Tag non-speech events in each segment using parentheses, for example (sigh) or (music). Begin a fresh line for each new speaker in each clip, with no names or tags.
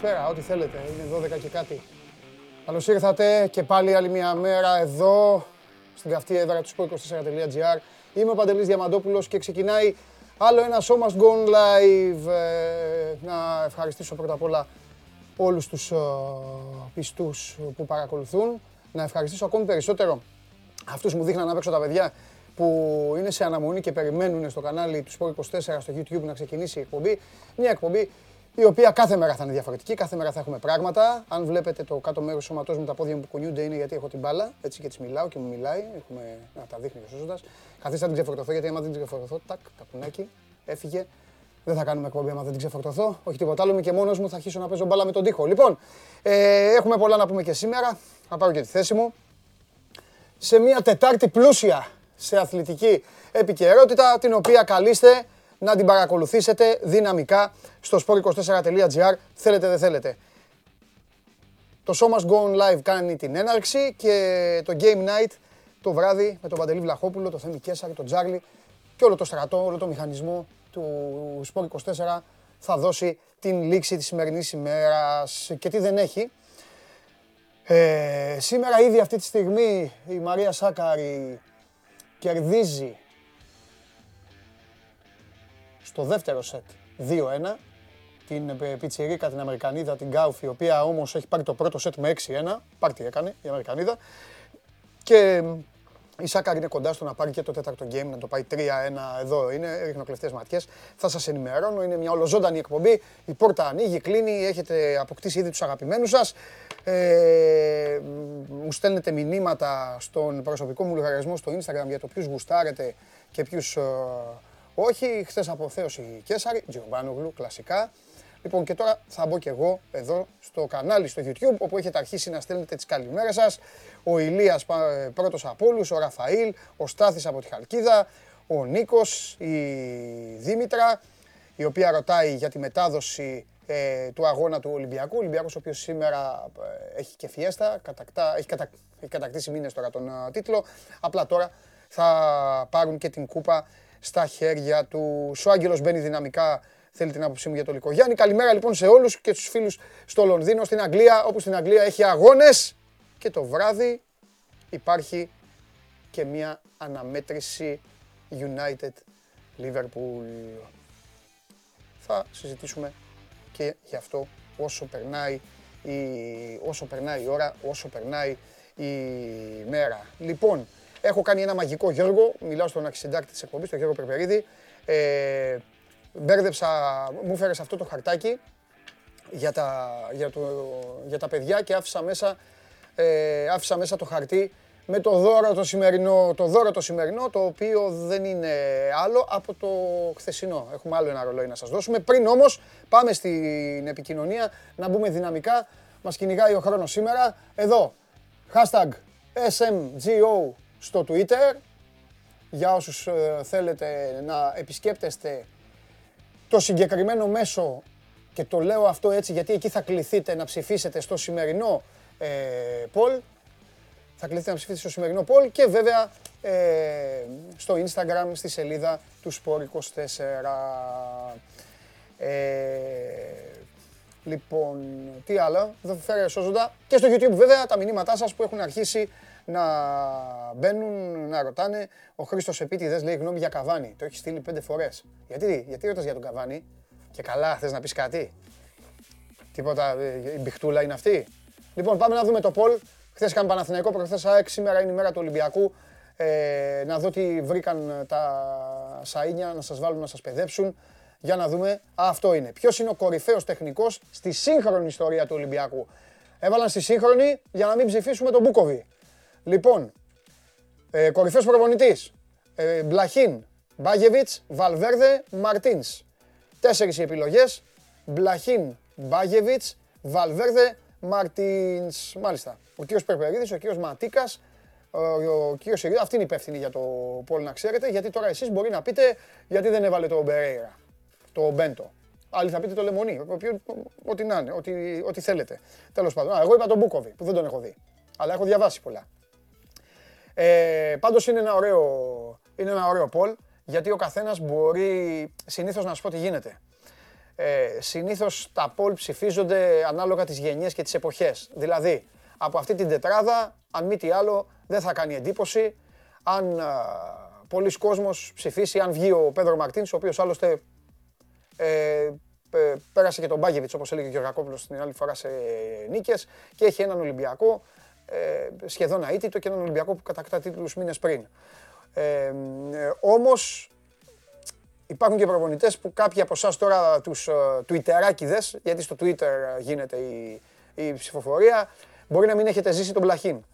καλημέρα. Χαίρετε, καλησπέρα, ό,τι θέλετε. Είναι 12 και κάτι. Καλώς ήρθατε και πάλι άλλη μια μέρα εδώ στην καυτή έδρα του sport24.gr. Είμαι ο Παντελής Διαμαντόπουλος και ξεκινάει άλλο ένα show must go live. Ε, να ευχαριστήσω πρώτα απ' όλα όλους τους ε, πιστούς που παρακολουθούν. Να ευχαριστήσω ακόμη περισσότερο αυτούς μου δείχναν να παίξω τα παιδιά που είναι σε αναμονή και περιμένουν στο κανάλι του Sport 24 στο YouTube να ξεκινήσει η εκπομπή. Μια εκπομπή η οποία κάθε μέρα θα είναι διαφορετική, κάθε μέρα θα έχουμε πράγματα. Αν βλέπετε το κάτω μέρος του σώματός μου, τα πόδια μου που κουνιούνται είναι γιατί έχω την μπάλα. Έτσι και της μιλάω και μου μιλάει. Έχουμε να τα δείχνει ο Σούζοντας. Καθίστε να την ξεφορτωθώ γιατί άμα δεν την ξεφορτωθώ, τάκ, τακουνάκι, έφυγε. Δεν θα κάνουμε εκπομπή άμα δεν την ξεφορτωθώ. Όχι τίποτα άλλο, είμαι και μόνος μου θα αρχίσω να παίζω μπάλα με τον τοίχο. Λοιπόν, ε, έχουμε πολλά να πούμε και σήμερα. Θα πάρω και τη θέση μου. Σε μια Τετάρτη πλούσια σε αθλητική επικαιρότητα, την οποία καλείστε να την παρακολουθήσετε δυναμικά στο sport24.gr, θέλετε δεν θέλετε. Το Show Must Go On Live κάνει την έναρξη και το Game Night το βράδυ με τον Παντελή Βλαχόπουλο, το Θέμη Κέσσαρη, τον Τζάρλι και όλο το στρατό, όλο το μηχανισμό του Sport 24 θα δώσει την λήξη της σημερινής ημέρας και τι δεν έχει. Ε, σήμερα ήδη αυτή τη στιγμή η Μαρία Σάκαρη κερδίζει στο δεύτερο σετ 2-1 την ε, πιτσιρίκα την Αμερικανίδα, την Γκάουφ, η οποία όμως έχει πάρει το πρώτο σετ με 6-1. Πάρει τι έκανε η Αμερικανίδα. Και η Σάκαρ είναι κοντά στο να πάρει και το τέταρτο game, να το πάει 3-1 εδώ είναι, ρίχνω κλεφτές ματιές. Θα σας ενημερώνω, είναι μια ολοζώντανη εκπομπή. Η πόρτα ανοίγει, κλείνει, έχετε αποκτήσει ήδη τους αγαπημένους σας. Ε, μου στέλνετε μηνύματα στον προσωπικό μου λογαριασμό στο Instagram για το ποιους γουστάρετε και ποιους ε, όχι. Χθες αποθέωση Κέσσαρη, Τζιομπάνογλου, κλασικά. Λοιπόν, και τώρα θα μπω και εγώ εδώ στο κανάλι στο YouTube, όπου έχετε αρχίσει να στέλνετε τις καλημέρες σας. Ο Ηλίας πρώτος από όλους, ο Ραφαήλ, ο Στάθης από τη Χαλκίδα, ο Νίκος, η Δήμητρα, η οποία ρωτάει για τη μετάδοση ε, του αγώνα του Ολυμπιακού. Ο Ολυμπιακός ο οποίος σήμερα ε, έχει και φιέστα, κατακτά, έχει, κατα, έχει κατακτήσει μήνες τώρα τον uh, τίτλο. Απλά τώρα θα πάρουν και την κούπα στα χέρια του. Ο Άγγελος μπαίνει δυναμικά θέλει την άποψή μου για το Λυκογιάννη. Καλημέρα λοιπόν σε όλους και στους φίλους στο Λονδίνο, στην Αγγλία, όπου στην Αγγλία έχει αγώνες και το βράδυ υπάρχει και μια αναμέτρηση United Liverpool. Θα συζητήσουμε και γι' αυτό όσο περνάει η, όσο περνάει η ώρα, όσο περνάει η μέρα. Λοιπόν, έχω κάνει ένα μαγικό Γιώργο, μιλάω στον αρχισυντάκτη της εκπομπής, τον Γιώργο Περπερίδη. Ε, μπέρδεψα, μου έφερες αυτό το χαρτάκι για τα, για το, για τα παιδιά και άφησα μέσα, ε, άφησα μέσα το χαρτί με το δώρο το σημερινό, το δώρο το σημερινό, το οποίο δεν είναι άλλο από το χθεσινό. Έχουμε άλλο ένα ρολόι να σας δώσουμε. Πριν όμως πάμε στην επικοινωνία να μπούμε δυναμικά. Μας κυνηγάει ο χρόνος σήμερα. Εδώ, hashtag SMGO στο Twitter. Για όσους ε, θέλετε να επισκέπτεστε το συγκεκριμένο μέσο και το λέω αυτό έτσι γιατί εκεί θα κληθείτε να ψηφίσετε στο σημερινό ε, poll. Θα κληθείτε να ψηφίσετε στο σημερινό poll και βέβαια ε, στο Instagram στη σελίδα του Sport24. Ε, λοιπόν, τι άλλο, δεν φέρει σώζοντα. Και στο YouTube βέβαια τα μηνύματά σας που έχουν αρχίσει να μπαίνουν, να ρωτάνε. Ο Χρήστος Επίτηδες λέει γνώμη για Καβάνη. Το έχεις στείλει πέντε φορές. Γιατί, γιατί ρωτάς για τον Καβάνη; Και καλά, θες να πεις κάτι; Τίποτα, η μπιχτούλα είναι αυτή; Λοιπόν, πάμε να δούμε το Πολ. Χθες είχαμε Παναθηναϊκό, προχθές ΑΕΚ, σήμερα είναι η μέρα του Ολυμπιακού. Ε, να δω τι βρήκαν τα σαΐνια να σας βάλουν να σας παιδέψουν. Για να δούμε. Α, αυτό είναι. Ποιος είναι ο κορυφαίος τεχνικός στη σύγχρονη ιστορία του Ολυμπιακού; Έβαλαν στη σύγχρονη για να μην ψηφίσουμε τον Μπούκοβι. Λοιπόν, ε, κορυφαίος προπονητής. Ε, Μπλαχίν, Μπάγεβιτς, Βαλβέρδε, Μαρτίνς. Τέσσερις οι επιλογές. Μπλαχίν, Μπάγεβιτς, Βαλβέρδε, Μαρτίνς. Μάλιστα. Ο κύριος Περπερίδης, ο κύριος Ματίκας, ο κύριος Σιρίδα. Αυτή είναι υπεύθυνη για το πόλ να ξέρετε, γιατί τώρα εσείς μπορεί να πείτε γιατί δεν έβαλε το Μπερέιρα, το Μπέντο. Άλλοι θα πείτε το Λεμονί, ό,τι να είναι, ό,τι, ό,τι θέλετε. Τέλος πάντων, εγώ είπα τον Μπούκοβι, που δεν τον έχω δει. Αλλά έχω διαβάσει πολλά. Ε, πάντως είναι ένα ωραίο, είναι ένα ωραίο poll, γιατί ο καθένας μπορεί, συνήθως να σου πω τι γίνεται. Ε, συνήθως τα πόλ ψηφίζονται ανάλογα τις γενιές και τις εποχές. Δηλαδή, από αυτή την τετράδα, αν μη τι άλλο, δεν θα κάνει εντύπωση αν πολλοί κόσμος ψηφίσει, αν βγει ο Πέδρο Μαρτίνς, ο οποίος άλλωστε ε, πέρασε και τον Μπάγεβιτς, όπως έλεγε ο Γεωργακόπουλος την άλλη φορά σε νίκες και έχει έναν Ολυμπιακό ε, σχεδόν αίτητο και έναν Ολυμπιακό που κατακτά τίτλους μήνες πριν. Ε, ε, όμως υπάρχουν και προπονητές που κάποιοι από εσάς τώρα τους Twitterάκιδες, γιατί στο Twitter γίνεται η, η ψηφοφορία, μπορεί να μην έχετε ζήσει τον Πλαχίν.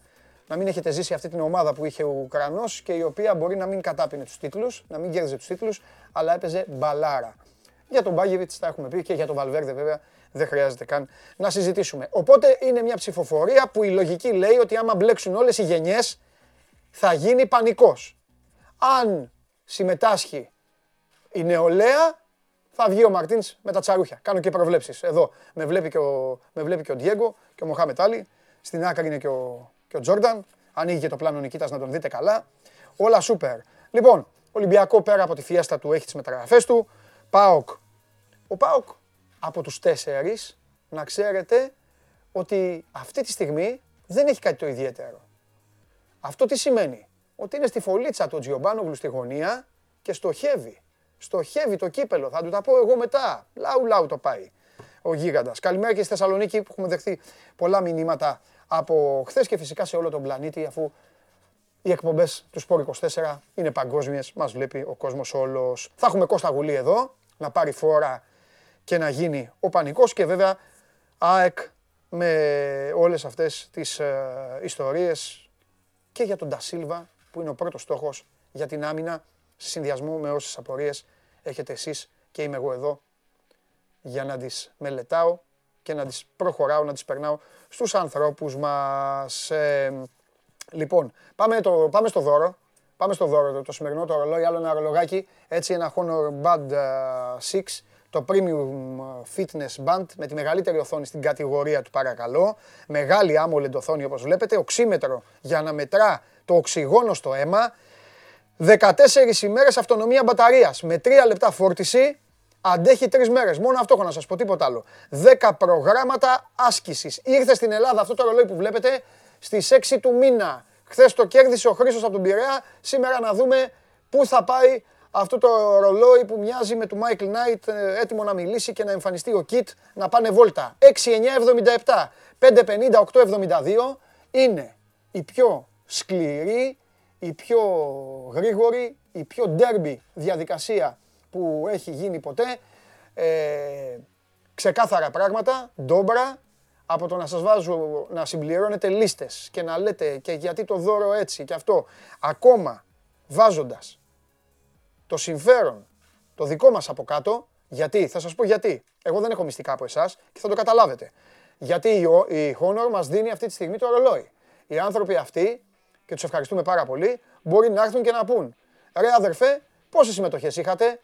Να μην έχετε ζήσει αυτή την ομάδα που είχε ο Ουκρανός και η οποία μπορεί να μην κατάπινε τους τίτλους, να μην κέρδιζε τους τίτλους, αλλά έπαιζε μπαλάρα. Για τον Μπάγεβιτς τα έχουμε πει και για τον Βαλβέρδε βέβαια δεν χρειάζεται καν να συζητήσουμε. Οπότε είναι μια ψηφοφορία που η λογική λέει ότι άμα μπλέξουν όλες οι γενιές θα γίνει πανικός. Αν συμμετάσχει η νεολαία θα βγει ο Μαρτίνς με τα τσαρούχια. Κάνω και προβλέψεις. Εδώ με βλέπει και ο, με βλέπει και ο Διέγκο και ο Μοχάμετ Άλλη. Στην άκρη είναι και ο, και ο Τζόρνταν. Ανοίγει και το πλάνο Νικήτας να τον δείτε καλά. Όλα σούπερ. Λοιπόν, Ολυμπιακό πέρα από τη φιέστα του έχει τις μεταγραφές του. ΠΑΟΚ. Ο ΠΑΟΚ από τους τέσσερις να ξέρετε ότι αυτή τη στιγμή δεν έχει κάτι το ιδιαίτερο. Αυτό τι σημαίνει; Ότι είναι στη φωλίτσα του Τζιομπάνογλου στη γωνία και στοχεύει. Στοχεύει το κύπελο. Θα του τα πω εγώ μετά. Λάου λάου το πάει ο γίγαντας. Καλημέρα και στη Θεσσαλονίκη που έχουμε δεχθεί πολλά μηνύματα από χθες και φυσικά σε όλο τον πλανήτη αφού οι εκπομπές του Σπόρ 24 είναι παγκόσμιες. Μας βλέπει ο κόσμος όλος. Θα έχουμε Κώστα Γουλή εδώ να πάρει φόρα και να γίνει ο πανικός και βέβαια ΑΕΚ με όλες αυτές τις ε, ιστορίες και για τον Τασίλβα που είναι ο πρώτος στόχος για την άμυνα σε συνδυασμό με όσες απορίες έχετε εσείς και είμαι εγώ εδώ για να τις μελετάω και να τις προχωράω, να τις περνάω στους ανθρώπους μας. Ε, λοιπόν, πάμε, το, πάμε στο δώρο. Πάμε στο δώρο, το, το σημερινό το ρολόι, άλλο ένα ρολογάκι, έτσι ένα Honor Bad 6 ε, το Premium Fitness Band με τη μεγαλύτερη οθόνη στην κατηγορία του παρακαλώ. Μεγάλη AMOLED οθόνη όπως βλέπετε, οξύμετρο για να μετρά το οξυγόνο στο αίμα. 14 ημέρες αυτονομία μπαταρίας με 3 λεπτά φόρτιση. Αντέχει 3 μέρες. Μόνο αυτό έχω να σας πω, τίποτα άλλο. 10 προγράμματα άσκησης. Ήρθε στην Ελλάδα αυτό το ρολόι που βλέπετε στις 6 του μήνα. Χθες το κέρδισε ο Χρήστος από τον Πειραιά. Σήμερα να δούμε πού θα πάει αυτό το ρολόι που μοιάζει με του Michael Knight ε, έτοιμο να μιλήσει και να εμφανιστεί ο Kit να πάνε βόλτα. 6-9-77, 5-50-8-72 είναι η πιο σκληρή, η πιο γρήγορη, η πιο ντέρμπι διαδικασία που έχει γίνει ποτέ. Ε, ξεκάθαρα πράγματα, ντόμπρα, από το να σας βάζω να συμπληρώνετε λίστες και να λέτε και γιατί το δώρο έτσι και αυτό, ακόμα βάζοντας το συμφέρον το δικό μας από κάτω, γιατί, θα σας πω γιατί. Εγώ δεν έχω μυστικά από εσάς και θα το καταλάβετε. Γιατί η Honor μας δίνει αυτή τη στιγμή το ρολόι. Οι άνθρωποι αυτοί, και τους ευχαριστούμε πάρα πολύ, μπορεί να έρθουν και να πούν «Ρε αδερφέ, πόσες συμμετοχές είχατε,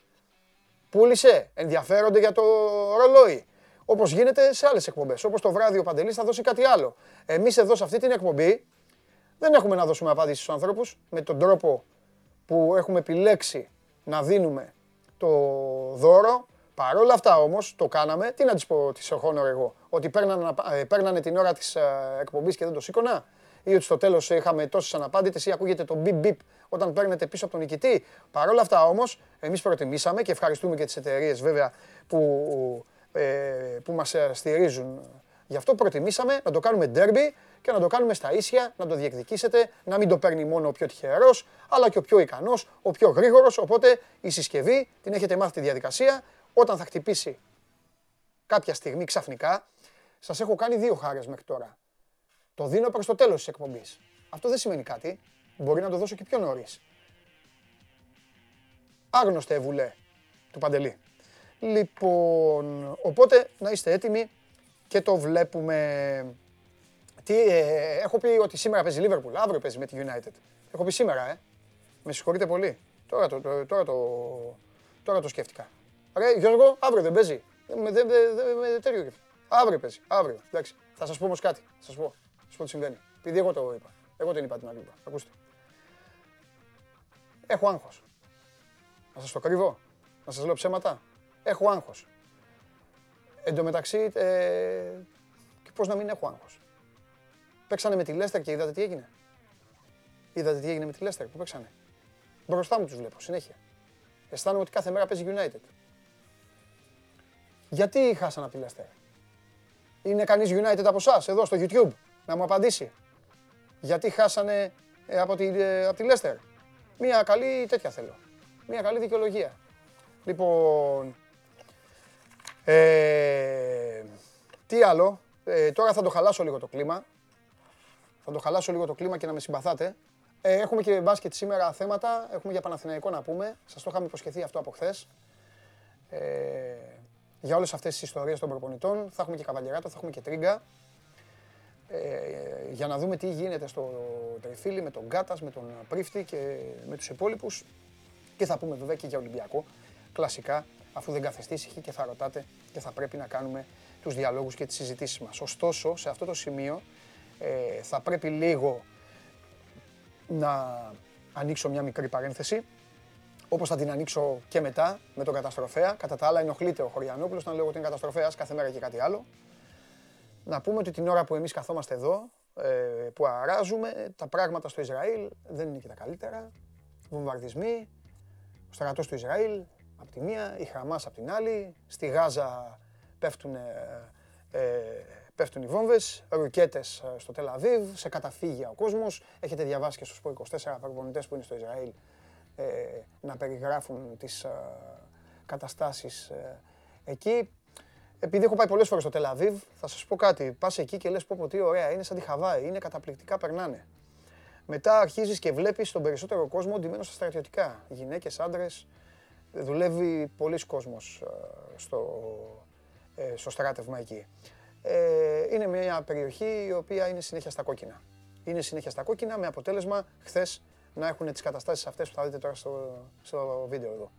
πούλησε, ενδιαφέρονται για το ρολόι». Όπως γίνεται σε άλλες εκπομπές. Όπως το βράδυ ο Παντελής θα δώσει κάτι άλλο. Εμείς εδώ σε αυτή την εκπομπή δεν έχουμε να δώσουμε απάντηση στους ανθρώπους με τον τρόπο που έχουμε επιλέξει να δίνουμε το δώρο. Παρ' όλα αυτά όμως το κάναμε. Τι να της πω της Honor εγώ. Ότι παίρνανε, ε, παίρνανε την ώρα της ε, εκπομπής και δεν το σήκωνα. Ή ότι στο τέλος είχαμε τόσες αναπάντητες ή ακούγεται το μπιπ μπιπ όταν παίρνετε πίσω από τον νικητή. Παρ' όλα αυτά όμως εμείς προτιμήσαμε και ευχαριστούμε και τις εταιρείες βέβαια που, ε, που μας στηρίζουν. Γι' αυτό προτιμήσαμε να το κάνουμε derby και να το κάνουμε στα ίσια, να το διεκδικήσετε, να μην το παίρνει μόνο ο πιο τυχερός, αλλά και ο πιο ικανός, ο πιο γρήγορος. Οπότε η συσκευή την έχετε μάθει τη διαδικασία. Όταν θα χτυπήσει κάποια στιγμή ξαφνικά, σας έχω κάνει δύο χάρες μέχρι τώρα. Το δίνω προς το τέλος της εκπομπής. Αυτό δεν σημαίνει κάτι. Μπορεί να το δώσω και πιο νωρίς. Άγνωστε βουλέ του Παντελή. Λοιπόν, οπότε να είστε έτοιμοι και το βλέπουμε. Τι, ε, έχω πει ότι σήμερα παίζει Liverpool, αύριο παίζει με τη United. Έχω πει σήμερα, ε. Με συγχωρείτε πολύ. Τώρα το, το, τώρα το, τώρα το σκέφτηκα. Ρε Γιώργο, αύριο δεν παίζει. Με, δε, δε, δε, τέτοιο Αύριο παίζει, αύριο. Εντάξει. Θα σας πω όμως κάτι. Θα σας πω. Θα σας πω τι συμβαίνει. Επειδή εγώ το είπα. Εγώ την είπα την άλλη. Ακούστε. Έχω άγχος. Να σας το κρύβω. Να σας λέω ψέματα. Έχω άγχος. Εν τω μεταξύ, ε, πώς να μην έχω άγχος. Παίξανε με τη Λέστερ και είδατε τι έγινε. Είδατε τι έγινε με τη Λέστερ που παίξανε. Μπροστά μου τους βλέπω συνέχεια. Αισθάνομαι ότι κάθε μέρα παίζει United. Γιατί χάσαν από τη Λέστερ; Είναι κανείς United από εσάς εδώ στο YouTube να μου απαντήσει. Γιατί χάσανε ε, από, τη, ε, από τη Λέστερ; Μία καλή τέτοια θέλω. Μία καλή δικαιολογία. Λοιπόν, ε, τι άλλο, ε, τώρα θα το χαλάσω λίγο το κλίμα. Θα το χαλάσω λίγο το κλίμα και να με συμπαθάτε. Ε, έχουμε και μπάσκετ σήμερα θέματα. Έχουμε για Παναθηναϊκό να πούμε. Σας το είχαμε υποσχεθεί αυτό από χθες. Ε, για όλες αυτές τις ιστορίες των προπονητών. Θα έχουμε και καβαλιεράτα, θα έχουμε και τρίγκα. Ε, για να δούμε τι γίνεται στο Τρεφίλι με τον Γκάτας, με τον Πρίφτη και με τους υπόλοιπους. Και θα πούμε βέβαια και για Ολυμπιακό. Κλασικά, αφού δεν καθεστεί ήσυχοι και θα ρωτάτε και θα πρέπει να κάνουμε τους διαλόγους και τις συζητήσεις μας. Ωστόσο, σε αυτό το σημείο ε, θα πρέπει λίγο να ανοίξω μια μικρή παρένθεση, όπως θα την ανοίξω και μετά με τον καταστροφέα. Κατά τα άλλα ενοχλείται ο Χωριανόπουλος να λέω ότι είναι καταστροφέας κάθε μέρα και κάτι άλλο. Να πούμε ότι την ώρα που εμείς καθόμαστε εδώ, ε, που αράζουμε, τα πράγματα στο Ισραήλ δεν είναι και τα καλύτερα. Βομβαρδισμοί, ο στρατός του Ισραήλ από τη μία, η Χαμάς από την άλλη, στη Γάζα πέφτουν, ε, πέφτουν οι βόμβες, ρουκέτες ε, στο Τελαβίβ, σε καταφύγια ο κόσμος. Έχετε διαβάσει και στο Σπορ 24 προπονητές που είναι στο Ισραήλ ε, να περιγράφουν τις ε, καταστάσεις ε, εκεί. Επειδή έχω πάει πολλές φορές στο Τελαβίβ, θα σας πω κάτι. Πας εκεί και λες πω πω τι ωραία, είναι σαν τη Χαβάη, είναι καταπληκτικά, περνάνε. Μετά αρχίζεις και βλέπεις τον περισσότερο κόσμο ντυμένο στα στρατιωτικά. Γυναίκες, άντρες, δουλεύει πολλοί κόσμος στο, ε, στο στράτευμα εκεί. Ε, είναι μια περιοχή η οποία είναι συνέχεια στα κόκκινα. Είναι συνέχεια στα κόκκινα με αποτέλεσμα χθες να έχουν τις καταστάσεις αυτές που θα δείτε τώρα στο, στο βίντεο εδώ.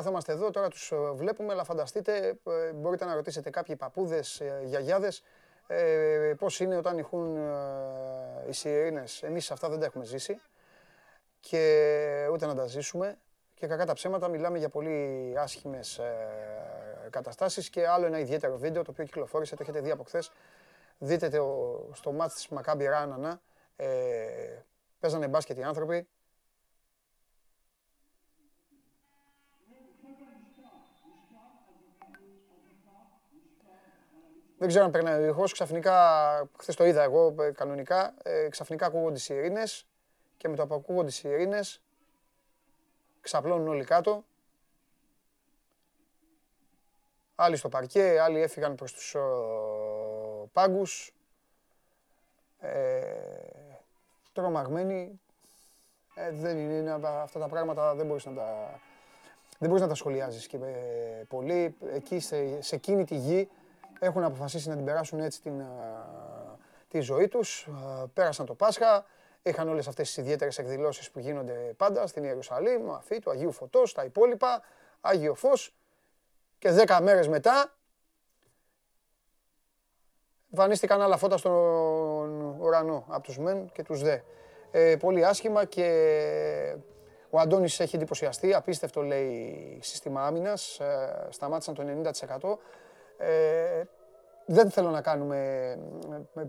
Καθόμαστε εδώ, τώρα τους ε, βλέπουμε, αλλά φανταστείτε, ε, μπορείτε να ρωτήσετε κάποιοι παππούδες, γιαγιάδες, πώς είναι όταν ηχούν οι σιρήνες. Εμείς αυτά δεν τα έχουμε ζήσει και ούτε να τα ζήσουμε. Και κακά τα ψέματα μιλάμε για πολύ άσχημες καταστάσεις και άλλο ένα ιδιαίτερο βίντεο το οποίο κυκλοφόρησε, το έχετε δει από χθες. Δείτε το στο μάτι της Μακάμπι Ράνανα. παίζανε μπάσκετ οι άνθρωποι, Δεν ξέρω αν περνάει ο ήχο. Ξαφνικά, χθες το είδα εγώ ε, κανονικά, ε, ξαφνικά ακούγονται οι σιρήνες και με το που ακούγονται οι σιρήνες ξαπλώνουν όλοι κάτω. Άλλοι στο παρκέ, άλλοι έφυγαν προς τους πάγκου. πάγκους. Ε, τρομαγμένοι. Ε, δεν είναι, αυτά τα πράγματα δεν μπορείς να τα, δεν μπορείς να τα σχολιάζεις και ε, πολύ. Εκεί σε, σε εκείνη τη γη έχουν αποφασίσει να την περάσουν έτσι την, τη ζωή τους. Πέρασαν το Πάσχα, είχαν όλες αυτές τις ιδιαίτερες εκδηλώσεις που γίνονται πάντα στην Ιερουσαλήμ, αφή του Αγίου Φωτός, τα υπόλοιπα, Άγιο Φως και δέκα μέρες μετά εμφανίστηκαν άλλα φώτα στον ουρανό από τους μεν και τους δε. Ε, πολύ άσχημα και ο Αντώνης έχει εντυπωσιαστεί, απίστευτο λέει σύστημα άμυνας, ε, σταμάτησαν το 90%. Ε, δεν θέλω να κάνουμε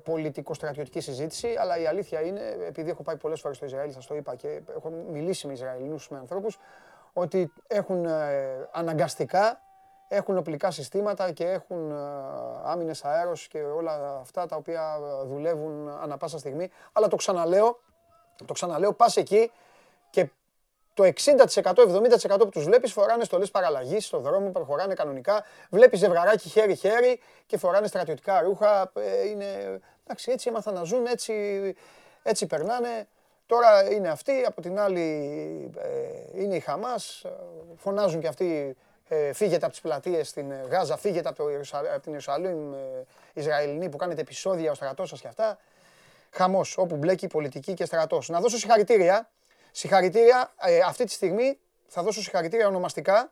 πολιτικο-στρατιωτική συζήτηση, αλλά η αλήθεια είναι, επειδή έχω πάει πολλές φορές στο Ισραήλ, σας το είπα και έχω μιλήσει με Ισραηλινούς, με ανθρώπους, ότι έχουν ε, αναγκαστικά έχουν οπλικά συστήματα και έχουν ε, άμυνες αέρος και όλα αυτά τα οποία δουλεύουν ανα πάσα στιγμή. Αλλά το ξαναλέω, το ξαναλέω, πας εκεί και το 60%, 70% που τους βλέπεις φοράνε στολές παραλλαγής στο δρόμο, προχωράνε κανονικά. Βλέπεις ζευγαράκι χέρι-χέρι και φοράνε στρατιωτικά ρούχα. Ε, είναι... Εντάξει, έτσι έμαθαν να ζουν, έτσι, έτσι περνάνε. Τώρα είναι αυτοί, από την άλλη ε, είναι η Χαμάς, φωνάζουν και αυτοί ε, φύγετε από τις πλατείες στην Γάζα, φύγετε από, το, από την Ιερουσαλήμ ε, Ισραηλινή που κάνετε επεισόδια ο στρατός σας και αυτά. Χαμός, όπου μπλέκει πολιτική και στρατός. Να δώσω συγχαρητήρια. Συγχαρητήρια ε, αυτή τη στιγμή θα δώσω συγχαρητήρια ονομαστικά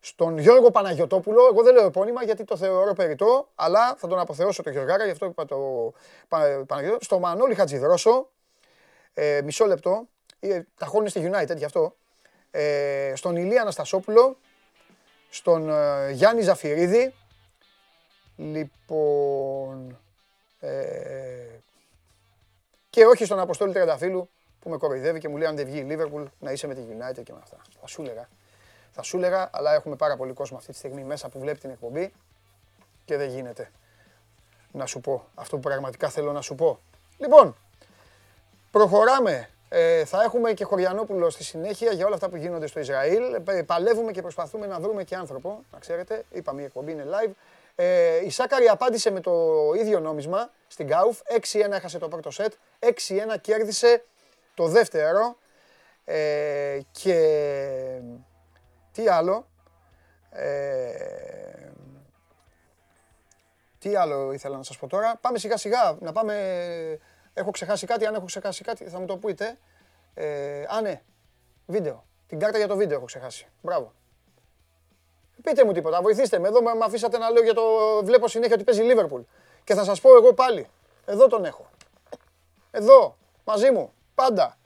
στον Γιώργο Παναγιωτόπουλο. Εγώ δεν λέω επώνυμα γιατί το θεωρώ περιττό, αλλά θα τον αποθεώσω το Γιωργάρα, γι' αυτό είπα το Παναγιωτόπουλο. Στο Μανώλη Χατζηδρόσο, ε, μισό λεπτό, ε, τα χώνει στη United γι' αυτό. Ε, στον Ηλία Αναστασόπουλο, στον ε, Γιάννη Ζαφυρίδη. Λοιπόν, ε, και όχι στον Αποστόλη Τρενταφύλου που με κοροϊδεύει και μου λέει αν δεν βγει η Λίβερπουλ να είσαι με τη United και με αυτά. Θα σου έλεγα. Θα σου έλεγα, αλλά έχουμε πάρα πολύ κόσμο αυτή τη στιγμή μέσα που βλέπει την εκπομπή και δεν γίνεται να σου πω αυτό που πραγματικά θέλω να σου πω. Λοιπόν, προχωράμε. Ε, θα έχουμε και Χωριανόπουλο στη συνέχεια για όλα αυτά που γίνονται στο Ισραήλ. Ε, παλεύουμε και προσπαθούμε να βρούμε και άνθρωπο, να ξέρετε. Είπαμε η εκπομπή είναι live. Ε, η Σάκαρη απάντησε με το ίδιο νόμισμα στην Γκάουφ. 6-1 έχασε το πρώτο σετ. 6-1 κέρδισε το δεύτερο. Ε, και τι άλλο. Ε, τι άλλο ήθελα να σας πω τώρα. Πάμε σιγά σιγά. Να πάμε... Έχω ξεχάσει κάτι. Αν έχω ξεχάσει κάτι θα μου το πείτε. Ε, α, ναι. Βίντεο. Την κάρτα για το βίντεο έχω ξεχάσει. Μπράβο. Πείτε μου τίποτα, βοηθήστε με. Εδώ με αφήσατε να λέω για το. Βλέπω συνέχεια ότι παίζει Λίβερπουλ. Και θα σας πω εγώ πάλι. Εδώ τον έχω. Εδώ, μαζί μου, πάντα.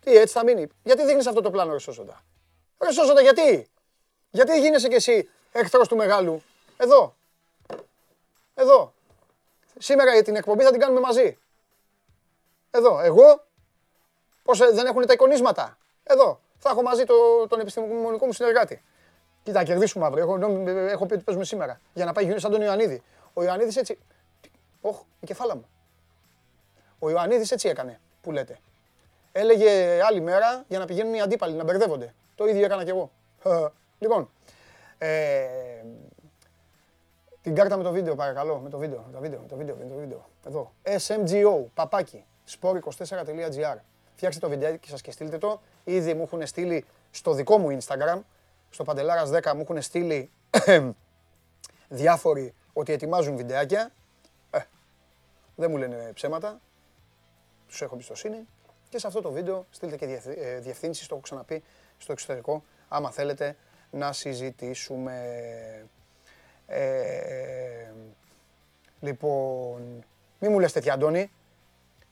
Τι έτσι θα μείνει. Γιατί δείχνεις αυτό το πλάνο, Ρε Σώσοντα; Ρε Σώσοντα, γιατί; Γιατί γίνεσαι κι εσύ εχθρός του μεγάλου; Εδώ. Εδώ. Σήμερα για την εκπομπή θα την κάνουμε μαζί. Εδώ. Εγώ; Πώς ε, δεν έχουν τα εικονίσματα; Εδώ. Θα έχω μαζί το, τον επιστημονικό μου συνεργάτη. Κοίτα, κερδίσουμε αύριο. Έχω, έχω πει ότι παίζουμε σήμερα. Για να πάει σαν τον Ιωαννίδη. Ο Ιωαννίδης έτσι. Όχ, η κεφάλα μου. Ο Ιωαννίδης έτσι έκανε που λέτε. Έλεγε άλλη μέρα για να πηγαίνουν οι αντίπαλοι να μπερδεύονται. Το ίδιο έκανα κι εγώ. (laughs) λοιπόν. Ε, την κάρτα με το βίντεο παρακαλώ. Με το βίντεο. Με το βίντεο. Με το βίντεο. Με το βίντεο. Εδώ. SMGO. Παπάκι. sport24.gr. Φτιάξτε το βιντεάκι σας και στείλτε το. Ήδη μου έχουν στείλει στο δικό μου Instagram στο Παντελάρας 10 μου έχουν στείλει (clears throat) διάφοροι ότι ετοιμάζουν βιντεάκια. Ε, δεν μου λένε ψέματα. Τους έχω εμπιστοσύνη. Και σε αυτό το βίντεο στείλτε και ε, διευθύνσεις, το έχω ξαναπεί, στο εξωτερικό, άμα θέλετε να συζητήσουμε. Ε, λοιπόν, μη μου λες τέτοια Αντώνη.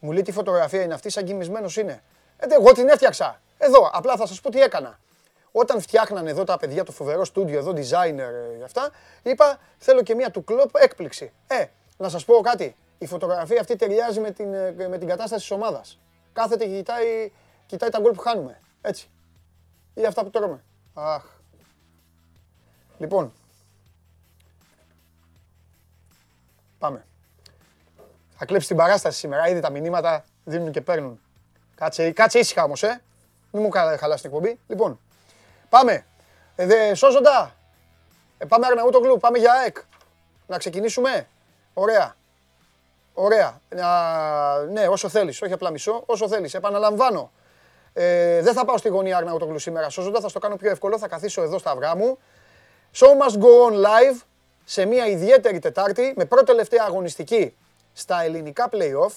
Μου λέει τι φωτογραφία είναι αυτή, σαν κοιμισμένος είναι. Ε, εγώ την έφτιαξα. Εδώ, απλά θα σας πω τι έκανα. Όταν φτιάχνανε εδώ τα παιδιά το φοβερό στούντιο, εδώ designer για ε, αυτά, είπα θέλω και μία του κλοπ έκπληξη. Ε, να σας πω κάτι. Η φωτογραφία αυτή ταιριάζει με την, ε, με την κατάσταση της ομάδας. Κάθεται και κοιτάει, κοιτάει τα γκολ που χάνουμε. Έτσι. Ή αυτά που τρώμε. Αχ. Λοιπόν. Πάμε. Θα κλέψει την παράσταση σήμερα. Ήδη τα μηνύματα δίνουν και παίρνουν. Κάτσε, κάτσε ήσυχα όμως, ε. Μην μου χαλάσει την εκπομπή. Λοιπόν, Πάμε. Ε, δε, σώζοντα. Ε, πάμε Αρναούτογλου, πάμε για ΑΕΚ. Να ξεκινήσουμε. Ωραία. Ωραία. ναι, όσο θέλεις, όχι απλά μισό, όσο θέλεις. Επαναλαμβάνω. Ε, δεν θα πάω στη γωνία Αρναούτογλου σήμερα σώζοντας, θα στο κάνω πιο εύκολο, θα καθίσω εδώ στα αυγά μου. Show must go on live σε μια ιδιαίτερη Τετάρτη με πρώτη τελευταία αγωνιστική στα ελληνικά play-off.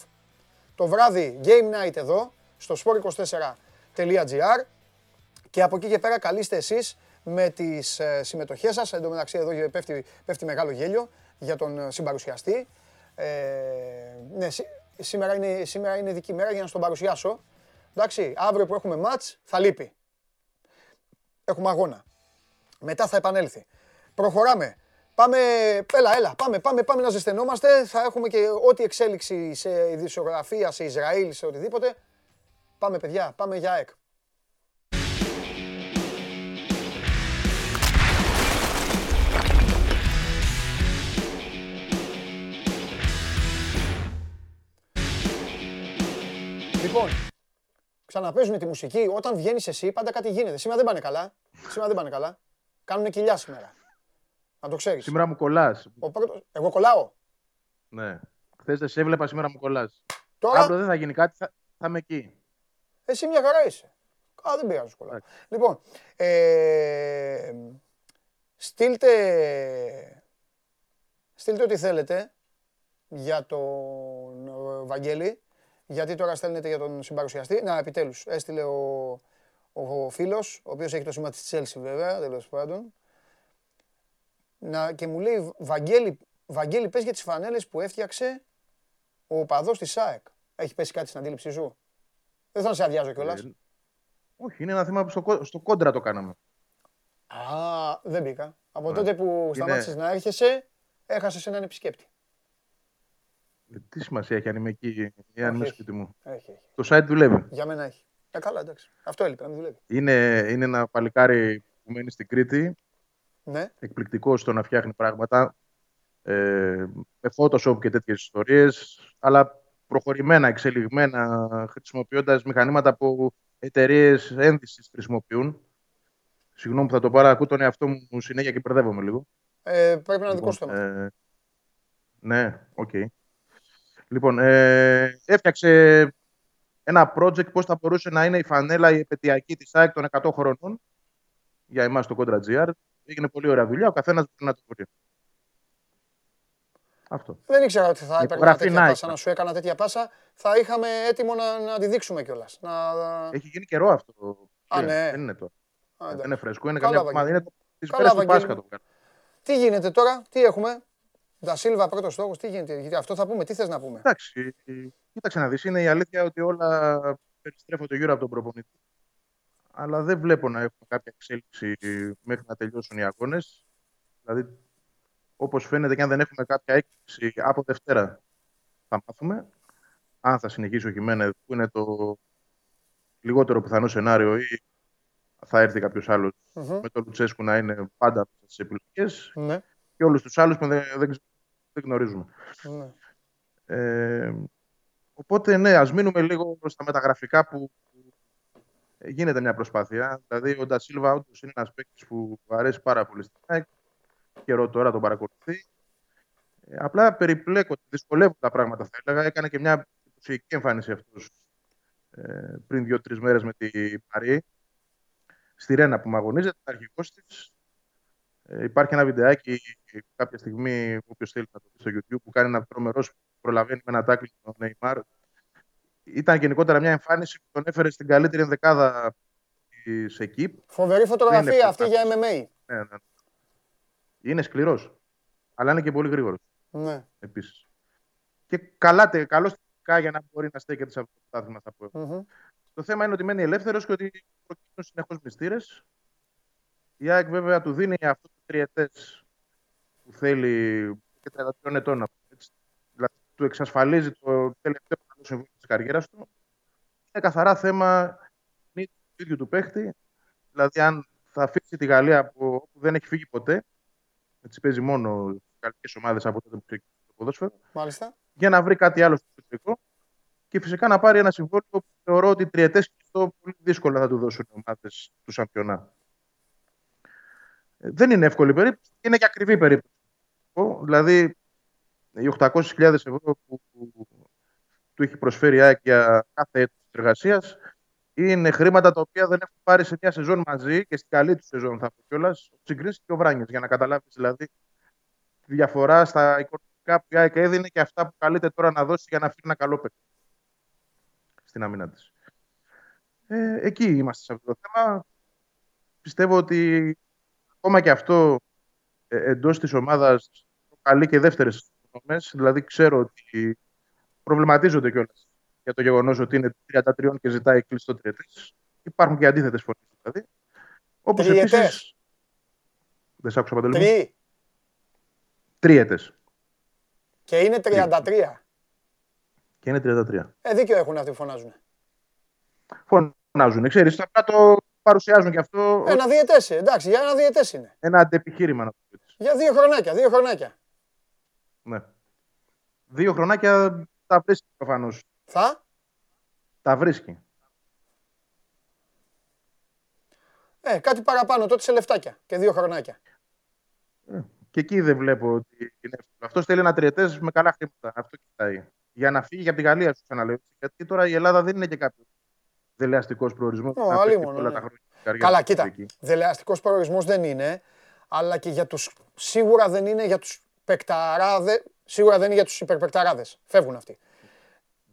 Το βράδυ Game Night εδώ στο sport24.gr και από εκεί και πέρα καλείστε εσείς με τις ε, συμμετοχές σας. Εν τω μεταξύ εδώ πέφτει, πέφτει μεγάλο γέλιο για τον ε, συμπαρουσιαστή. Ε, ναι, σήμερα είναι, σήμερα είναι δική μέρα για να στον παρουσιάσω. Εντάξει, αύριο που έχουμε μάτς θα λείπει. Έχουμε αγώνα. Μετά θα επανέλθει. Προχωράμε. Πάμε, έλα, έλα, πάμε, πάμε, πάμε να ζεσθενόμαστε. Θα έχουμε και ό,τι εξέλιξη σε ειδησιογραφία, σε Ισραήλ, σε οτιδήποτε. Πάμε παιδιά, πάμε για ΕΚ. Λοιπόν, ξαναπέζουν τη μουσική. Όταν βγαίνεις εσύ, πάντα κάτι γίνεται. Σήμερα δεν πάνε καλά. Σήμερα δεν πάνε καλά. Κάνουν κοιλιά σήμερα. Να το ξέρεις.
Σήμερα μου κολλάς.
Πρώτος... Εγώ κολλάω.
Ναι. Χθες δεν σε έβλεπα, σήμερα μου κολλάς. Τώρα. Αύριο δεν θα γίνει κάτι, θα, θα είμαι εκεί.
Εσύ μια χαρά είσαι. Α, δεν πειράζει σκολά. Λοιπόν, ε, στείλτε, στείλτε ό,τι θέλετε για τον Βαγγέλη, γιατί τώρα στέλνετε για τον συμπαρουσιαστή. Να, επιτέλους, έστειλε ο, ο φίλος, ο οποίος έχει το σήμα της Τσέλσι βέβαια, τέλος πάντων. Να, και μου λέει, Βαγγέλη, Βαγγέλη, πες για τις φανέλες που έφτιαξε ο παδός της ΣΑΕΚ. Έχει πέσει κάτι στην αντίληψή σου; Δεν θα σε αδειάζω κιόλας. Ε,
όχι, είναι ένα θέμα που στο, στο κόντρα το κάναμε.
Α, δεν μπήκα. Από ναι. τότε που σταμάτησες να έρχεσαι, έχασες έναν επισκέπτη.
Ε, τι σημασία έχει αν είμαι εκεί ή αν είμαι σπίτι μου;
Έχει, έχει.
Το site δουλεύει.
Για μένα έχει. Ε, καλά, εντάξει. Αυτό έλειπε, να μην δουλεύει.
Είναι, είναι ένα παλικάρι που μένει στην Κρήτη.
Ναι.
Εκπληκτικό στο να φτιάχνει πράγματα. Ε, με Photoshop και τέτοιες ιστορίες. Αλλά προχωρημένα, εξελιγμένα, χρησιμοποιώντας μηχανήματα που εταιρείες ένδυσης χρησιμοποιούν. Συγγνώμη που θα το πάρω, ακούω τον εαυτό μου συνέχεια και μπερδεύομαι λίγο.
Ε, πρέπει να είναι δικό σου λοιπόν, θέμα. Ε,
ναι, OK. Okay. Λοιπόν, ε, έφτιαξε ένα project πώς θα μπορούσε να είναι η φανέλα η επετειακή της ΑΕΚ των 100 χρονών για εμάς το Contra GR. Έγινε πολύ ωραία δουλειά, ο καθένας μπορεί να το μπορεί. Αυτό.
Δεν ήξερα ότι θα έπαιρνα τέτοια πάσα, να σου έκανα τέτοια πάσα. Θα είχαμε έτοιμο να, να τη δείξουμε κιόλας. Να...
Έχει γίνει καιρό αυτό.
Α, ναι.
Δεν είναι τώρα. Α, δεν είναι φρέσκο. Είναι Καλά, καμιά Είναι τις μέρες του Πάσχα το
Τι γίνεται τώρα, τι έχουμε; Τα Σίλβα πρώτος στόχος, τι γίνεται. Γιατί αυτό θα πούμε, τι θες να πούμε;
Εντάξει, κοίταξε να δεις. Είναι η αλήθεια ότι όλα περιστρέφονται γύρω από τον προπονητή. Αλλά δεν βλέπω να έχουμε κάποια εξέλιξη μέχρι να τελειώσουν οι αγώνες. Δηλαδή, όπως φαίνεται και αν δεν έχουμε κάποια έκπληξη από Δευτέρα θα μάθουμε αν θα συνεχίσει ο Χιμένε που είναι το λιγότερο πιθανό σενάριο ή θα έρθει κάποιος άλλος mm-hmm. με το Λουτσέσκου να είναι πάντα στι επιλογές
mm-hmm.
Και όλους τους άλλους που δεν, δεν, δεν γνωρίζουμε.
Mm-hmm.
Ε, οπότε ναι, ας μείνουμε λίγο στα μεταγραφικά που γίνεται μια προσπάθεια. Δηλαδή, ο Ντασίλβα όντως είναι ένας παίκτης που αρέσει πάρα πολύ στην ΑΕΚ καιρό τώρα τον παρακολουθεί. Ε, απλά περιπλέκονται, δυσκολεύουν τα πράγματα θα έλεγα. Έκανε και μια εντυπωσιακή εμφάνιση αυτός ε, πριν δύο-τρεις μέρες με την Παρή. Στη Ρένα που με αγωνίζεται, αρχικό της. Ε, υπάρχει ένα βιντεάκι κάποια στιγμή, όποιος θέλει να το δει στο YouTube, που κάνει ένα τρομερό προλαβαίνει με ένα τάκλι τον Νεϊμάρ. Ήταν γενικότερα μια εμφάνιση που τον έφερε στην καλύτερη ενδεκάδα της ΕΚΙΠ.
Φοβερή φωτογραφία αυτή για MMA.
Ναι, ναι. Είναι σκληρός. Αλλά είναι και πολύ γρήγορος.
Ναι.
Επίσης. Και καλά, καλό για να μπορεί να στέκεται σε αυτό το πρωτάθλημα, θα πω.
Mm-hmm.
Το θέμα είναι ότι μένει ελεύθερος και ότι προκύπτουν συνεχώς μυστήρες. Η ΑΕΚ βέβαια του δίνει αυτό το τριετέ που θέλει και 33 ετών. Έτσι. Δηλαδή του εξασφαλίζει το τελευταίο συμβούλιο της καριέρας του. Είναι καθαρά θέμα του ίδιου του παίχτη. Δηλαδή, αν θα αφήσει τη Γαλλία που δεν έχει φύγει ποτέ, έτσι παίζει μόνο στις ομάδες από τότε που ξεκίνησε το ποδόσφαιρο.
Μάλιστα.
Για να βρει κάτι άλλο στο εξωτερικό. Και φυσικά να πάρει ένα συμβόλαιο που θεωρώ ότι τριετέ και αυτό πολύ δύσκολα θα του δώσουν οι ομάδες του Σαμπιονά. Ε, δεν είναι εύκολη περίπτωση, είναι και ακριβή περίπτωση. Δηλαδή, οι 800.000 ευρώ που, του έχει προσφέρει η ΑΕΚ για κάθε έτος εργασίας είναι χρήματα τα οποία δεν έχουν πάρει σε μια σεζόν μαζί και στην καλή του σεζόν θα πω κιόλας. Συγκρίσει και ο Βράνιε για να καταλάβεις δηλαδή τη διαφορά στα οικονομικά που η ΑΕΚ έδινε και αυτά που καλείται τώρα να δώσει για να φύγει ένα καλό παιδί στην αμήνα της. Ε, εκεί είμαστε σε αυτό το θέμα. Πιστεύω ότι ακόμα και αυτό ε, εντός της ομάδας καλεί και δεύτερες δομέ. Δηλαδή, ξέρω ότι προβληματίζονται κιόλας για το γεγονός ότι είναι 33 και ζητάει κλειστό τριετή. Υπάρχουν και αντίθετες φωνές δηλαδή. Όπως επίση. Δεν σ' άκουσα παντελώ.
Τρει.
Τρίετε.
Και είναι 33.
Και είναι 33.
Ε, δίκιο έχουν αυτοί που φωνάζουν.
Φωνάζουν, ξέρεις. Θα το παρουσιάζουν και αυτό.
Ένα διαιτέ, εντάξει, για ένα διαιτέ είναι.
Ένα αντεπιχείρημα να το πει.
Για δύο χρονάκια, δύο χρονάκια.
Ναι. Δύο χρονάκια τα βρίσκει προφανώς.
Θα;
Τα βρίσκει.
Ε, κάτι παραπάνω τότε σε λεφτάκια και δύο χρονάκια.
Ε, και εκεί δεν βλέπω ότι είναι Αυτός θέλει ένα τριετές με καλά χρήματα. Αυτό κοιτάει. Για να φύγει από τη Γαλλία, σου ξαναλέω. Γιατί τώρα η Ελλάδα δεν είναι και κάποιος δελεαστικός προορισμός.
Ω, αλλήμον, ναι. Καλά, κοίτα. Δελεαστικός προορισμός δεν είναι, αλλά και για τους. Σίγουρα δεν είναι για τους πεκταράδε. Σίγουρα δεν είναι για τους υπερπεκταράδε. Φεύγουν αυτοί.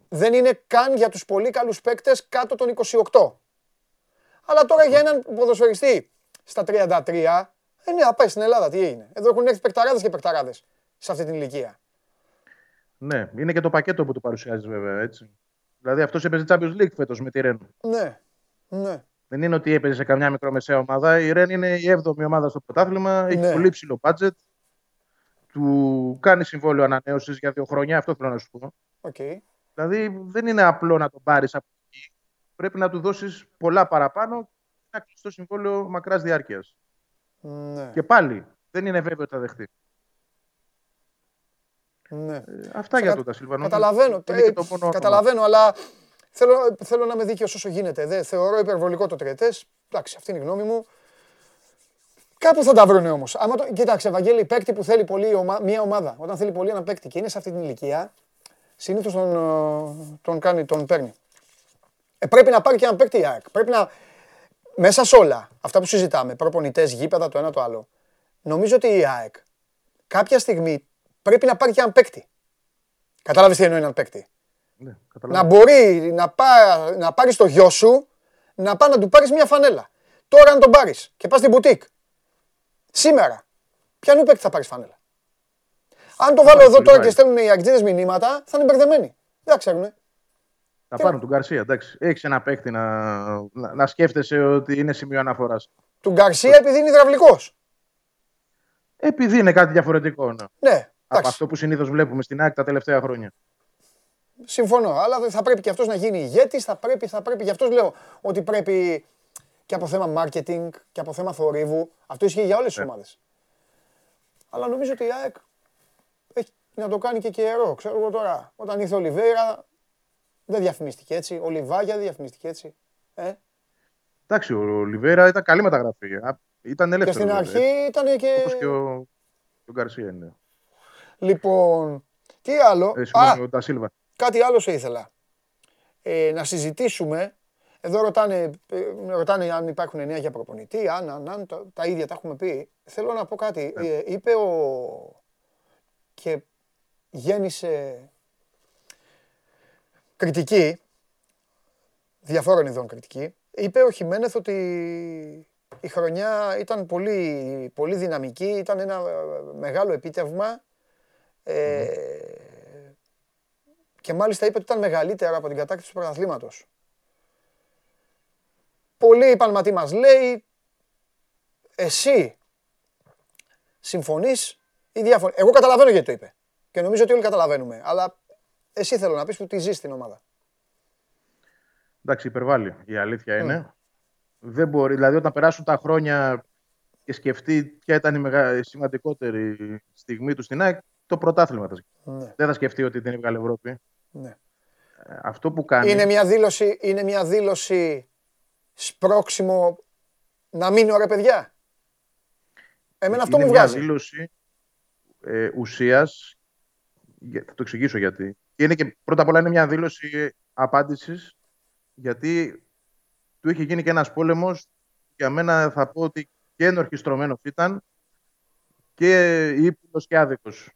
Δεν είναι καν για τους πολύ καλούς παίκτες κάτω των 28. Αλλά τώρα για έναν ποδοσφαιριστή στα 33, ε, ναι, πάει στην Ελλάδα, τι έγινε. Εδώ έχουν έρθει πεκταράδε και πεκταράδε σε αυτή την ηλικία.
Ναι, είναι και το πακέτο που του παρουσιάζεις βέβαια έτσι. Δηλαδή αυτός έπαιζε Champions League φέτος με τη Ρεν.
Ναι, ναι.
Δεν είναι ότι έπαιζε σε καμιά μικρομεσαία ομάδα. Η Ρεν είναι η 7η ομάδα στο πρωτάθλημα. Έχει ναι. πολύ ψηλό budget. Του κάνει συμβόλαιο ανανέωσης για δύο χρόνια. Αυτό θέλω να σου πω.
Okay.
Δηλαδή δεν είναι απλό να τον πάρεις από εκεί. Πρέπει να του δώσεις πολλά παραπάνω και να κλείσει το συμβόλαιο μακράς διάρκειας.
Ναι.
Και πάλι δεν είναι βέβαιο ότι θα δεχτεί.
Ναι.
Ε, αυτά για τον Τασίλβα.
Καταλαβαίνω, ε, καταλαβαίνω, αλλά θέλω, θέλω να είμαι δίκαιος όσο γίνεται. Δεν θεωρώ υπερβολικό το τριετές. Εντάξει, αυτή είναι η γνώμη μου. Κάπου θα τα βρουν όμως. Το... Κοίταξε, Ευαγγέλη, παίκτη που θέλει πολύ μια ομάδα, όταν θέλει πολύ ένα παίκτη και είναι σε αυτή την ηλικία, συνήθως τον, ε, τον, κάνει, τον παίρνει. Ε, πρέπει να πάρει και ένα παίκτη η ΑΕΚ. Πρέπει να. Μέσα σε όλα αυτά που συζητάμε, προπονητές, γήπεδα, το ένα το άλλο. Νομίζω ότι η ΑΕΚ κάποια στιγμή πρέπει να πάρει και έναν παίκτη. Κατάλαβες τι εννοεί έναν παίκτη;
Ναι,
να μπορεί να, πά, να πάρεις το γιο σου, να πάει να του πάρεις μια φανέλα. Τώρα, αν τον πάρεις και πας στην μπουτίκ, σήμερα, ποιανού παίκτη θα πάρεις φανέλα; Αν το βάλω εδώ τώρα και στέλνουν οι αγγλίδες μηνύματα, θα είναι μπερδεμένοι. Δεν ξέρουν.
Θα πάρουν τον Γκαρσία, εντάξει. Έχεις ένα παίκτη να, να, να σκέφτεσαι ότι είναι σημείο αναφοράς.
Του Γκαρσία επειδή είναι υδραυλικός.
Επειδή είναι κάτι διαφορετικό. Ναι.
ναι
από αυτό που συνήθως βλέπουμε στην ΑΕΚ τα τελευταία χρόνια.
Συμφωνώ, αλλά θα πρέπει και αυτός να γίνει ηγέτης. Θα πρέπει, θα πρέπει. Γι' αυτός λέω ότι πρέπει και από θέμα marketing και από θέμα θορύβου. Αυτό ισχύει για όλες τις ναι. ομάδες. Αλλά νομίζω ότι η ΑΕΚ έχει να το κάνει και καιρό. Ξέρω εγώ τώρα, όταν ήρθε ο Λιβέρα, δεν διαφημίστηκε έτσι. Ο Λιβάγια δεν διαφημίστηκε έτσι. Ε;
Εντάξει, ο Λιβέρα ήταν καλή μεταγραφή. Ήταν ελεύθερο.
Και στην αρχή ήταν και.
Όπως και ο, ο Γκαρσία είναι.
Λοιπόν, τι άλλο;
Ε, Α,
κάτι άλλο σε ήθελα. Ε, να συζητήσουμε. Εδώ ρωτάνε, ε, ρωτάνε αν υπάρχουν νέα για προπονητή, αν, αν, αν τα, τα ίδια τα έχουμε πει. Θέλω να πω κάτι. Ναι. Ε, είπε ο... και γέννησε κριτική, διαφόρων ειδών κριτική. Είπε ο Χιμένεθ ότι η χρονιά ήταν πολύ, πολύ δυναμική, ήταν ένα μεγάλο επίτευγμα ε, και μάλιστα είπε ότι ήταν μεγαλύτερα από την κατάκτηση του πρωταθλήματος. Πολλοί είπαν μα τι μας λέει, εσύ συμφωνείς ή διαφωνείς. Εγώ καταλαβαίνω γιατί το είπε. Και νομίζω ότι όλοι καταλαβαίνουμε. Αλλά εσύ θέλω να πεις που τη ζεις στην ομάδα.
Εντάξει, υπερβάλλει. Η αλήθεια είναι. Δεν μπορεί. Δηλαδή, όταν περάσουν τα χρόνια και σκεφτεί ποια ήταν η, μεγα... η σημαντικότερη στιγμή του στην ΑΕΚ, το πρωτάθλημα θα ναι. Δεν θα σκεφτεί ότι δεν έβγαλε Ευρώπη.
Ναι.
Ε, αυτό που κάνει...
Είναι μια δήλωση, είναι μια δήλωση σπρώξιμο να μείνει ωραία παιδιά. Εμένα αυτό
είναι
μου βγάζει.
Είναι μια δήλωση ε, ουσίας, θα το εξηγήσω γιατί. είναι και, πρώτα απ' όλα είναι μια δήλωση απάντησης, γιατί του είχε γίνει και ένας πόλεμος, για μένα θα πω ότι και ενορχιστρωμένος ήταν και ύπουλος και άδικος.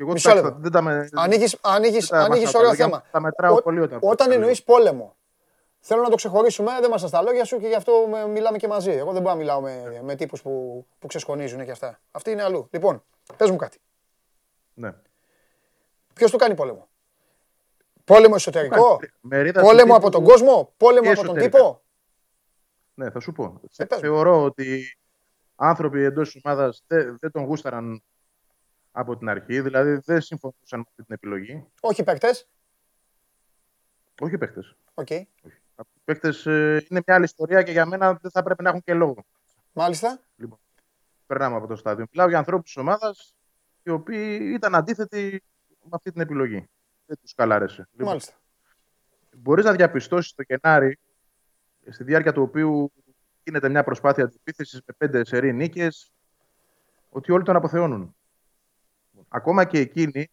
Εγώ Μισό λεπτό. Δεν τα με... Ανοίγεις, ανοίγεις, ανοίγεις ωραίο θέμα.
Τα μετράω Ό, πολύ όταν.
Όταν εννοείς πόλεμο, θέλω να το ξεχωρίσουμε, δεν είμαστε στα λόγια σου και γι' αυτό μιλάμε και μαζί. Εγώ δεν μπορώ να μιλάω με, με τύπους που, που ξεσχονίζουν και αυτά. Αυτή είναι αλλού. Λοιπόν, πες μου κάτι.
Ναι.
Ποιος του κάνει πόλεμο; Πόλεμο εσωτερικό, πόλεμο από τον κόσμο, πόλεμο από τον τύπο;
Ναι, θα σου πω. Ε, Θεωρώ ότι άνθρωποι εντός της ομάδας δεν, δεν τον γούσταραν από την αρχή. Δηλαδή δεν συμφωνούσαν με αυτή την επιλογή.
Όχι παίκτες.
Όχι παίκτες.
Okay.
Οι παίκτες ε, είναι μια άλλη ιστορία και για μένα δεν θα πρέπει να έχουν και λόγο.
Μάλιστα.
Λοιπόν, περνάμε από το στάδιο. Μιλάω για ανθρώπους της ομάδας οι οποίοι ήταν αντίθετοι με αυτή την επιλογή. Δεν τους καλάρεσε.
Λοιπόν, Μάλιστα.
Μπορείς να διαπιστώσεις το Γενάρη, στη διάρκεια του οποίου γίνεται μια προσπάθεια αντιπίθεσης με πέντε σερή νίκες, ότι όλοι τον αποθεώνουν ακόμα και εκείνοι,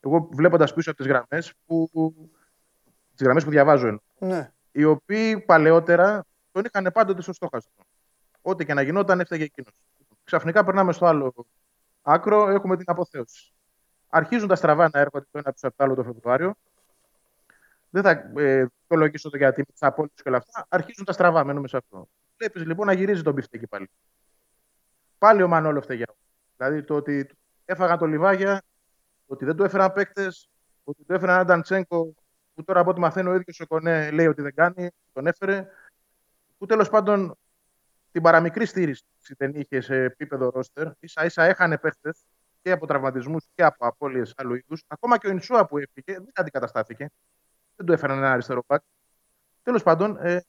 εγώ βλέποντας πίσω από τις γραμμές που, τις γραμμές που διαβάζω,
ναι.
οι οποίοι παλαιότερα τον είχαν πάντοτε στο στόχαστρο. Ό,τι και να γινόταν έφταγε εκείνος. Ξαφνικά περνάμε στο άλλο άκρο, έχουμε την αποθέωση. Αρχίζουν τα στραβά να έρχονται το ένα πίσω από το άλλο το Φεβρουάριο. Δεν θα ε, το λογίσω το γιατί με τι απόλυτε και όλα αυτά. Αρχίζουν τα στραβά, μένουμε σε αυτό. Βλέπεις λοιπόν να γυρίζει τον εκεί πάλι. Πάλι ο Μανόλο φταίγει. Δηλαδή το ότι έφαγαν το λιβάγια, ότι δεν του έφεραν παίκτες, ότι του έφεραν έναν Νταντσέγκο που τώρα από ό,τι μαθαίνω ο ίδιος ο Κονέ λέει ότι δεν κάνει, τον έφερε. Που τέλος πάντων την παραμικρή στήριξη δεν είχε σε επίπεδο ρόστερ. σα ίσα έχανε παίχτε και από τραυματισμούς και από απώλειες άλλου είδους. Ακόμα και ο Ινσούα που έφυγε δεν αντικαταστάθηκε. Δεν του έφεραν ένα αριστερό πακ. Τέλος πάντων, ε,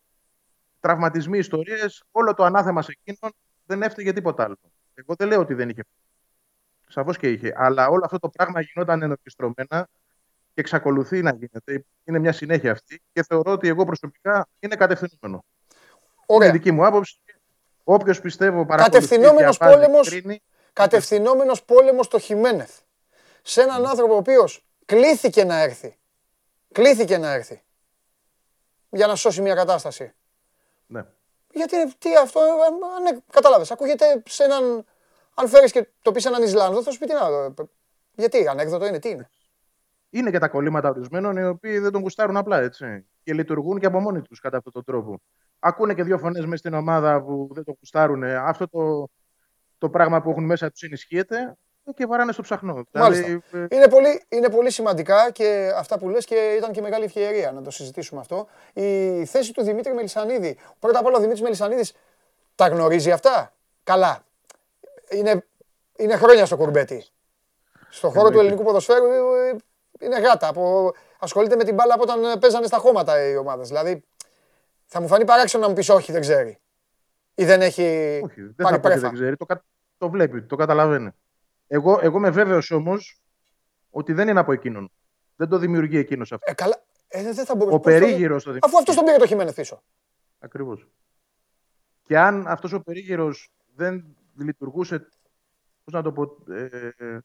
τραυματισμοί, ιστορίες, όλο το ανάθεμα σε εκείνον δεν έφταιγε τίποτα άλλο. Εγώ δεν λέω ότι δεν είχε. Σαφώς και είχε. Αλλά όλο αυτό το πράγμα γινόταν ενορκιστρωμένα και εξακολουθεί να γίνεται. Είναι μια συνέχεια αυτή και θεωρώ ότι εγώ προσωπικά είναι κατευθυνόμενο.
Ωραία.
Είναι δική μου άποψη. Όποιος πιστεύω
Κατευθυνόμενος πόλεμο. Κατευθυνόμενος πόλεμος στο Χιμένεθ. Σε έναν mm. άνθρωπο ο οποίος κλήθηκε να έρθει. Κλήθηκε να έρθει. Για να σώσει μια κατάσταση.
Ναι.
Γιατί τι αυτό, ναι, κατάλαβες, ακούγεται σε έναν, αν φέρεις και το πεις έναν Ισλάνδο, θα σου πει τι να, γιατί, ανέκδοτο είναι, τι είναι
είναι και τα κολλήματα ορισμένων οι οποίοι δεν τον κουστάρουν απλά έτσι. Και λειτουργούν και από μόνοι τους κατά αυτόν τον τρόπο. Ακούνε και δύο φωνές μέσα στην ομάδα που δεν τον κουστάρουν. Αυτό το, το πράγμα που έχουν μέσα τους ενισχύεται και βαράνε στο ψαχνό.
Δηλαδή, ε, είναι, πολύ, είναι πολύ σημαντικά και αυτά που λες και ήταν και μεγάλη ευκαιρία να το συζητήσουμε αυτό. Η θέση του Δημήτρη Μελισανίδη. Πρώτα απ' όλα ο Δημήτρης Μελισανίδης τα γνωρίζει αυτά; Καλά. Είναι, είναι χρόνια στο κουρμπέτι. Στον χώρο του ελληνικού ποδοσφαίρου ε, είναι γάτα. Από... Ασχολείται με την μπάλα από όταν ε, παίζανε στα χώματα οι ομάδες. Δηλαδή θα μου φανεί παράξενο να μου πεις όχι, δεν ξέρει. Ή δεν έχει
όχι, δεν πάρει θα δεν ξέρει. Το, το βλέπει, το καταλαβαίνει. Εγώ, εγώ είμαι βέβαιος όμως ότι δεν είναι από εκείνον. Δεν το δημιουργεί εκείνος αυτό.
Ε, καλά. Ε, δεν θα μπορούσε.
Ο περίγυρος το
Αφού αυτός τον πήρε το χειμένε πίσω.
Ακριβώς. Και αν αυτός ο περίγυρος δεν λειτουργούσε. Πώς να το πω. Ε, ε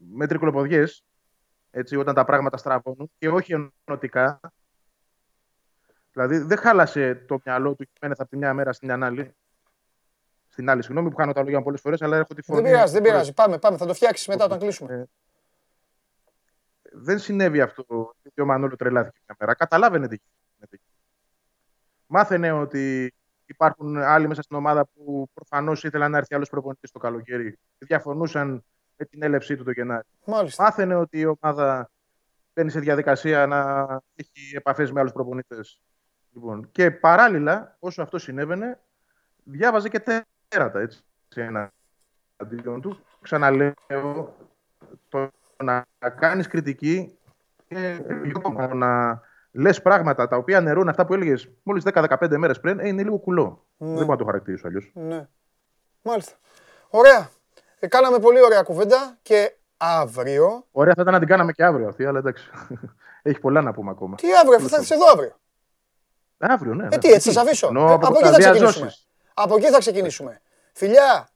με τρικολοποδιές, έτσι, όταν τα πράγματα στραβώνουν και όχι ενωτικά. Δηλαδή δεν χάλασε το μυαλό του κειμένεθα από τη μια μέρα στην άλλη. Στην άλλη, συγγνώμη που κάνω τα λόγια πολλές φορές, αλλά έχω τη φωνή.
Δεν πειράζει, δεν πειράζει. Πάμε, πάμε, θα το φτιάξεις μετά όταν κλείσουμε. Ε,
δεν συνέβη αυτό ότι ο Μανώλο τρελάθηκε μια μέρα. Καταλάβαινε τι γίνεται. Μάθαινε ότι υπάρχουν άλλοι μέσα στην ομάδα που προφανώς ήθελαν να έρθει άλλος προπονητής το καλοκαίρι. Διαφωνούσαν με την έλευσή του το Γενάρη.
Μάλιστα.
Μάθαινε ότι η ομάδα μπαίνει σε διαδικασία να έχει επαφές με άλλους προπονητές. Λοιπόν, και παράλληλα, όσο αυτό συνέβαινε, διάβαζε και τέρατα έτσι, ένα αντίον του. Ξαναλέω, το να κάνεις κριτική και να λες πράγματα τα οποία νερούν αυτά που έλεγες μόλις 10-15 μέρες πριν, ε, είναι λίγο κουλό. Ναι. Δεν μπορώ να το χαρακτηρίσω αλλιώς.
Ναι. Μάλιστα. Ωραία. Ε, κάναμε πολύ ωραία κουβέντα και αύριο.
Ωραία, θα ήταν να την κάναμε και αύριο αυτή, αλλά εντάξει. (laughs) Έχει πολλά να πούμε ακόμα.
Τι αύριο, αφού θα έρθει εδώ αύριο;
Αύριο, ναι.
Ε, ναι. τι, έτσι, σα αφήσω. Ε, από εκεί θα ξεκινήσουμε. Από εκεί θα ξεκινήσουμε. Φιλιά!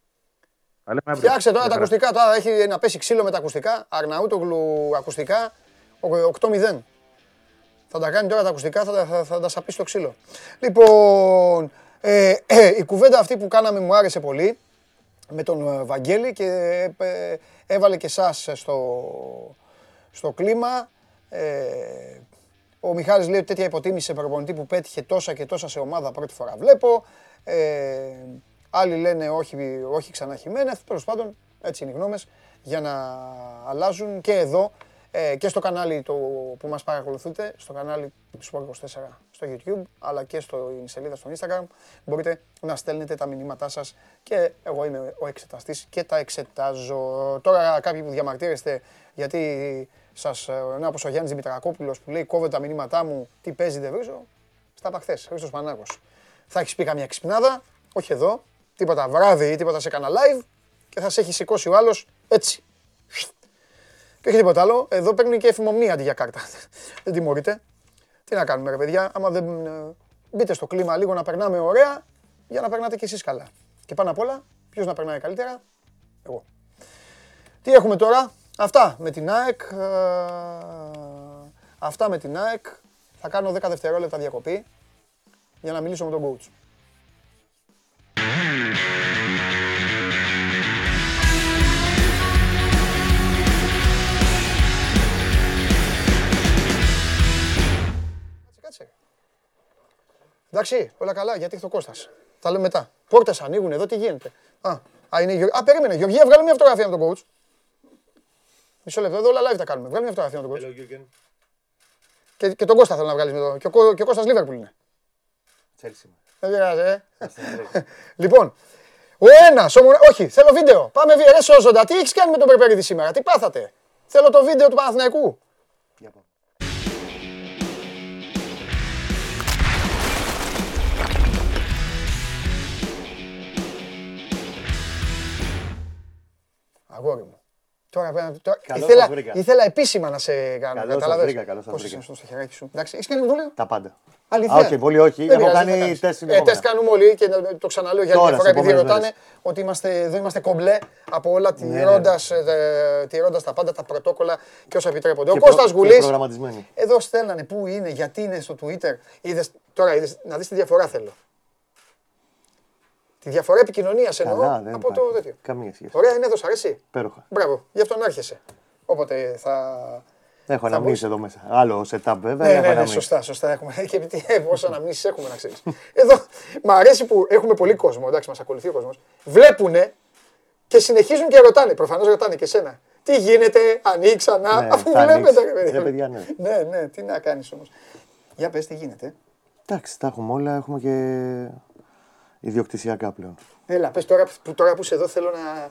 Φτιάξε τώρα τα ακουστικά. Τώρα έχει να πέσει ξύλο με τα ακουστικά. Αρναούτογλου ακουστικά 8-0. Θα τα κάνει τώρα τα ακουστικά, θα, θα, θα τα σαπίσει το ξύλο. Λοιπόν, ε, ε, η κουβέντα αυτή που κάναμε μου άρεσε πολύ με τον ε, Βαγγέλη και ε, έβαλε και εσάς στο, στο κλίμα. Ε, ο Μιχάλης λέει ότι τέτοια υποτίμηση σε προπονητή που πέτυχε τόσα και τόσα σε ομάδα πρώτη φορά βλέπω. Ε, άλλοι λένε όχι, όχι ξανά Χιμένεθ. Τέλος πάντων, έτσι είναι οι γνώμες για να αλλάζουν και εδώ ε, και στο κανάλι το, που μας παρακολουθείτε, στο κανάλι του Sport24 στο YouTube, αλλά και στο σελίδα στο Instagram, μπορείτε να στέλνετε τα μηνύματά σας και εγώ είμαι ο εξεταστής και τα εξετάζω. Τώρα κάποιοι που διαμαρτύρεστε γιατί σας, ναι, όπως ο Γιάννης Δημητρακόπουλος που λέει κόβε τα μηνύματά μου, τι παίζει δεν βρίζω, στα παχθές, Χρήστος Πανάκος. Θα έχεις πει καμιά ξυπνάδα, όχι εδώ, τίποτα βράδυ ή τίποτα σε κανένα live και θα σε έχει σηκώσει ο άλλος έτσι. Και όχι τίποτα άλλο. Εδώ παίρνει και εφημομνία αντί για κάρτα. (laughs) δεν τιμωρείτε. Τι να κάνουμε, ρε παιδιά, άμα δεν ε, μπείτε στο κλίμα λίγο να περνάμε ωραία, για να περνάτε κι εσείς καλά. Και πάνω απ' όλα, ποιος να περνάει καλύτερα, εγώ. Τι έχουμε τώρα, αυτά με την ΑΕΚ, ε, αυτά με την ΑΕΚ. Θα κάνω 10 δευτερόλεπτα διακοπή για να μιλήσω με τον coach. Εντάξει, όλα καλά, γιατί έχει το Κώστας. Τα λέμε μετά. Πόρτες ανοίγουν εδώ, τι γίνεται. Α, α, είναι η Γεωργία. Α, περίμενε. Γεωργία, βγάλε μια φωτογραφία με τον coach. Μισό λεπτό, εδώ όλα live τα κάνουμε. Βγάλε μια φωτογραφία με τον coach. Και, και τον Κώστα θέλω να βγάλεις με το. Και ο, Κώ- και ο Κώστας Λίβερπουλ είναι.
Τσέλσι.
Δεν πειράζει, ε. (laughs) λοιπόν, ο ένας, όχι, θέλω βίντεο. Πάμε βίντεο, ρε σώζοντα. Τι έχεις κάνει με τον Περπέριδη σήμερα, τι πάθατε; Θέλω το βίντεο του Παναθηναϊκού. Αγόρι μου. Τώρα, πρέπει να- τώρα,
Καλώς
ήθελα,
σας βρήκα.
ήθελα επίσημα να σε κάνω.
Καλώς σας
κατάλαβες;
βρήκα, καλώς σας
Πώς
βρήκα.
είσαι στο χεράκι σου; Εντάξει, έχεις κάνει εμβόλιο.
Τα πάντα.
Αλήθεια.
Α, όχι, εμβόλιο όχι.
Δεν
Έχω
πειράζει,
κάνει
θα κάνεις.
τεστ
Ε,
συνεχόμενα.
τεστ κάνουμε όλοι και να- το ξαναλέω για άλλη
Τώρα,
μια φορά
στις
επειδή
επόμενες
ρωτάνε
μέρες.
ότι είμαστε, εδώ είμαστε κομπλέ από όλα
ναι.
τηρώντας, ε, τηρώντας τα πάντα, τα πρωτόκολλα και όσα επιτρέπονται. Ο
Και
Κώστας
προ- και
Γουλής,
προγραμματισμένοι.
εδώ στέλνανε πού είναι, γιατί είναι στο Twitter. Είδες, τώρα είδες, να δεις τη διαφορά θέλω. Τη διαφορά επικοινωνίας εννοώ
Καλά, δεν
από το
υπάρχει.
τέτοιο.
Καμία σχέση.
Ωραία είναι εδώ, σ' αρέσει.
Υπέροχα.
Μπράβο, γι' αυτό να έρχεσαι. Όποτε θα.
Έχω
Θα
αναμνήσει εδώ μέσα. Άλλο setup βέβαια.
Ναι,
έχω
ναι, ναι,
αναμνήσεις.
σωστά, σωστά. Έχουμε. (laughs) Και τι, ε, πόσε αναμνήσεις έχουμε να ξέρεις. Εδώ μ' αρέσει που έχουμε πολύ κόσμο, εντάξει, μας ακολουθεί ο κόσμος. Βλέπουνε και συνεχίζουν και ρωτάνε. Προφανώς ρωτάνε και εσένα. Τι γίνεται, ανοίξει ξανά,
Ναι,
αφού
θα
βλέπετε,
ανοίξεις.
ρε παιδί.
Ναι, παιδιά, ναι.
ναι, ναι, τι να κάνεις όμως. Για πες, τι γίνεται.
Εντάξει, τα έχουμε όλα. Έχουμε και ιδιοκτησιακά πλέον.
Έλα, πες τώρα, που, τώρα που είσαι εδώ θέλω να,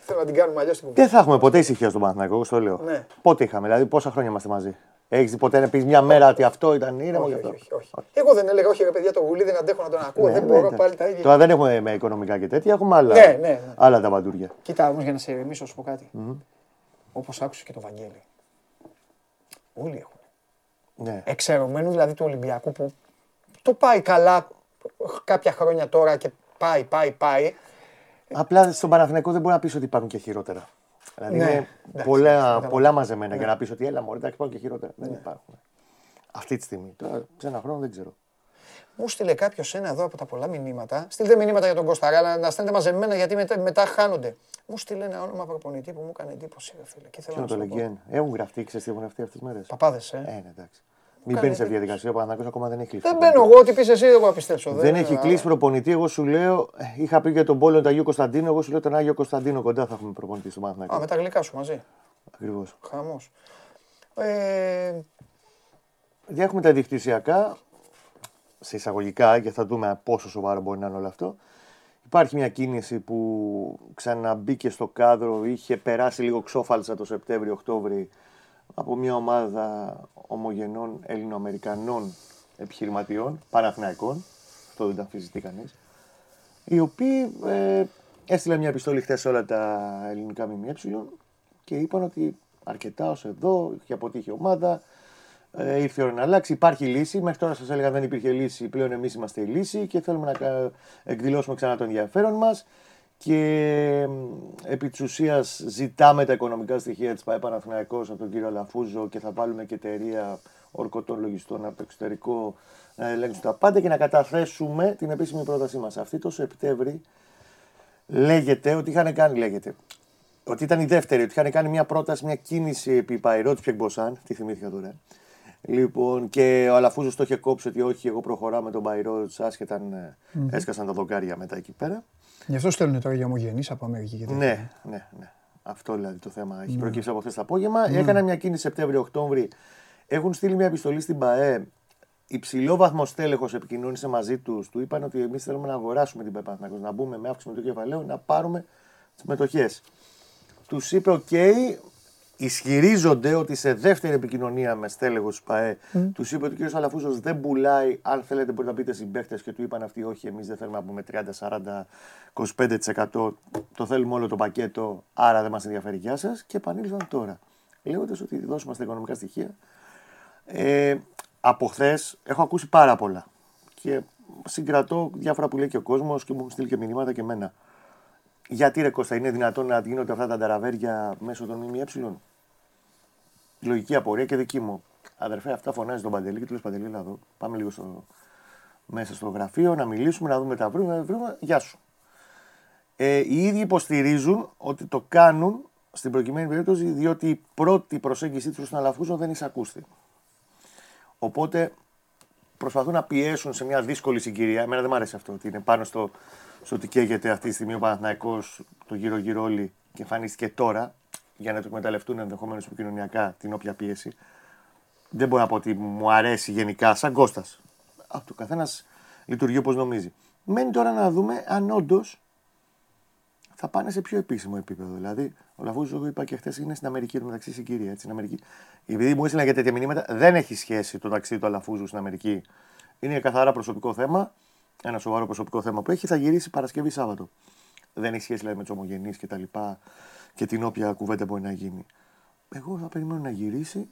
θέλω να την κάνουμε αλλιώς την κουβέντα.
Δεν θα έχουμε ποτέ ησυχία στον Παναθηναϊκό, εγώ στο λέω.
Ναι.
Πότε είχαμε, δηλαδή πόσα χρόνια είμαστε μαζί. Έχεις δει ποτέ να πεις μια μέρα ότι αυτό ήταν ήρεμο
Όχι,
γι'
όχι,
αυτό;
όχι, όχι. Εγώ δεν έλεγα, όχι, ρε παιδιά, το γουλί δεν αντέχω να τον ακούω.
Ναι,
δεν
ναι,
μπορώ
εντάξει.
πάλι τα ίδια.
Τώρα δεν έχουμε με οικονομικά και τέτοια, έχουμε άλλα,
Ναι, ναι, ναι.
άλλα τα μπαντούρια.
Κοίτα όμως για να σε ηρεμήσω, σου πω κάτι. Όπως άκουσες και το Βαγγέλη. Όλοι έχουν.
Ναι.
Εξαιρωμένου δηλαδή του Ολυμπιακού που το πάει καλά κάποια χρόνια τώρα και πάει, πάει, πάει.
Απλά στον Παναθηναϊκό δεν μπορεί να πεις ότι υπάρχουν και χειρότερα. Δηλαδή
Ναι,
είναι
εντάξει,
πολλά,
εντάξει,
πολλά μαζεμένα για να πεις ότι έλα μωρέ, εντάξει, υπάρχουν και χειρότερα. Δεν υπάρχουν. Αυτή τη στιγμή. Τώρα σε ένα χρόνο δεν ξέρω.
Μου στείλε κάποιος ένα εδώ από τα πολλά μηνύματα. Στείλτε μηνύματα για τον Κωσταρά, αλλά να στέλνετε μαζεμένα γιατί μετά, μετά χάνονται. Μου στείλε ένα όνομα προπονητή που μου έκανε εντύπωση, ρε φίλε. Και θέλω
Ποιο
να
είναι
σου
το
το πω.
Λεγκέν. Έχουν γραφτεί, ξέρεις τι έχουν γραφτεί αυτές τις μέρες;
Παπάδες, ε.
Ε, ναι, εντάξει. Μην
Κάνει
μπαίνει σε
εντύπωση.
διαδικασία. Ο Παναθηναϊκός ακόμα δεν έχει κλείσει.
Δεν
προπονητή.
μπαίνω εγώ, ό,τι πεις εσύ, δεν μπορώ να πιστέψω.
Δεν έχει κλείσει προπονητή. Εγώ σου λέω, ε, είχα πει για τον Πόλο τον Αγίο Κωνσταντίνο. Εγώ σου λέω τον Άγιο Κωνσταντίνο κοντά θα έχουμε προπονητή στο
Α,
Παναθηναϊκό.
με τα γλυκά σου μαζί.
Ακριβώς.
Χαμός. Ε,
Έχουμε τα δικτυσιακά, σε εισαγωγικά, και θα δούμε πόσο σοβαρό μπορεί να είναι όλο αυτό. Υπάρχει μια κίνηση που ξαναμπήκε στο κάδρο, είχε περάσει λίγο ξόφαλσα το Σεπτέμβριο-Οκτώβρη από μια ομάδα ομογενών Ελληνοαμερικανών επιχειρηματιών, Παναθηναϊκών, αυτό δεν τα αμφισβητεί κανείς, οι οποίοι ε, έστειλαν μια επιστολή χθες σε όλα τα ελληνικά ΜΜΕ και είπαν ότι αρκετά ως εδώ, έχει αποτύχει η ομάδα, ε, ήρθε η ώρα να αλλάξει. Υπάρχει λύση. Μέχρι τώρα σας έλεγα δεν υπήρχε λύση. Πλέον εμείς είμαστε η λύση και θέλουμε να κα- εκδηλώσουμε ξανά το ενδιαφέρον μας. Και μ, επί της ουσίας ζητάμε τα οικονομικά στοιχεία της ΠαΕ Παναθηναϊκός από τον κύριο Αλαφούζο και θα βάλουμε και εταιρεία ορκωτών λογιστών από το εξωτερικό να ελέγξουν τα πάντα και να καταθέσουμε την επίσημη πρότασή μας. Αυτή το Σεπτέμβρη λέγεται ότι είχαν κάνει, λέγεται, ότι ήταν η δεύτερη, ότι είχαν κάνει μια πρόταση, μια κίνηση επί Παϊρότ Πιεκμποσάν, τι θυμήθηκα τώρα. Λοιπόν, και ο Αλαφούζος το είχε κόψει ότι όχι, εγώ προχωράω με τον Παϊρότ, άσχετα αν ε, έσκασαν τα δοκάρια μετά εκεί πέρα.
Γι' αυτό στέλνουν τώρα για ομογενείς από Αμερική. και τέτοια.
Ναι, ναι, ναι. Αυτό δηλαδή το θέμα έχει προκύψει από χθες το απόγευμα. Έκαναν μια κίνηση Σεπτέμβριο-Οκτώβρη. Έχουν στείλει μια επιστολή στην ΠαΕ. Υψηλόβαθμο στέλεχος επικοινώνησε μαζί τους. Του είπαν ότι εμείς θέλουμε να αγοράσουμε την ΠΑΕ Παναθηναϊκός, να μπούμε με αύξηση μετοχικού κεφαλαίου, να πάρουμε τις μετοχές. Τους είπε: οκ, ισχυρίζονται ότι σε δεύτερη επικοινωνία με στέλεχο τη ΠαΕ, τους είπε ότι ο κ. Αλαφούζος δεν πουλάει. Αν θέλετε, μπορείτε να πείτε συμπαίχτε και του είπαν αυτοί: Όχι, εμείς δεν θέλουμε να πούμε 30, 40, 25%. Το θέλουμε όλο το πακέτο, άρα δεν μας ενδιαφέρει. Γεια σας. Και επανήλθαν τώρα. Λέγοντας ότι δώσουμε στα οικονομικά στοιχεία. Ε, από χθες έχω ακούσει πάρα πολλά. Και συγκρατώ διάφορα που λέει και ο κόσμος και μου έχουν στείλει και μηνύματα και εμένα. Γιατί ρε Κώστα, είναι δυνατόν να γίνονται αυτά τα ταραβέρια μέσω των ΜΜΕ; Λογική απορία και δική μου. Αδερφέ, αυτά φωνάζει τον Παντελή και του λες Παντελή, έλα εδώ. Πάμε λίγο στο, μέσα στο γραφείο να μιλήσουμε, να δούμε τα βρούμε. βρούμε. Γεια σου. Ε, οι ίδιοι υποστηρίζουν ότι το κάνουν στην προκειμένη περίπτωση διότι η πρώτη προσέγγιση τους στον Αλαφούζο δεν εισακούστη. Οπότε προσπαθούν να πιέσουν σε μια δύσκολη συγκυρία. Εμένα δεν μου αρέσει αυτό ότι είναι πάνω στο, στο ότι καίγεται αυτή τη στιγμή ο Παναθηναϊκός το γύρω-γύρω όλοι και εμφανίστηκε τώρα για να το εκμεταλλευτούν ενδεχομένως επικοινωνιακά την όποια πίεση. Δεν μπορώ να πω ότι μου αρέσει γενικά σαν Κώστας. Το καθένας λειτουργεί όπως νομίζει. Μένει τώρα να δούμε αν όντως θα πάνε σε πιο επίσημο επίπεδο. Δηλαδή, ο Λαβούζο, εγώ είπα και χθες, είναι στην Αμερική, το μεταξύ συγκυρία. Έτσι, στην Αμερική. Επειδή μου έστειλαν για τέτοια μηνύματα, δεν έχει σχέση το ταξίδι του Αλαφούζου στην Αμερική. Είναι καθαρά προσωπικό θέμα. Ένα σοβαρό προσωπικό θέμα που έχει. Θα γυρίσει Παρασκευή Σάββατο. Δεν έχει σχέση δηλαδή, με του ομογενείς και τα λοιπά και την όποια κουβέντα μπορεί να γίνει. Εγώ θα περιμένω να γυρίσει.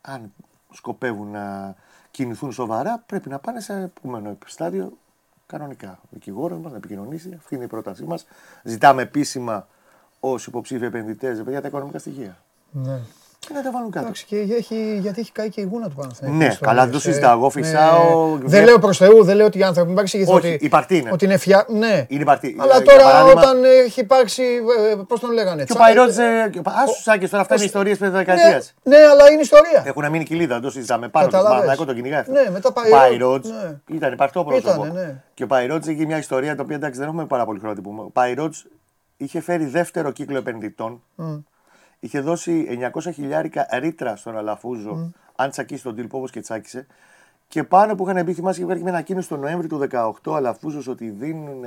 Αν σκοπεύουν να κινηθούν σοβαρά, πρέπει να πάνε σε επόμενο στάδιο κανονικά. Ο δικηγόρος μας να επικοινωνήσει. Αυτή είναι η πρότασή μας. Ζητάμε επίσημα ως υποψήφοι επενδυτές για τα οικονομικά στοιχεία.
Ναι.
Και να τα βάλουν κάτω.
Εντάξει, και έχει, γιατί έχει καεί και η γούνα του Παναθηναϊκού.
Ναι,
ιστορίες,
καλά, δεν το
ε.
συζητάω. Εγώ φυσάω.
Ναι. Δεν λέω προς Θεού, δεν λέω ότι οι άνθρωποι μην παρεξηγηθούν
Όχι,
ότι,
η παρτί είναι.
ότι είναι φια... Ναι.
Είναι παρτί.
Αλλά
Για
τώρα
παράδειγμα,
όταν έχει υπάρξει. Πώς τον λέγανε.
Και ο
τσα-
Παϊρότζε. Α του σάκε τώρα, αυτά είναι
Πώς-
ιστορίες
Ναι,
πενταδεκαετία.
ναι, αλλά είναι ιστορία.
Έχουν μείνει κοιλίδα, δεν το συζητάμε. Πάνω του
Καταλάβες.
Παναθηναϊκό τον κυνηγάει αυτό.
Ναι, μετά
Ο
Παϊρότζ,
Παϊρότζ
ναι.
ήταν υπαρκτό πρόσωπο.
Ήτανε, ναι.
Και ο Παϊρότζ έχει μια ιστορία τα οποία εντάξει δεν έχουμε πάρα πολύ χρόνο να την πούμε. Ο Παϊρότζ είχε φέρει δεύτερο κύκλο επενδυτών. Είχε δώσει 900 χιλιάρικα ρήτρα στον Αλαφούζο, αν τσακίσει τον τύπο όπω και τσάκισε. Και πάνω που είχαν μπει, θυμάσαι, υπάρχει μια ανακοίνωση τον Νοέμβρη του 2018 Αλαφούζος ότι δίνουν,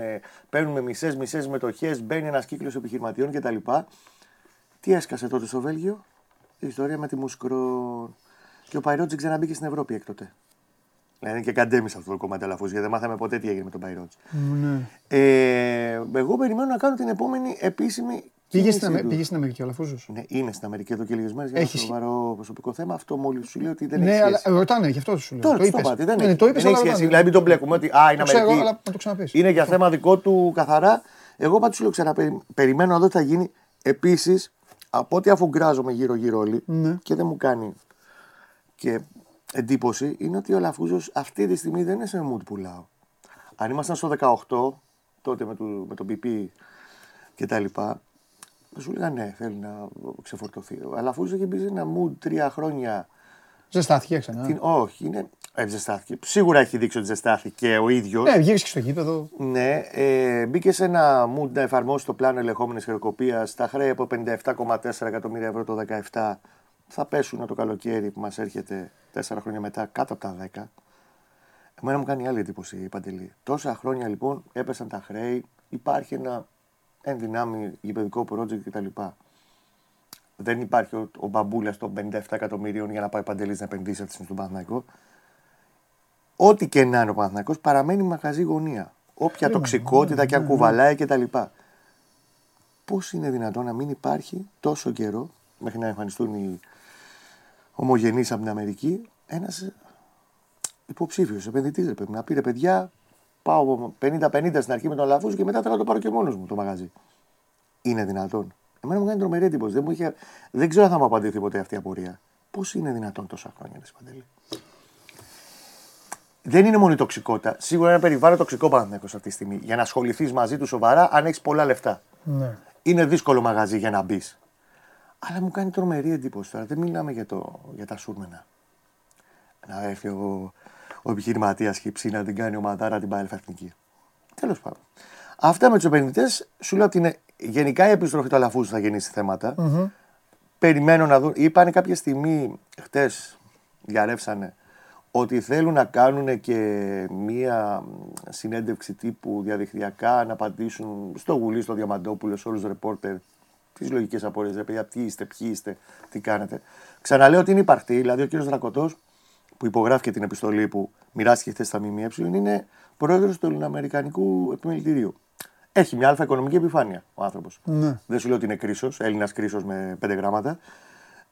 παίρνουν μισές μισές μετοχές, μπαίνει ένας κύκλος επιχειρηματιών κτλ. Τι έσκασε τότε στο Βέλγιο, η ιστορία με τη Μουσκρόν. Και ο Παϊρότζ ξαναμπήκε στην Ευρώπη έκτοτε. Δηλαδή είναι και καντέμι σε αυτό το κομμάτι Αλαφούζο, γιατί δεν μάθαμε ποτέ τι έγινε με τον Παϊρότζ.
Ναι.
Ε, εγώ περιμένω να κάνω την επόμενη επίσημη.
Πήγε
κίνηση
στην, Αμε-
του.
πήγε στην Αμερική ο Λαφούζος.
Ναι, είναι στην Αμερική εδώ και λίγες μέρες για ένα
Έχεις-
σοβαρό προσωπικό θέμα. Αυτό μόλις σου λέω ότι δεν
Ναι,
έχει
αλλά
σχέση.
ρωτάνε, γι' αυτό σου λέω.
Τώρα
το
του το
είπες.
είπατε, δεν
Ναι,
έχει,
το είπες,
δεν έχει
αλλά
σχέση.
ρωτάνε.
Δηλαδή μην τον μπλέκουμε ότι α, είναι
Το ξέρω,
Αμερική.
αλλά να το ξαναπείς.
Είναι για θέμα δικό του καθαρά. Εγώ πάντως σου λέω ξανά, περι- περιμένω να δω τι θα γίνει. Επίσης, από ό,τι αφού γκράζομαι γύρω-γύρω όλοι
Ναι.
και δεν μου κάνει και εντύπωση, είναι ότι ο Λαφούζος αυτή τη στιγμή δεν είναι σε mood πουλάω. Αν ήμασταν στο 18, τότε με, του, με τον PP και τα λοιπά, θα σου έλεγα ναι, θέλει να ξεφορτωθεί. Ο Αλαφούζο έχει μπει σε ένα mood τρία χρόνια
Ζεστάθηκε ξανά.
την, όχι, είναι. Ε, ζεστάθηκε. Σίγουρα έχει δείξει ότι ζεστάθηκε ο ίδιος.
Ναι, γύρισε και στο γήπεδο.
Ναι, ε, μπήκε σε ένα mood να εφαρμόσει το πλάνο ελεγχόμενης χρεοκοπίας. Τα χρέη από 57,4 εκατομμύρια ευρώ το 2017 θα πέσουν το καλοκαίρι που μας έρχεται 4 χρόνια μετά κάτω από τα 10. Εμένα μου κάνει άλλη εντύπωση η Παντελή. Τόσα χρόνια λοιπόν έπεσαν τα χρέη, υπάρχει ένα ενδυνάμει γηπαιδικό project κτλ. Δεν υπάρχει ο, ο μπαμπούλας των 57 εκατομμυρίων για να πάει παντελής να επενδύσει αυτή τη στιγμή στον Παναθηναϊκό. Ό,τι και να είναι ο Παναθηναϊκός παραμένει μαγαζί γωνία. Όποια τοξικότητα και αν κουβαλάει κτλ. Πώς είναι δυνατόν να μην υπάρχει τόσο καιρό μέχρι να εμφανιστούν οι ομογενεί από την Αμερική ένας υποψήφιος επενδυτής. Πρέπει να πήρε παιδιά, πάω 50-50 στην αρχή με τον Λαφούζο και μετά θέλω να το πάρω και μόνος μου το μαγαζί. Είναι δυνατόν; Εμένα μου κάνει τρομερή εντύπωση. Δεν, μου είχε... δεν ξέρω αν θα μου απαντήσει ποτέ αυτή η απορία. Πώς είναι δυνατόν τόσα χρόνια, Ρε Παντελή; Δεν είναι μόνο η τοξικότητα. Σίγουρα είναι ένα περιβάλλον τοξικό Παναθηναϊκό αυτή τη στιγμή. Για να ασχοληθείς μαζί του σοβαρά, αν έχεις πολλά λεφτά.
Ναι.
Είναι δύσκολο μαγαζί για να μπεις. Αλλά μου κάνει τρομερή εντύπωση τώρα. Δεν μιλάμε για, το, για τα σούρμενα. Να έρθει ο, ο επιχειρηματίας χυψή να την κάνει ο Μαδάρα την πάει εθνική. Τέλος πάντων. Αυτά με τους επενδυτές, σου λέω ότι είναι γενικά η επιστροφή του Αλαφούζου θα γεννήσει θέματα. Περιμένω να δουν. Είπανε κάποια στιγμή, χτες διαρρεύσανε, ότι θέλουν να κάνουν και μία συνέντευξη τύπου διαδικτυακά να απαντήσουν στο Γουλή, στο Διαμαντόπουλο, σε όλους τους ρεπόρτερ τι λογικές απορίες. Ρε παιδιά, τι είστε, ποιοι είστε, τι κάνετε. Ξαναλέω ότι είναι υπαρκτή, δηλαδή ο κ. Δρακωτός που υπογράφηκε την επιστολή που μοιράστηκε χθες στα ΜΜΕ είναι πρόεδρος του Ελληνοαμερικανικού Επιμελητηρίου. Έχει μια αλφα οικονομική επιφάνεια ο άνθρωπος.
Ναι.
Δεν σου λέω ότι είναι κρίσος, Έλληνας κρίσος με πέντε γράμματα.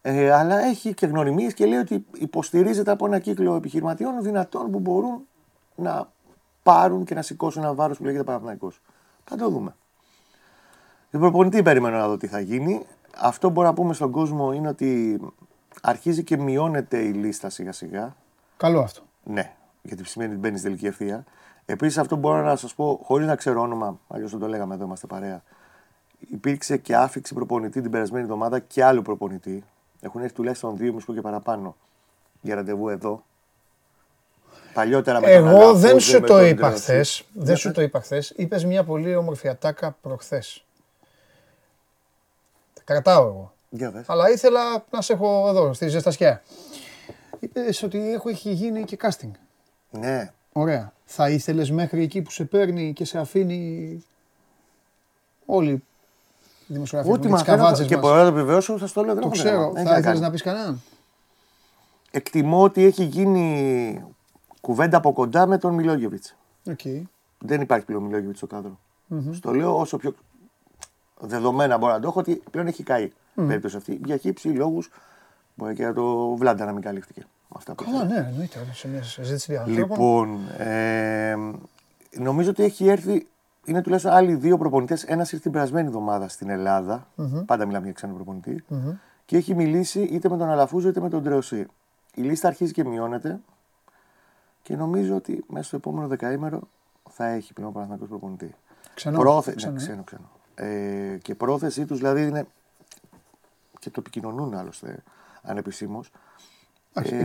Ε, αλλά έχει και γνωριμίες και λέει ότι υποστηρίζεται από ένα κύκλο επιχειρηματιών δυνατών που μπορούν να πάρουν και να σηκώσουν ένα βάρος που λέγεται Παναθηναϊκός. Θα το δούμε. Τον προπονητή περιμένω να δω τι θα γίνει. Αυτό που μπορώ να πούμε στον κόσμο είναι ότι αρχίζει και μειώνεται η λίστα σιγά σιγά.
Καλό αυτό.
Ναι, γιατί σημαίνει ότι μπαίνει στην τελική ευθεία. Επίσης, αυτό μπορώ να σας πω, χωρίς να ξέρω όνομα, αλλιώς δεν το λέγαμε εδώ, είμαστε παρέα. Υπήρξε και άφηξη προπονητή την περασμένη εβδομάδα και άλλου προπονητή. Έχουν έρθει τουλάχιστον δύο μισό και παραπάνω για ραντεβού εδώ. Παλιότερα με τον
Εγώ
Αλαφούζο,
δεν
με
σου το
τον
είπα
Ντρότσι.
χθες. Δεν σου το είπα χθες. Είπες μια πολύ όμορφη ατάκα προχθές. Κρατάω εγώ.
Για δες.
Αλλά ήθελα να σε έχω εδώ, στη ζεστασιά. Είπες ότι έχω, έχει γίνει και casting.
Ναι,
Ωραία. Θα ήθελες μέχρι εκεί που σε παίρνει και σε αφήνει όλοι οι δημοσιογράφοι
Ούτε
με τις
μαθαίνω
καβάτσες
και
μας.
μπορώ να το επιβεβαιώσω, θα το λέω. Δεν
Το
έχω
ξέρω.
θέμα. Δεν
Θα
έχει
ήθελες
κάνει.
να πεις κανέναν;
Εκτιμώ ότι έχει γίνει κουβέντα από κοντά με τον Μιλόγεβιτς.
Οκ.
Δεν υπάρχει πλέον Μιλόγεβιτς στο κάδρο Στο λέω όσο πιο δεδομένα μπορώ να το έχω ότι πλέον έχει καεί η περίπτωση αυτή. Για χι ψι λόγους μπορεί και για το Βλάντα να μην καλύφθηκε. με Αυτά που
Καλά,
έφερε.
ναι, εννοείται. Σε μια συζήτηση δύο ανθρώπων.
Λοιπόν, ε, νομίζω ότι έχει έρθει. Είναι τουλάχιστον άλλοι δύο προπονητές. Ένας ήρθε την περασμένη εβδομάδα στην ελλαδα Πάντα μιλάμε για ξένο προπονητή. Και έχει μιλήσει είτε με τον Αλαφούζο είτε με τον Τρεωσή. Η λίστα αρχίζει και μειώνεται. Και νομίζω ότι μέσα στο επόμενο δεκαήμερο θα έχει πλέον Παναθηναϊκός προπονητή.
Ξενό.
Πρόθε...
Ξενό,
Ναι,
ε.
ξένο, ξένο. Ε, και πρόθεσή τους δηλαδή είναι. και το επικοινωνούν άλλωστε ανεπισήμως.
Εντάξει,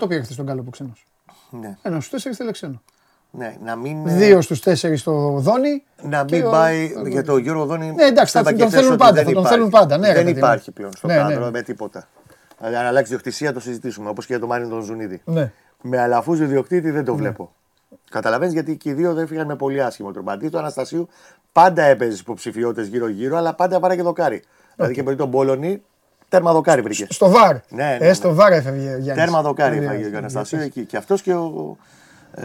24% πήρε χθες τον κάλο που ξένος.
Ναι,
Ένα στους τέσσερις θέλει ξένο.
ναι, να μην. ε,
Δύο στους τέσσερις στο Δόνι.
Να
και
μην
ο-
πάει για το Γιώργο Δόνη.
Ναι, εντάξει, θα
είπα
τον
και χθες
θέλουν
ότι
πάντα,
δεν
θα τον
υπάρχει.
θέλουν πάντα, ναι, ρε
δεν
παιδί μου.
υπάρχει πλέον στο
Ναι,
κάδρο
ναι.
με τίποτα. Δηλαδή, αν αλλάξει διοκτησία το συζητήσουμε, όπως και για τον Μάριν τον Ζουνίδη.
Ναι.
Με αλαφούζο ιδιοκτήτη δεν το βλέπω. Καταλαβαίνεις γιατί και οι δύο δεν φύγαν με πολύ άσχημο τρόπο. Αντί του Αναστασίου πάντα έπαιζε υποψηφιότητε γύρω-γύρω, αλλά πάντα βάρε και δοκάρι. Δηλαδή και πριν τον Πόλωνη, τέρμα δοκάρι βρήκε.
Στο βαρ.
Ναι, ναι,
Ε,
ναι.
στο βαρ έφευγε ο Γιάννης.
Τέρμα δοκάρι
Ναι,
έφαγε
ναι,
ο Αναστασίου εκεί. Και αυτός και ο. Ε,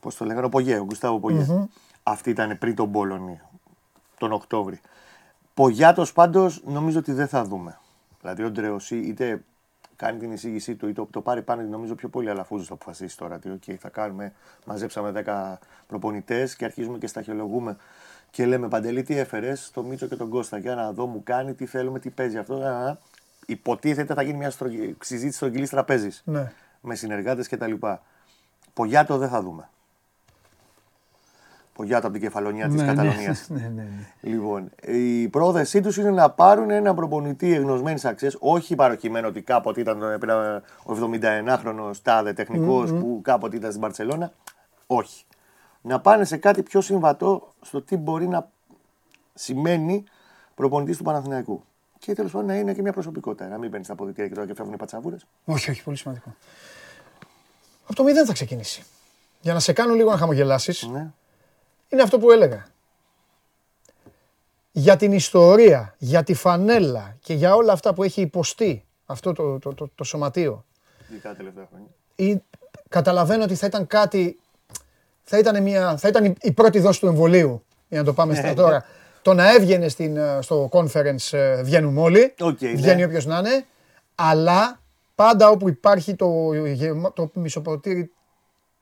Πώς το λέγανε, ο Πογέ, ο Γκουστάβο Πογέ. Αυτή ήταν πριν τον Πόλωνη, τον Οκτώβρη. Πογιάτος πάντως νομίζω ότι δεν θα δούμε. Δηλαδή ο Ντρεωσή είτε κάνει την εισήγησή του είτε το πάρει πάνω, νομίζω πιο πολύ αλαφούζος θα αποφασίσει τώρα. Τι, okay, θα κάνουμε, μαζέψαμε 10 προπονητές και αρχίζουμε και σταχυολογούμε. Και λέμε Παντελή, τι έφερες στο Μίτσο και τον Κώστα. Για να δω, μου κάνει, τι θέλουμε, τι παίζει αυτό. Α, α. Υποτίθεται θα γίνει μια στρογγυ- συζήτηση στρογγυλής τραπέζης
Ναι.
με συνεργάτες κτλ. Πογιάτο δεν θα δούμε. Πογιάτο από την κεφαλονιά της
Ναι, ναι.
Καταλωνίας. (laughs)
Ναι, ναι, ναι.
Λοιπόν, η πρόθεσή τους είναι να πάρουν ένα προπονητή εγνωσμένης αξίας, όχι παροχημένο ότι κάποτε ήταν ε, πριν, ε, ο 71χρονο τάδε τεχνικός που κάποτε ήταν στην Παρσελώνα. Όχι. Να πάνε σε κάτι πιο συμβατό στο τι μπορεί να σημαίνει προπονητής του Παναθηναϊκού. Και τέλος πάντων να είναι και μια προσωπικότητα. Να μην μπαίνει στα αποδητήρια και τώρα και φεύγουν οι πατσαβούρες.
Όχι, όχι, πολύ σημαντικό. Από το μηδέν θα ξεκινήσει. Για να σε κάνω λίγο να χαμογελάσεις,
Ναι.
Είναι αυτό που έλεγα. Για την ιστορία, για τη φανέλα και για όλα αυτά που έχει υποστεί αυτό το, το, το, το σωματείο,
Ειδικά τα τελευταία χρόνια.
ή, καταλαβαίνω ότι θα ήταν κάτι, θα ήταν, μια, θα ήταν η, η πρώτη δόση του εμβολίου, για να το πάμε στα τώρα. Το να έβγαινε στην, ε, στο conference ε, βγαίνουμε όλοι,
Οκ, ναι.
βγαίνει όποιος να είναι, αλλά πάντα όπου υπάρχει το, γεμα- το μισοποτήρι,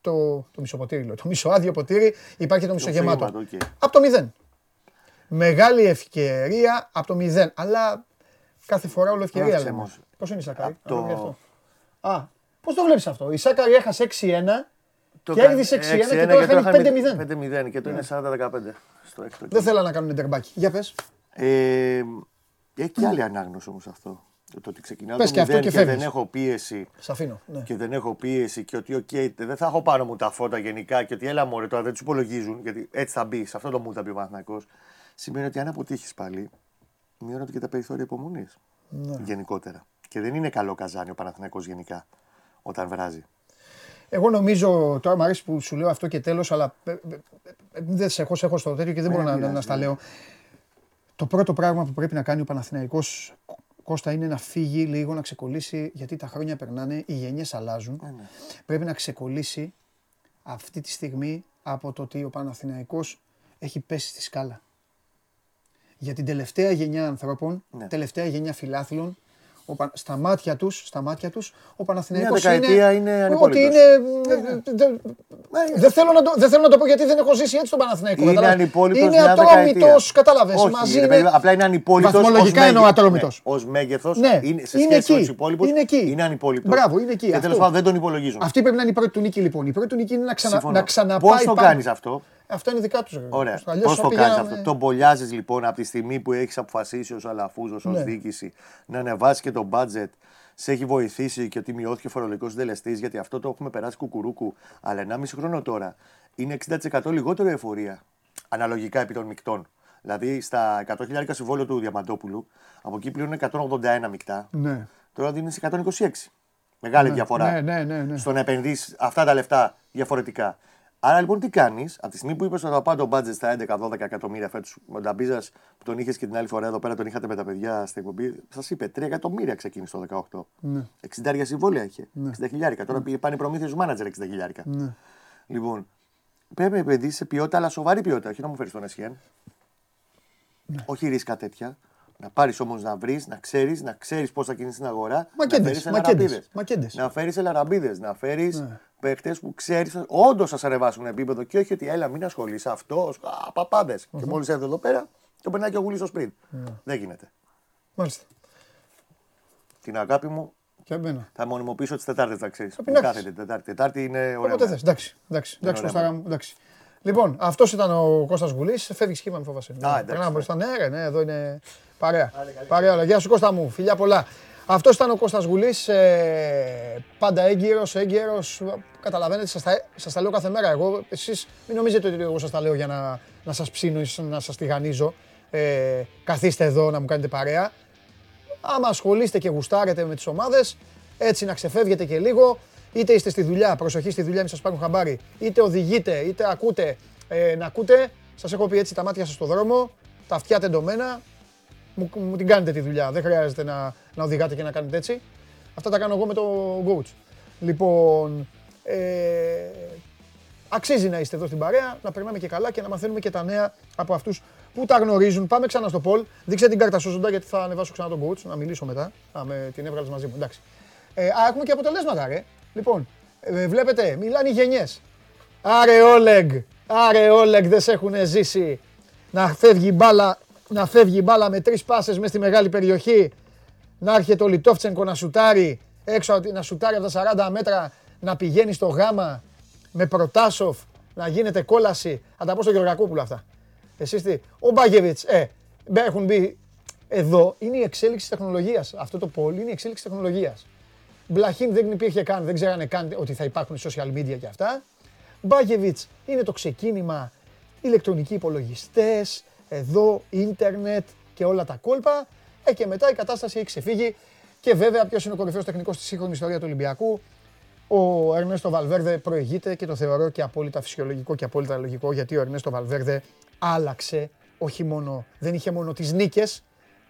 το, το μισοποτήρι, λέω, το μισοάδειο ποτήρι, υπάρχει το μισογεμάτο.
μισογεμάτο, οκ.
Από το μηδέν. Μεγάλη ευκαιρία από το μηδέν. Αλλά κάθε φορά όλο ευκαιρία
Γράψε
λέμε.
όμως.
Πώς είναι η Σάκαρη;
Απ' το-
να το βρει αυτό. Α, πώς το βλέπεις αυτό; Η Σάκαρη έχασε 6-1
Το
κέρδισε 6-1 και τώρα χάνει 5-0.
5-0 και το είναι 40-15 στο έκτο.
Δεν θέλω να κάνουν τερμπάκι. Για πες.
Ε, έχει και άλλη ανάγνωση όμως αυτό. Το ότι ξεκινάω
Πες
το
και αυτό
μηδέν
και
και, δεν
φεύγεις.
έχω πίεση
Σ' αφήνω. Ναι.
και δεν έχω πίεση και ότι οκ, δεν θα έχω πάνω μου τα φώτα γενικά και ότι έλα μωρέ τώρα δεν τους υπολογίζουν γιατί έτσι θα μπει, σε αυτό το μου θα μπει ο Παναθηναϊκός, Σημαίνει ότι αν αποτύχεις πάλι, μειώνονται και τα περιθώρια υπομονής.
Ναι.
Γενικότερα. Και δεν είναι καλό καζάνι ο Παναθηναϊκός γενικά όταν βράζει.
Εγώ νομίζω, τώρα μου αρέσει που σου λέω αυτό και τέλος, αλλά ε, ε, ε, δεν σε έχω, σε έχω στο τέτοιο και δεν μπορώ να,
πειράζει,
να, να στα
ναι.
λέω. Το πρώτο πράγμα που πρέπει να κάνει ο Παναθηναϊκός Κώστα είναι να φύγει λίγο, να ξεκολλήσει, γιατί τα χρόνια περνάνε, οι γενιές αλλάζουν.
Ε, ναι.
Πρέπει να ξεκολλήσει αυτή τη στιγμή από το ότι ο Παναθηναϊκός έχει πέσει στη σκάλα. Για την τελευταία γενιά ανθρώπων,
Ναι.
τελευταία γενιά φιλάθλων, ο Πα- στα μάτια τους, στα μάτια τους, ο Παναθηναϊκός
Μια δεκαετία είναι
ότι
ανυπόλυτος.
είναι... ε, δεν- Δεν θέλω, να το, δεν θέλω να το πω γιατί δεν έχω ζήσει έτσι τον Παναθηναϊκό.
Είναι
κατάλαβες.
ανυπόλυτος
Είναι
μια
ατρόμητος,
δεκαετία.
κατάλαβες.
Όχι,
μαζί
ρε
είναι...
παιδί, απλά είναι ανυπόλυτος.
Βαθμολογικά
ως
εννοώ
μέγε-
ατρόμητος.
Ναι, ως μέγεθος,
Ναι,
είναι, σε
είναι
σχέση με
εκεί.
τους υπόλοιπους,
Είναι εκεί.
είναι ανυπόλυτος.
Μπράβο, είναι εκεί.
Και
Αυτό.
τέλος πάντων δεν τον υπολογίζουν.
Αυτή πρέπει να είναι η πρώτη του νίκη λοιπόν. Η πρώτη του νίκη είναι να, ξανα,
Συμφωνώ.
να ξαναπάει
Πώς το
πάνω.
κάνεις αυτό;
Αυτό είναι δικά τους. ρε.
Ωραία.
Αλλιώς
Πώς
θα
το κάνεις
πηγαίναμε-
αυτό; Τον μπολιάζεις λοιπόν από τη στιγμή που έχεις αποφασίσει ως Αλαφούζος, ως
Ναι.
διοίκηση, να ανεβάσεις και το budget. Σε έχει βοηθήσει και ότι μειώθηκε ο φορολογικός συντελεστής, γιατί αυτό το έχουμε περάσει κουκουρούκου. Αλλά 1,5 χρόνο τώρα είναι 60% λιγότερο η εφορία. Αναλογικά επί των μεικτών. Δηλαδή στα 100.000 συμβόλαιο του Διαμαντόπουλου, από εκεί πλέον είναι 181 μεικτά.
Ναι.
Τώρα είναι σε 126. Μεγάλη διαφορά.
ναι, ναι, ναι, ναι.
Στο να επενδύσεις αυτά τα λεφτά διαφορετικά. Άρα λοιπόν τι κάνεις, από τη στιγμή που είπες ότι θα πάω το budget στα 11-12 εκατομμύρια φέτος, με τον Ταμπίζα που τον είχες και την άλλη φορά εδώ πέρα, τον είχατε με τα παιδιά στην εκπομπή, σας είπε 3 εκατομμύρια ξεκίνησε το 18.
Ναι.
60 συμβόλαια είχε. 60 χιλιάρικα. Τώρα πήγε πάνε προμήθειες του μάνατζερ 60 χιλιάρικα.
Ναι.
Λοιπόν, πρέπει να επενδύσει σε ποιότητα, αλλά σοβαρή ποιότητα. Όχι να μου φέρεις τον Εσχέν.
Ναι.
Όχι ρίσκα τέτοια. Να πάρεις όμως να βρεις, να ξέρεις, να ξέρεις πώς θα κινήσει την αγορά.
Μακέντες,
να φέρεις
μακέντες,
ελαραμπίδες.
μακέντες.
Να φέρεις ελαραμπίδες, να φέρεις
Ναι.
Παίχτε που ξέρεις όντως θα σε ανεβάσουν επίπεδο και όχι ότι έλα, μην ασχολείσαι αυτός, παπάδε. Και μόλις έρθει εδώ πέρα, το περνάει και ο Γουλή στο σπίτι.
Ναι.
Δεν γίνεται.
Μάλιστα.
Την αγάπη μου
Και εμένα.
θα μονιμοποιήσω τις Τετάρτες, θα ξέρεις.
Πρέπει να
Κάθεται
έχεις.
Τετάρτη. Τετάρτη είναι ωραία.
Όποτε
μέρα.
θες. Εντάξει, εντάξει, εντάξει,
ωραία
Κωστάρα μου, εντάξει. Λοιπόν, αυτός ήταν ο Κώστας Γουλής. Φεύγει σχήμα, μην φοβάσαι.
εντάξει,
Περνάμε
ναι.
μπροστά. Ναι, ρε, ναι, εδώ είναι παρέα. Παρέα όλα. Γεια σου Κώστα μου, φιλιά πολλά. Αυτός ήταν ο Κώστας Γουλής, ε, πάντα έγκυρος, έγκαιρος. Καταλαβαίνετε, σας τα, σας τα λέω κάθε μέρα. Εγώ, εσείς μην νομίζετε ότι εγώ σας τα λέω για να, να σας ψήνω ή να σας τηγανίζω. Ε, καθίστε εδώ να μου κάνετε παρέα. Άμα ασχολείστε και γουστάρετε με τις ομάδες, έτσι να ξεφεύγετε και λίγο, είτε είστε στη δουλειά, προσοχή στη δουλειά, μην σας πάρουν χαμπάρι, είτε οδηγείτε, είτε ακούτε, ε, να ακούτε, σας έχω πει έτσι τα μάτια σας στο δρόμο, τα αυτιά τεντωμένα, μου, μου την κάνετε τη δουλειά, δεν χρειάζεται να, να οδηγάτε και να κάνετε έτσι. Αυτά τα κάνω εγώ με το coach. Λοιπόν, ε, αξίζει να είστε εδώ στην παρέα, να περνάμε και καλά και να μαθαίνουμε και τα νέα από αυτούς που τα γνωρίζουν. Πάμε ξανά στο Πολ. Δείξτε την κάρτα σώζοντα γιατί θα ανεβάσω ξανά τον coach, να μιλήσω μετά. Α, με την έβγαλες μαζί μου, εντάξει. Ε, α, έχουμε και αποτελέσματα, ρε. Λοιπόν, ε, βλέπετε, μιλάνε οι γενιές. Άρε Όλεγκ, άρε Όλεγκ δεν σε έχουν ζήσει. Να φεύγει η μπάλα, να φεύγει η μπάλα με τρεις πάσες μέσα στη μεγάλη περιοχή. Να έρχεται ο Λιτόφτσενκο να σουτάρει έξω, από τη- να σουτάρει από τα 40 μέτρα, να πηγαίνει στο γάμα με Προτάσοφ, να γίνεται κόλαση. Θα τα πω στο Γεωργακόπουλο αυτά. Εσείς τι, ο Μπάγεβιτς, ε, μπε- έχουν μπει εδώ, είναι η εξέλιξη της τεχνολογίας. Αυτό το πόλι είναι η εξέλιξη της τεχνολογίας. Μπλαχίν δεν υπήρχε καν, δεν ξέρανε καν ότι θα υπάρχουν social media και αυτά. Μπάγεβιτς είναι το ξεκίνημα ηλεκτρονικοί υπολογιστές, εδώ ίντερνετ και όλα τα κόλπα. Ε, και μετά η κατάσταση έχει ξεφύγει και βέβαια ποιος είναι ο κορυφαίος τεχνικός στη σύγχρονης ιστορίας του Ολυμπιακού; Ο Ερνέστο Βαλβέρδε προηγείται και το θεωρώ και απόλυτα φυσιολογικό και απόλυτα λογικό γιατί ο Ερνέστο Βαλβέρδε άλλαξε όχι μόνο, δεν είχε μόνο τις νίκες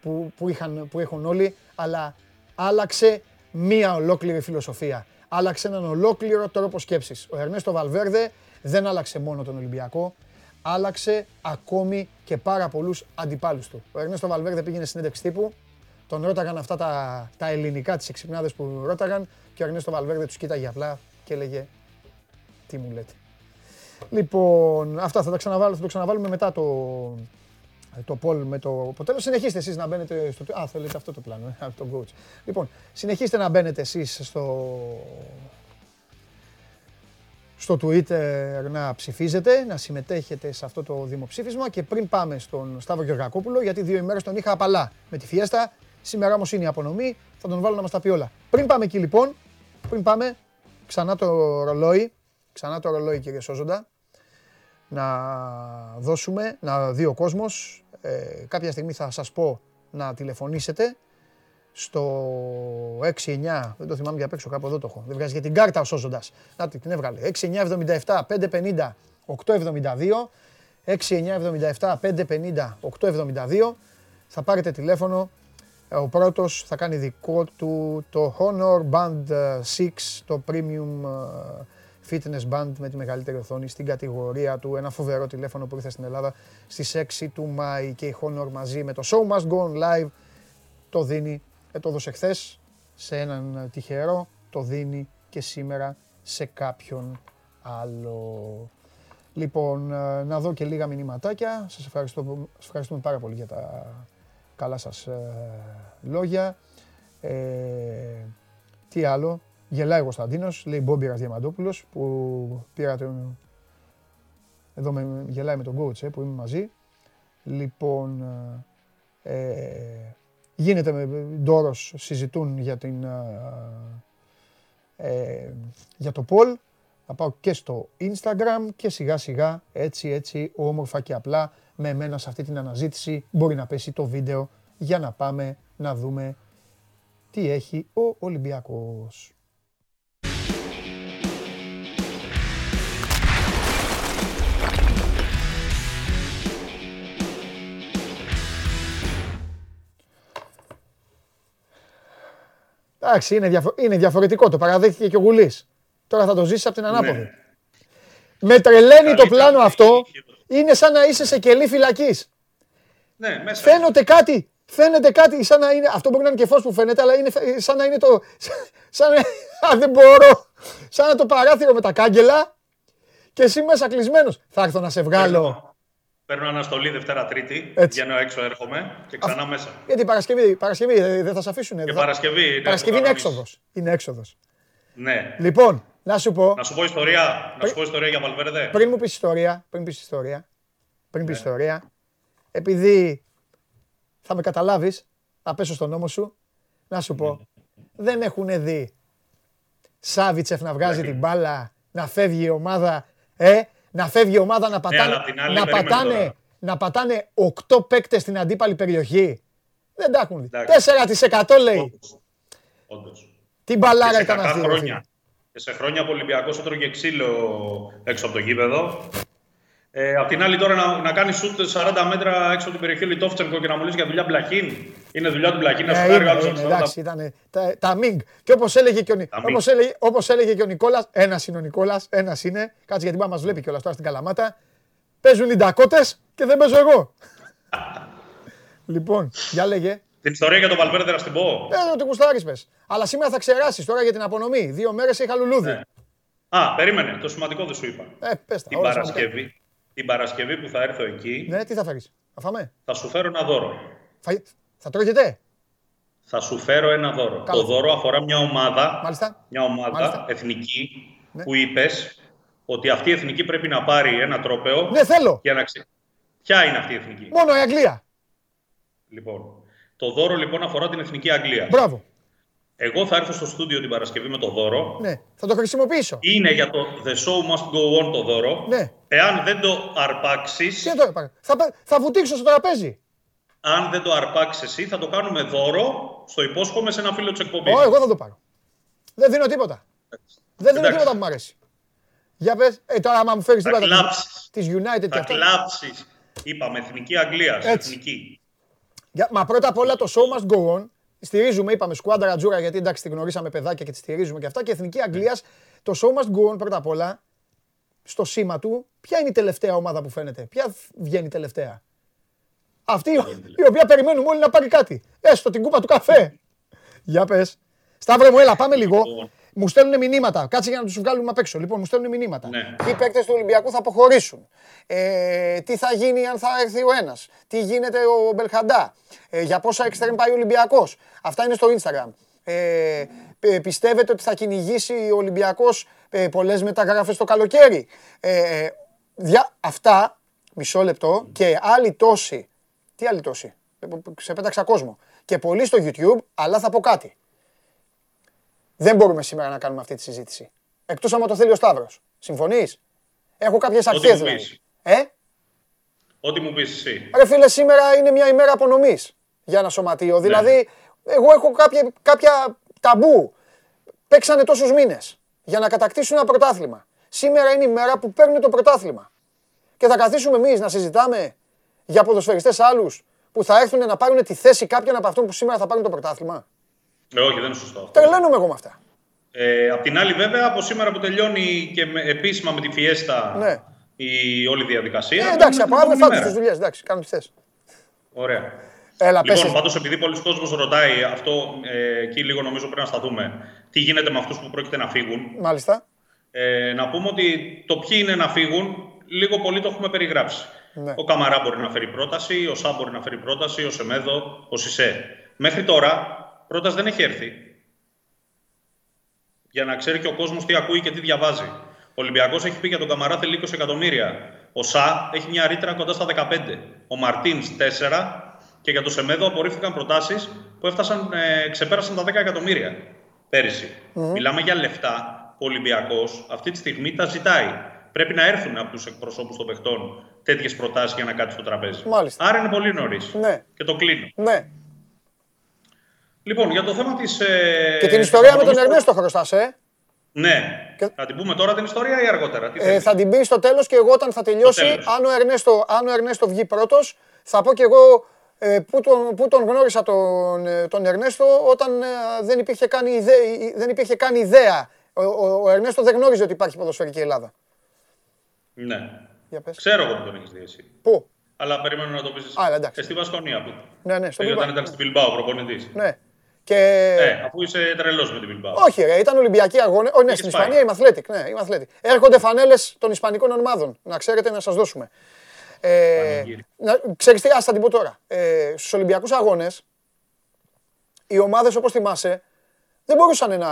που, που, είχαν, που έχουν όλοι, αλλά άλλαξε μία ολόκληρη φιλοσοφία. Άλλαξε έναν ολόκληρο τρόπο σκέψης. Ο Ερνέστο Βαλβέρδε δεν άλλαξε μόνο τον Ολυμπιακό, άλλαξε ακόμη και πάρα πολλούς αντιπάλους του. Ο Ερνέστο Βαλβέρδε πήγαινε συνέντευξη τύπου, τον ρώταγαν αυτά τα, τα ελληνικά, τις εξυπνάδες που ρώταγαν και ο Ερνέστο Βαλβέρδε τους κοίταγε απλά και έλεγε τι μου λέτε. Λοιπόν, αυτά θα, τα ξαναβάλω, θα το ξαναβάλουμε μετά το, το poll με το αποτέλεσμα. Συνεχίστε εσείς να μπαίνετε στο... Α, θέλετε αυτό το πλάνο, ε, από τον coach. Λοιπόν, συνεχίστε να μπαίνετε εσείς στο, στο Twitter να ψηφίζετε, να συμμετέχετε σε αυτό το δημοψήφισμα. Και πριν πάμε στον Σταύρο Γεωργακόπουλο, γιατί δύο ημέρες τον είχα απαλά με τη φιέστα, σήμερα όμως είναι η απονομή, θα τον βάλω να μας τα πει όλα. Πριν πάμε εκεί λοιπόν, πριν πάμε, ξανά το ρολόι, ξανά το ρολόι κύριε Σόζοντα, να δώσουμε, να δει ο κόσμος, ε, κάποια στιγμή θα σας πω να τηλεφωνήσετε στο 6-9, δεν το θυμάμαι για απ' έξω, κάπου εδώ το έχω. Δεν βγάζει και την κάρτα ο Σόζοντας. Να την έβγαλε. 6-9-77, 5-50, 8-72. 6-9-77, 5-50, 8-72. Θα πάρετε τηλέφωνο. Ε, Ο πρώτος θα κάνει δικό του το Honor Band ε, 6, το Premium ε, Fitness Band με τη μεγαλύτερη οθόνη στην κατηγορία του. Ένα φοβερό τηλέφωνο που ήρθε στην Ελλάδα στις 6 του Μάη και η Honor μαζί με το Show Must Go On Live το δίνει ε, το έδωσε χθες σε έναν τυχερό, το δίνει και σήμερα σε κάποιον άλλο. Λοιπόν, ε, να δω και λίγα μηνυματάκια. Σας, ευχαριστώ, σας ευχαριστούμε πάρα πολύ για τα καλά σας ε, λόγια. Ε, τι άλλο; Γελάει ο Κωνσταντίνος, λέει Μπόμπιρας Διαμαντόπουλος, που πήρα τον... Εδώ με, γελάει με τον coach, ε, που είμαι μαζί. Λοιπόν, ε, γίνεται με Ντόρος, συζητούν για, την, ε, για το Πολ. Θα πάω και στο Instagram και σιγά σιγά έτσι έτσι όμορφα και απλά με εμένα σε αυτή την αναζήτηση μπορεί να πέσει το βίντεο για να πάμε να δούμε τι έχει ο Ολυμπιακός. Εντάξει, είναι, διαφο- είναι διαφορετικό. Το παραδέχτηκε και ο Γουλής. Τώρα θα το ζήσει από την ανάποδη.
Ναι.
Με τρελαίνει το
Καλύτερα
πλάνο
είναι
αυτό.
η χειρότερη.
Είναι σαν να είσαι σε κελί φυλακής.
Ναι, μέσα.
Φαίνεται κάτι. Φαίνεται κάτι σαν να είναι. Αυτό μπορεί να είναι και φως που φαίνεται, αλλά είναι φε- σαν να είναι το. (laughs) Σαν να, (laughs) α, δεν μπορώ. Σαν να το παράθυρο με τα κάγκελα και εσύ μέσα κλεισμένος. Θα έρθω να σε βγάλω.
Παίρνω, παίρνω αναστολή Δευτέρα Τρίτη.
Έτσι.
Βγαίνω έξω, έρχομαι και ξανά μέσα.
Γιατί Παρασκευή, Παρασκευή ε, δεν θα σε αφήσουν.
Και Παρασκευή. είναι
Παρασκευή είναι
κανονής.
έξοδος. Είναι έξοδος.
Ναι.
Λοιπόν, να σου πω.
Να σου πω ιστορία, να σου πω ιστορία για Βαλβέρδε.
Πριν μου πεις ιστορία, πριν πεις ιστορία, πριν
Ναι.
πεις ιστορία, επειδή θα με καταλάβεις, θα πέσω στον νόμο σου, να σου πω,
Ναι.
δεν έχουν δει Σάβιτσεφ να βγάζει την μπάλα, να φεύγει η ομάδα, ε, να φεύγει η ομάδα να πατάνε,
αλλά απ' την άλλη,
να
περίμενε
πατάνε,
τώρα.
να πατάνε 8 παίκτες στην αντίπαλη περιοχή. Δεν τα έχουν δει.
Εντάξει.
4% λέει.
Όντως. Όντως.
Τι μπαλάρα
Και σε
ήταν
κακά
αυτή. ρε φίλε.
χρόνια. Και σε χρόνια που ο Ολυμπιακός έτρωγε ξύλο έξω από το γήπεδο. Ε, απ' την άλλη τώρα να, να κάνεις σουτ 40 μέτρα έξω από την περιοχή Λιτόφτσενκο και να μου λες για δουλειά Μπλαχίν. Είναι δουλειά του Μπλαχίν να
Ε,
σου πάρει
είναι,
άλλος
είναι, εντάξει, ήταν τα, τα Μιγκ. Και όπως έλεγε και ο, Νι-
Τα Μιγκ.
όπως έλεγε, όπως έλεγε και ο Νικόλας, ένας είναι ο Νικόλας, ένας είναι. Κάτσε γιατί μας βλέπει κιόλας τώρα στην Καλαμάτα. Παίζουν οι Ντακότες και δεν παίζω εγώ. (laughs) λοιπόν, για λέγε.
Την ιστορία για τον Βαλβέρδε να στην πω.
Ε, ότι κουστάρεις πες. Αλλά σήμερα θα ξεράσεις τώρα για την απονομή. Δύο μέρες είχα λουλούδι.
Ναι. Α, περίμενε. Το σημαντικό δεν σου είπα.
Ε, πες τα.
Την
όλα σημαντικά.
Παρασκευή, την Παρασκευή που θα έρθω εκεί,
Ναι, τι θα φέρεις. Θα φάμε;
θα σου φέρω ένα δώρο.
Θα, θα τρώγεται.
Θα σου φέρω ένα δώρο.
Καλό.
Το δώρο αφορά μια ομάδα,
Μάλιστα.
μια ομάδα
Μάλιστα.
εθνική
Ναι.
που είπες ότι αυτή η εθνική πρέπει να πάρει ένα τρόπεο
Ναι, θέλω.
για να ξε... Ποια είναι αυτή η εθνική;
Μόνο η Αγγλία.
Λοιπόν, το δώρο λοιπόν αφορά την εθνική Αγγλία.
Μπράβο.
Εγώ θα έρθω στο στούντιο την Παρασκευή με το δώρο.
Ναι, θα το χρησιμοποιήσω.
Είναι για το The Show Must Go On το δώρο.
Ναι.
Εάν δεν το αρπάξει,
Τι είναι τώρα, παρα- θα, πα- θα βουτήξω στο τραπέζι.
αν δεν το αρπάξεις εσύ, θα το κάνουμε δώρο στο υπόσχομαι σε ένα φίλο της εκπομπής.
Ω, εγώ θα το πάρω. Δεν δίνω τίποτα. Δεν δίνω
Εντάξει.
τίποτα που μου αρέσει. Για πες, ε, τώρα άμα μου φέρεις
Θα
τίποτα
κλάψεις.
της United και
Θα
αυτό.
κλάψεις. Είπαμε εθνική Αγγλίας.
Έτσι.
Εθνική.
Για, μα πρώτα απ' όλα το show must go on. Στηρίζουμε, είπαμε, σκουάντα ρατζούρα γιατί εντάξει τη γνωρίσαμε παιδάκια και τη στηρίζουμε και αυτά. Και Εθνική Αγγλίας, το show must go on πρώτα απ' όλα, στο σήμα του, ποια είναι η τελευταία ομάδα που φαίνεται. Ποια βγαίνει τελευταία. Αυτή η- η οποία περιμένουμε όλοι να πάρει κάτι. Έστω την κούπα του καφέ. Για πες. Σταύρε μου, έλα, πάμε λίγο.
Λοιπόν.
Μου στέλνουν μηνύματα. Κάτσε για να τους βγάλουμε απ' έξω. Λοιπόν, μου στέλνουν μηνύματα.
Ναι.
Ποιοι παίκτες του Ολυμπιακού θα αποχωρήσουν; Ε, τι θα γίνει αν θα έρθει ο ένας; Τι γίνεται ο Μπελχαντά; Ε, για πόσα εξτρέμ πάει ο Ολυμπιακός; Αυτά είναι στο Instagram. Ε, πι- πιστεύετε ότι θα κυνηγήσει ο Ολυμπιακός ε, πολλές μεταγράφες το καλοκαίρι; Ε, δια, αυτά, μισό λεπτό και άλλοι τόσοι. Τι άλλοι τόσοι. Ε, Σε πέταξα κόσμο. Και πολλοί στο YouTube, αλλά θα πω κάτι. Δεν μπορούμε σήμερα να κάνουμε αυτή τη συζήτηση. Εκτός άμα το θέλει ο Σταύρος. Συμφωνείς; Έχω κάποιες
Ό,τι
αρχές
μου
δηλαδή.
πεις.
Ε,
Ό,τι μου πεις εσύ.
ρε φίλε, σήμερα είναι μια ημέρα απονομής για ένα σωματείο.
Ναι.
Δηλαδή, εγώ έχω κάποια, κάποια ταμπού. Παίξανε τόσους μήνες για να κατακτήσουν ένα πρωτάθλημα. Σήμερα είναι η μέρα που παίρνουν το πρωτάθλημα. Και θα καθίσουμε εμείς να συζητάμε για ποδοσφαιριστές άλλους που θα έρθουν να πάρουν τη θέση κάποιων από αυτών που σήμερα θα πάρουν το πρωτάθλημα;
Ε, όχι, δεν είναι σωστό. αυτό.
Τρελαίνομαι εγώ με αυτά.
Ε, απ' την άλλη, βέβαια, από σήμερα που τελειώνει και με, επίσημα με τη Φιέστα
Ναι.
η όλη διαδικασία.
Ε, εντάξει,
μπαίνουμε
από
την
αύριο
επόμενη
φάτε
μέρα.
τις δουλειές. Εντάξει, κάνω τις θε.
Ωραία.
Έλα, πες
Λοιπόν,
εσύ.
πάντως, επειδή πολλοί κόσμος ρωτάει αυτό, ε, εκεί λίγο νομίζω πρέπει να σταθούμε. Τι γίνεται με αυτούς που πρόκειται να φύγουν.
Μάλιστα.
Ε, να πούμε ότι το ποιοι είναι να φύγουν, λίγο πολύ το έχουμε περιγράψει.
Ναι.
Ο Καμαρά μπορεί να φέρει πρόταση, ο Σά μπορεί να φέρει πρόταση, ο Σεμέδο, ο Σισε. Μέχρι τώρα πρόταση δεν έχει έρθει. Για να ξέρει και ο κόσμος τι ακούει και τι διαβάζει. Ο Ολυμπιακός έχει πει για τον Καμαρά θέλει 20 εκατομμύρια. Ο Σα έχει μια ρήτρα κοντά στα 15. Ο Μαρτίνς 4. Και για το Σεμέδο απορρίφθηκαν προτάσεις που έφτασαν, ε, ξεπέρασαν τα 10 εκατομμύρια πέρυσι. Μιλάμε για λεφτά που ο Ολυμπιακός αυτή τη στιγμή τα ζητάει. Πρέπει να έρθουν από τους εκπροσώπους των παιχτών τέτοιες προτάσεις για να κάτσει στο τραπέζι.
Μάλιστα.
Άρα είναι πολύ νωρίς.
Ναι.
Και το κλείνω.
Ναι.
Λοιπόν, για το θέμα της. Ε,
Και την ιστορία με τον
της
Ερνέστο χρωστάς, ε.
Ναι.
Και-
Θα την πούμε τώρα την ιστορία ή αργότερα; Τι
ε
θέλεις;
θα την πει στο τέλος και εγώ όταν θα τελειώσει,
τέλος.
αν ο, Ερνέστο, αν ο Ερνέστο βγει πρώτος, θα πω και εγώ ε, πού, τον, πού τον γνώρισα τον, ε, τον Ερνέστο όταν ε, δεν, υπήρχε καν ιδέα, δεν υπήρχε καν ιδέα. Ο, ο, ο Ερνέστο δεν γνώριζε ότι υπάρχει ποδοσφαιρική Ελλάδα.
Ναι.
Για πες.
Ξέρω εγώ που τον έχεις δει εσύ.
Πού;
Αλλά περιμένω να το πεις.
Α, εντάξει.
Ε, στη Βασκονία. Που...
Ναι, ναι, στο
Ε, όταν
Bilbao.
ήταν στην Bilbao προπονητής.
Ναι. Και...
Ε, αφού είσαι τρελός με την Bilbao.
Όχι, ρε, ήταν Ολυμπιακοί αγώνες. Όχι, ναι,
Έχεις
στην
πάει.
Ισπανία είμαι Athletic. Ναι, είμαι Athletic. Έρχονται φανέλες των Ισπανικών ομάδων. Να ξέρετε να σας δώσουμε. Ε,
Πανηγύρι.
να, ξέρεις τι, ας θα την πω τώρα. Ε, στους Ολυμπιακούς αγώνες, οι ομάδες όπως θυμάσαι, δεν μπορούσαν να,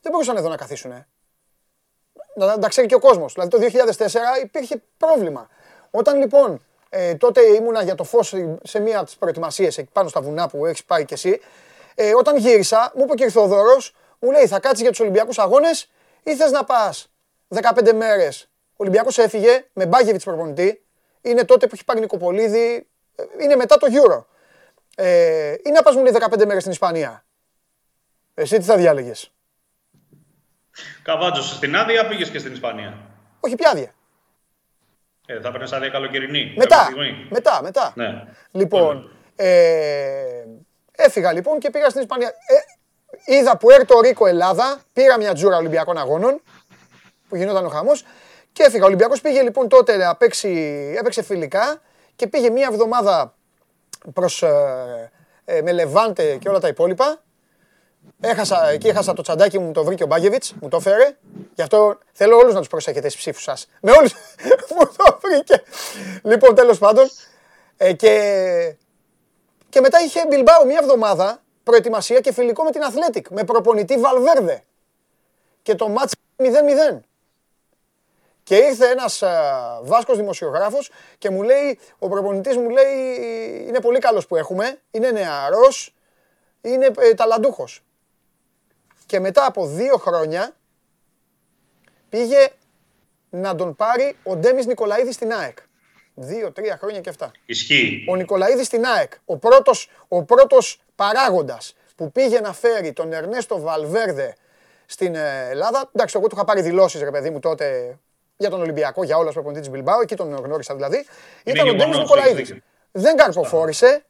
δεν μπορούσαν εδώ να καθίσουν. Να, να τα ξέρει και ο κόσμος. Δηλαδή το 2004 υπήρχε πρόβλημα. Όταν λοιπόν ε, τότε ήμουνα για το φως σε μία από τις προετοιμασίες εκεί πάνω στα βουνά που έχεις πάει κι εσύ, ε, όταν γύρισα, μου είπε και ο Θοδωρός, μου λέει θα κάτσεις για τους Ολυμπιακούς αγώνες ή θες να πας; 15 μέρες. Ο Ολυμπιακός έφυγε με Μπάγεβιτς προπονητή, είναι τότε που έχει πάρει Νικοπολίδη, ε, είναι μετά το Euro. Ε, ή να πας μου λέει 15 μέρες στην Ισπανία. Εσύ τι θα διάλεγες;
Καβάτζο στην άδεια πήγες και στην Ισπανία.
Όχι πια άδεια;
Ε, θα παίρνει άδεια καλοκαιρινή.
Μετά,
κάποια στιγμή.
μετά, μετά.
Ναι.
Λοιπόν, ε, έφυγα λοιπόν και πήγα στην Ισπανία. Ε, είδα που έρθει Ρίκο Ελλάδα, πήρα μια τζούρα Ολυμπιακών Αγώνων, που γινόταν ο χαμός, και έφυγα. Ο Ολυμπιακός πήγε λοιπόν τότε να παίξει, έπαιξε φιλικά και πήγε μια εβδομάδα προς, ε, ε, με Λεβάντε και όλα τα υπόλοιπα. Έχασα, εκεί έχασα το τσαντάκι μου, το βρήκε ο Μπάγεβιτς, μου το φέρε. Γι' αυτό θέλω όλους να τους προσέχετε στις ψήφους σας. Με όλους (laughs) μου το βρήκε. Λοιπόν, τέλος πάντων. Ε, και, και μετά είχε Μπιλμπάου μια εβδομάδα προετοιμασία και φιλικό με την Αθλέτικ, με προπονητή Βαλβέρδε. Και το μάτς 0-0. Και ήρθε ένας α, Βάσκος δημοσιογράφος και μου λέει, ο προπονητής μου λέει, είναι πολύ καλός που έχουμε, είναι νεαρός, είναι ε, ταλαντούχος. Και μετά από δύο χρόνια πήγε να τον πάρει ο Ντέμις Νικολαίδης στην ΑΕΚ. Δύο, τρία χρόνια και αυτά.
Ισχύει.
Ο Νικολαίδης στην ΑΕΚ, ο πρώτος, ο πρώτος παράγοντας που πήγε να φέρει τον Ερνέστο Βαλβέρδε στην ε, Ελλάδα. Εντάξει, εγώ του είχα πάρει δηλώσεις, ρε παιδί μου, τότε για τον Ολυμπιακό, για όλα του προπονητή της Μπιλμπάου, εκεί τον γνώρισα δηλαδή. Ήταν ο Ντέμις
γεγονός,
Νικολαίδης.
έχεις δίκιο.
Δεν καρποφόρησε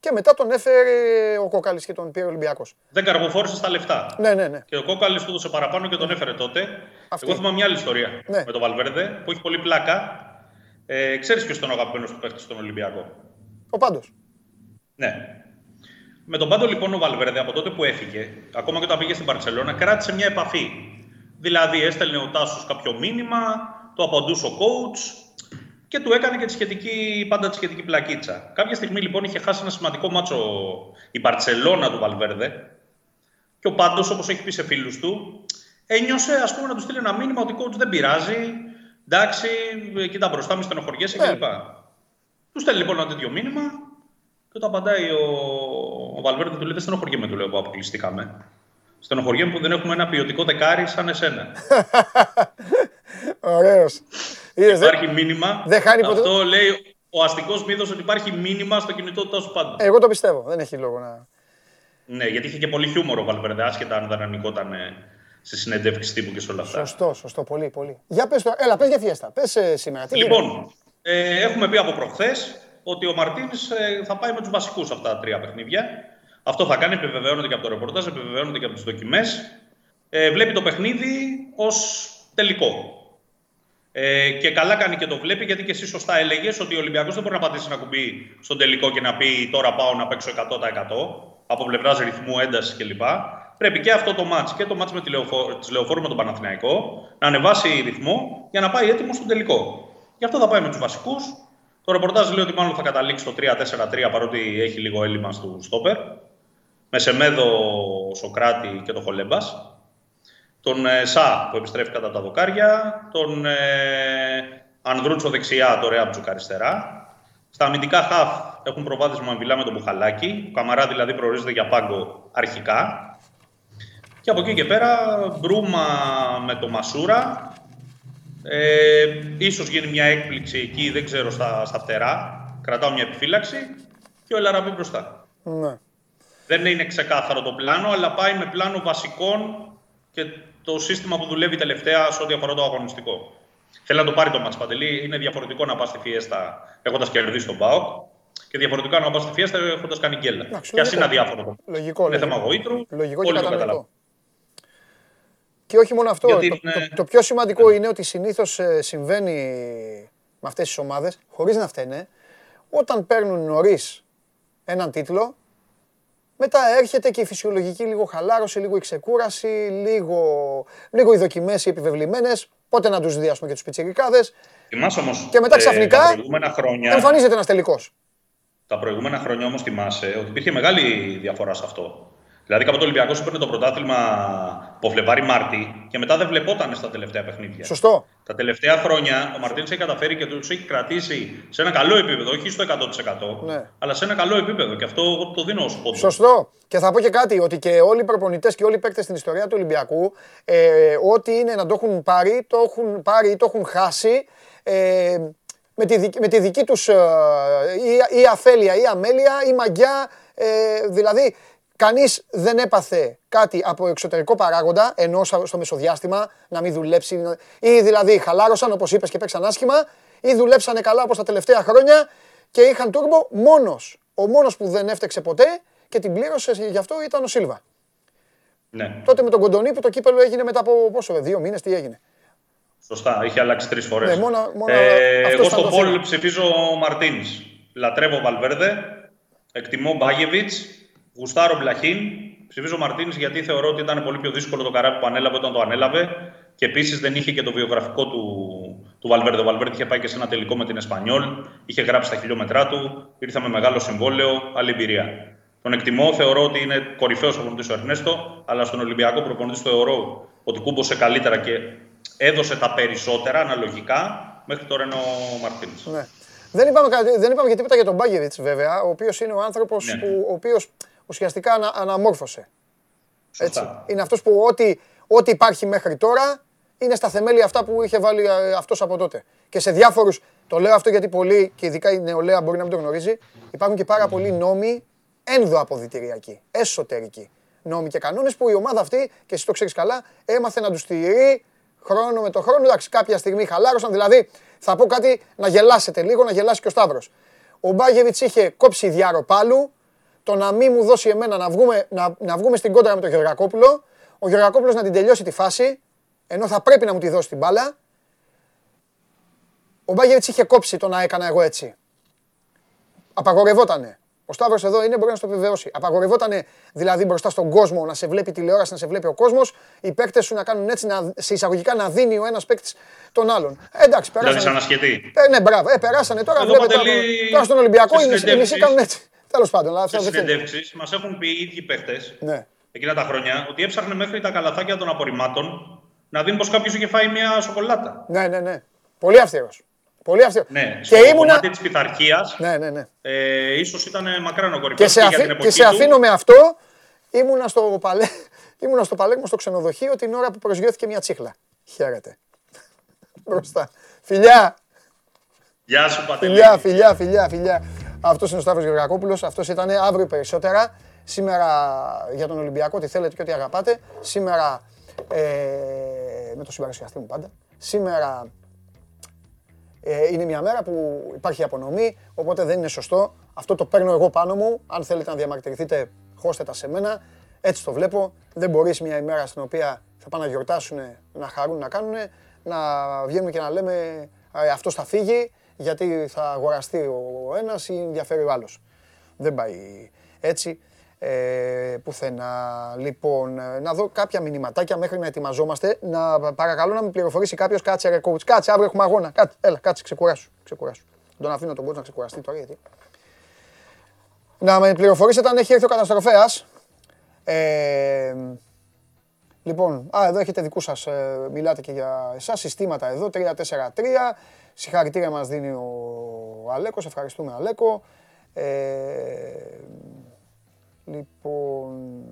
και μετά τον έφερε ο Κόκαλης και τον πήρε ο Ολυμπιακός.
Δεν καρποφόρησε στα λεφτά.
Ναι, ναι, ναι.
Και ο Κόκαλης του έδωσε παραπάνω και τον έφερε τότε.
Αυτή.
Εγώ θυμάμαι μια άλλη ιστορία
Ναι.
με τον Βαλβέρδε που έχει πολύ πλάκα. Ε, Ξέρεις ποιος ήταν ο αγαπημένος του παίχτη στον Ολυμπιακό;
Ο Πάντος.
Ναι. Με τον Πάντο λοιπόν ο Βαλβέρδε από τότε που έφυγε, ακόμα και όταν πήγε στην Παρσελόνα, κράτησε μια επαφή. Δηλαδή έστελνε ο Τάσος κάποιο μήνυμα, το απαντούσε ο coach και του έκανε και τη σχετική, πάντα τη σχετική πλακίτσα. Κάποια στιγμή λοιπόν είχε χάσει ένα σημαντικό μάτσο η Παρσελόνα του Βαλβέρδε και ο Πάντος, όπως έχει πει σε φίλους του, ένιωσε ας πούμε να του στείλει ένα μήνυμα ότι coach δεν πειράζει, εντάξει, κοίτα μπροστά μου, στενοχωριέσαι
Ναι.
κλπ. Του στέλνει λοιπόν ένα τέτοιο μήνυμα και όταν απαντάει ο, ο Βαλβέρντε του λέει: Δεν στενοχωριέμαι, του λέω που αποκλειστήκαμε. Στενοχωριέμαι που δεν έχουμε ένα ποιοτικό δεκάρι σαν εσένα. (laughs)
Ωραίος. Είδες, δεν-
υπάρχει μήνυμα.
δεν χάνει ποτέ-
Αυτό λέει ο αστικός μύθος ότι υπάρχει μήνυμα στο κινητό του Τάσου Πάντου.
Εγώ το πιστεύω. Δεν έχει λόγο να...
Ναι, γιατί είχε και πολύ χιούμορ ο Βαλβέρντε, άσχετα αν δεν ανηκόταν σε συνεντεύξεις τύπου και σε όλα αυτά.
Σωστό, σωστό, πολύ, πολύ. Για πες τώρα, έλα, πες για φιέστα. Πες ε, σήμερα. Τι γίνεται;
Λοιπόν, ε, έχουμε πει από προχθές ότι ο Μαρτίνης ε, θα πάει με τους βασικούς αυτά τα τρία παιχνίδια. Αυτό θα κάνει, επιβεβαιώνεται και από το ρεπορτάζ, επιβεβαιώνεται και από τις δοκιμές. Ε, βλέπει το παιχνίδι ως τελικό. Ε, και καλά κάνει και το βλέπει, γιατί και εσύ σωστά έλεγες ότι ο Ολυμπιακός δεν μπορεί να πατήσει ένα κουμπί στον τελικό και να πει τώρα πάω να παίξω 100% από πλευράς ρυθμού, έντασης κλπ. Πρέπει και αυτό το μάτς και το μάτς με τη Λεωφόρο, της Λεωφόρου με τον Παναθηναϊκό να ανεβάσει ρυθμό για να πάει έτοιμος στον τελικό. Γι' αυτό θα πάει με τους βασικούς. Το ρεπορτάζ λέει ότι μάλλον θα καταλήξει το 3-4-3 παρότι έχει λίγο έλλειμμα στο στόπερ. Με Σεμέδο, Σοκράτη και το Χολέμπας. Τον ε, Σα που επιστρέφει κατά τα δοκάρια. Τον ε, Ανδρούτσο δεξιά, το Ρέαμπτζουκ αριστερά. Στα αμυντικά χαφ έχουν προβάδισμα με με τον Μπουχαλάκη. Ο Καμαρά δηλαδή προορίζεται για πάγκο αρχικά. Και από εκεί και πέρα Μπρούμα με το Μασούρα. Ε, ίσως γίνει μια έκπληξη εκεί, δεν ξέρω, στα, στα φτερά. Κρατάω μια επιφύλαξη και ο Ελαραμπή μπροστά.
Ναι.
Δεν είναι ξεκάθαρο το πλάνο, αλλά πάει με πλάνο βασικών και το σύστημα που δουλεύει τελευταία σε ό,τι αφορά το αγωνιστικό. Θέλει να το πάρει το μάτς Παντελή. Είναι διαφορετικό να πας στη Φιέστα έχοντας κερδίσει τον Μπάουκ και διαφορετικό να πας στη Φιέστα έχοντας κάνει γκέλα. Και ας είναι αδιάφορο.
Λογικό,
είναι θέμα γοήτρου.
Λογικό και κατανοητό. Και όχι μόνο αυτό. το, το, πιο σημαντικό ναι. είναι ότι συνήθως ε, συμβαίνει με αυτές τις ομάδες, χωρίς να φταίνε, όταν παίρνουν νωρίς έναν τίτλο, μετά έρχεται και η φυσιολογική λίγο χαλάρωση, λίγο η ξεκούραση, λίγο, λίγο οι δοκιμές οι επιβεβλημένες. Πότε να τους δει, ας πούμε, και τους πιτσιρικάδες. Και μετά ε, ξαφνικά
ε, χρόνια,
εμφανίζεται ένας τελικός.
Τα προηγούμενα χρόνια όμως θυμάσαι ότι υπήρχε μεγάλη διαφορά σε αυτό. Δηλαδή, κάποτε ο Ολυμπιακός έπαιρνε το πρωτάθλημα από Φλεβάρι Μάρτι και μετά δεν βλεπόταν στα τελευταία παιχνίδια.
Σωστό.
Τα τελευταία χρόνια ο Μαρτίν έχει καταφέρει και τους έχει κρατήσει σε ένα καλό επίπεδο, όχι στο 100%, ναι. αλλά σε ένα καλό επίπεδο. Και αυτό εγώ το δίνω ως πόντο.
Σωστό. Και θα πω και κάτι, ότι και όλοι οι προπονητές και όλοι οι παίκτες στην ιστορία του Ολυμπιακού, ε, ό,τι είναι να το έχουν πάρει, το έχουν πάρει ή το έχουν χάσει. Ε, με τη, με τη δική τους ε, ή, ή αφέλεια ή αμέλεια ή μαγιά, ε, δηλαδή Κανείς δεν έπαθε κάτι από εξωτερικό παράγοντα, ενώ στο μεσοδιάστημα να μην δουλέψει. ή δηλαδή χαλάρωσαν όπως είπες και παίξαν άσχημα, ή δουλέψανε καλά όπως τα τελευταία χρόνια και είχαν τούρμπο μόνος. Ο μόνος που δεν έφτεξε ποτέ και την πλήρωσε γι' αυτό ήταν ο Σίλβα.
Ναι.
Τότε με τον Κοντονί που το κύπελο έγινε μετά από πόσο, δύο μήνες, τι έγινε;
Σωστά, είχε αλλάξει τρεις φορές.
Ναι, μόνο, μόνο
ε, εγώ στο Πολ ψηφίζω Μαρτίνης. Λατρεύω Βαλβέρδε, εκτιμώ Μπάγεβιτς, Γουστάρο Μπλαχίν. Ψηφίζω Μαρτίνη γιατί θεωρώ ότι ήταν πολύ πιο δύσκολο το καράβι που ανέλαβε όταν το ανέλαβε. Και επίσης δεν είχε και το βιογραφικό του, του Βαλβέρδε. Ο Βαλβέρδε είχε πάει και σε ένα τελικό με την Εσπανιόλ. Είχε γράψει τα χιλιόμετρά του. Ήρθα με μεγάλο συμβόλαιο. Άλλη εμπειρία. Τον εκτιμώ. Θεωρώ ότι είναι κορυφαίος προπονητής ο Ερνέστο. Αλλά στον Ολυμπιακό προπονητής θεωρώ ότι κούμποσε καλύτερα και έδωσε τα περισσότερα αναλογικά. Μέχρι τώρα είναι ο Μαρτίνη.
Ναι. Δεν είπαμε, δεν είπαμε και τίποτα για τον Μπάγκεβιτς, βέβαια, ο οποίος είναι ο άνθρωπος ναι. που ο οποίος ουσιαστικά ανα, αναμόρφωσε. Έτσι. Είναι αυτός που ό,τι, ό,τι υπάρχει μέχρι τώρα είναι στα θεμέλια αυτά που είχε βάλει ε, αυτός από τότε. Και σε διάφορους, το λέω αυτό γιατί πολλοί και ειδικά η νεολαία μπορεί να μην το γνωρίζει, υπάρχουν και πάρα πολλοί νόμοι ενδοαποδητηριακοί, εσωτερικοί. Νόμοι και κανόνες που η ομάδα αυτή, και εσύ το ξέρεις καλά, έμαθε να τους στηρεί χρόνο με το χρόνο. Εντάξει, κάποια στιγμή χαλάρωσαν. Δηλαδή, θα πω κάτι να γελάσετε λίγο, να γελάσει και ο Σταύρος. Ο Μπάγεβιτς είχε κόψει διάρο πάλου, το να μην μου δώσει εμένα να βγούμε, να, να βγούμε στην κόντρα με τον Γεωργακόπουλο, ο Γεωργακόπουλος να την τελειώσει τη φάση, ενώ θα πρέπει να μου τη δώσει την μπάλα. Ο Μπάγεβιτς είχε κόψει το να έκανα εγώ έτσι. Απαγορευότανε. Ο Σταύρος εδώ είναι, μπορεί να το επιβεβαιώσει. Απαγορευότανε δηλαδή μπροστά στον κόσμο να σε βλέπει τηλεόραση, να σε βλέπει ο κόσμος, οι παίκτες σου να κάνουν έτσι, να, σε εισαγωγικά να δίνει ο ένας παίκτης τον άλλον. Ε, εντάξει,
περάσανε. Δηλαδή, σαν ασχετή.
Ε, ναι, μπράβο. Ε, περάσανε τώρα. Βλέπετε τώρα, στον Ολυμπιακό οι μισοί κάνουν έτσι. Τέλος πάντων, αλλά
αυτό δεν συνεντεύξεις μας έχουν πει οι ίδιοι παίχτες
ναι.
εκείνα τα χρόνια ότι έψαχνε μέχρι τα καλαθάκια των απορριμμάτων να δει πως κάποιος είχε φάει μια σοκολάτα.
Ναι, ναι, ναι. Πολύ αυστηρός. Πολύ αυστηρός.
Ναι, και στο ήμουνα... κομμάτι της πειθαρχίας.
Ναι, ναι, ναι.
Ε, ίσως ήταν μακράν ο κορυφαίος.
Και, σε, αφή... και σε αφήνω με αυτό. Ήμουνα στο, παλέ... (laughs) ήμουνα στο Παλέκμο στο ξενοδοχείο την ώρα που προσγειώθηκε μια τσίχλα. Χαίρετε. (laughs) Μπροστά. Φιλιά!
Γεια σου, Πατελή.
Φιλιά, φιλιά, φιλιά, φιλιά. Αυτός είναι ο Σταύρος Γεωργακόπουλος. Αυτός ήταν αύριο περισσότερα. Σήμερα για τον Ολυμπιακό, τι θέλετε και ό,τι αγαπάτε. Σήμερα ε, με το συμπαρασιαστή μου πάντα. Σήμερα ε, είναι μια μέρα που υπάρχει απονομή, οπότε δεν είναι σωστό. Αυτό το παίρνω εγώ πάνω μου. Αν θέλετε να διαμαρτυρηθείτε, χώστε τα σε μένα. Έτσι το βλέπω. Δεν μπορείς μια ημέρα στην οποία θα πάνε να γιορτάσουν, να χαρούν, να κάνουν, να βγαίνουμε και να λέμε «Ε, αυτός θα φύγει γιατί θα αγοραστεί ο ένας ή ενδιαφέρει ο άλλος. Δεν πάει έτσι ε, πουθενά. Λοιπόν, ε, να δω κάποια μηνυματάκια μέχρι να ετοιμαζόμαστε. Να παρακαλώ να με πληροφορήσει κάποιος. Κάτσε, ρε coach. Κάτσε, αύριο έχουμε αγώνα. Κάτσε, έλα, κάτσε, ξεκουράσου. ξεκουράσου. Τον αφήνω τον coach να ξεκουραστεί τώρα γιατί. Να με πληροφορήσετε αν έχει έρθει ο καταστροφέας. Ε, λοιπόν, α, εδώ έχετε δικούς σας. Ε, μιλάτε και για εσάς. Συστήματα εδώ. 3-4-3. Συγχαρητήρια μας δίνει ο Αλέκος. Ευχαριστούμε Αλέκο. Ε, λοιπόν,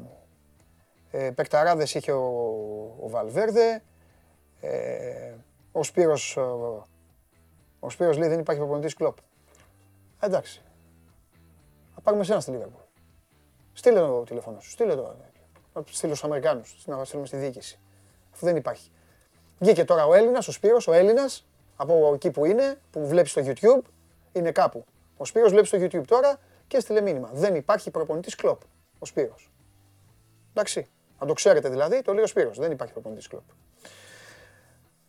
ε, Πεκταράδες είχε ο, ο Βαλβέρδε. Ε, ο Σπύρος, ο, ο Σπύρος λέει δεν υπάρχει προπονητής κλόπ. Ε, εντάξει. Θα πάρουμε εσένα στη Λίβερπουλ. Στείλε το τηλέφωνο σου. Στείλε το. Να στείλω στους Αμερικάνους. Να στείλουμε στη διοίκηση. Αφού δεν υπάρχει. Βγήκε τώρα ο Έλληνας, ο Σπύρος, ο Έλληνας, από εκεί που είναι, που βλέπεις στο YouTube, είναι κάπου. Ο Σπύρος βλέπει στο YouTube τώρα και έστειλε μήνυμα. Δεν υπάρχει προπονητής κλοπ. Ο Σπύρος. Εντάξει. Να το ξέρετε δηλαδή, το λέει ο Σπύρος. Δεν υπάρχει προπονητής κλοπ.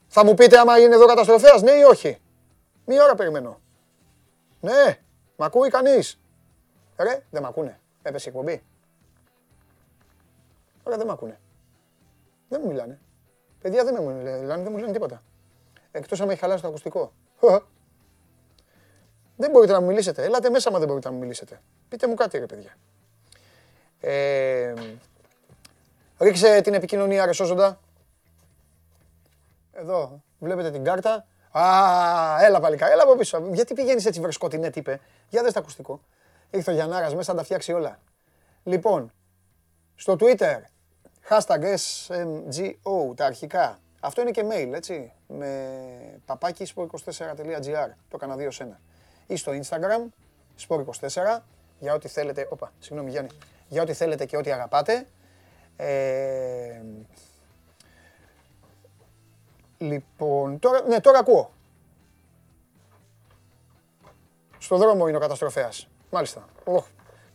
Θα μου πείτε άμα είναι εδώ καταστροφέας, ναι ή όχι; Μία ώρα περιμένω. Ναι, μ' ακούει κανείς; Ρε, δεν μ' ακούνε. Έπεσε η εκπομπή. Ωραία, δεν μ' ακούνε. Δεν μου μιλάνε. Παιδιά δεν μου μιλάνε, δεν μου λένε τίποτα. Εκτός άμα έχει χαλάσει το ακουστικό. (laughs) Δεν μπορείτε να μου μιλήσετε. Έλατε μέσα, μα δεν μπορείτε να μου μιλήσετε. Πείτε μου κάτι, ρε παιδιά. Ε, ρίξε την επικοινωνία, ρε Σόζοντα. Εδώ, βλέπετε την κάρτα. Α, έλα παλικά, έλα από πίσω. Γιατί πηγαίνεις έτσι βρεσκότινε, τι είπε. Για δες το ακουστικό. Ήρθε ο Γιαννάρας μέσα να τα φτιάξει όλα. Λοιπόν, στο Twitter, hashtag SMGO, τα αρχικά. Αυτό είναι και mail, έτσι, με παπάκι sport24.gr. Το έκανα δύο σένα. Ή στο Instagram, sport24, για ό,τι θέλετε. Όπα, συγγνώμη Γιάννη. Για ό,τι θέλετε και ό,τι αγαπάτε. Ε, λοιπόν, τώρα, ναι, τώρα ακούω. Στο δρόμο είναι ο καταστροφέας. Μάλιστα. Οχ.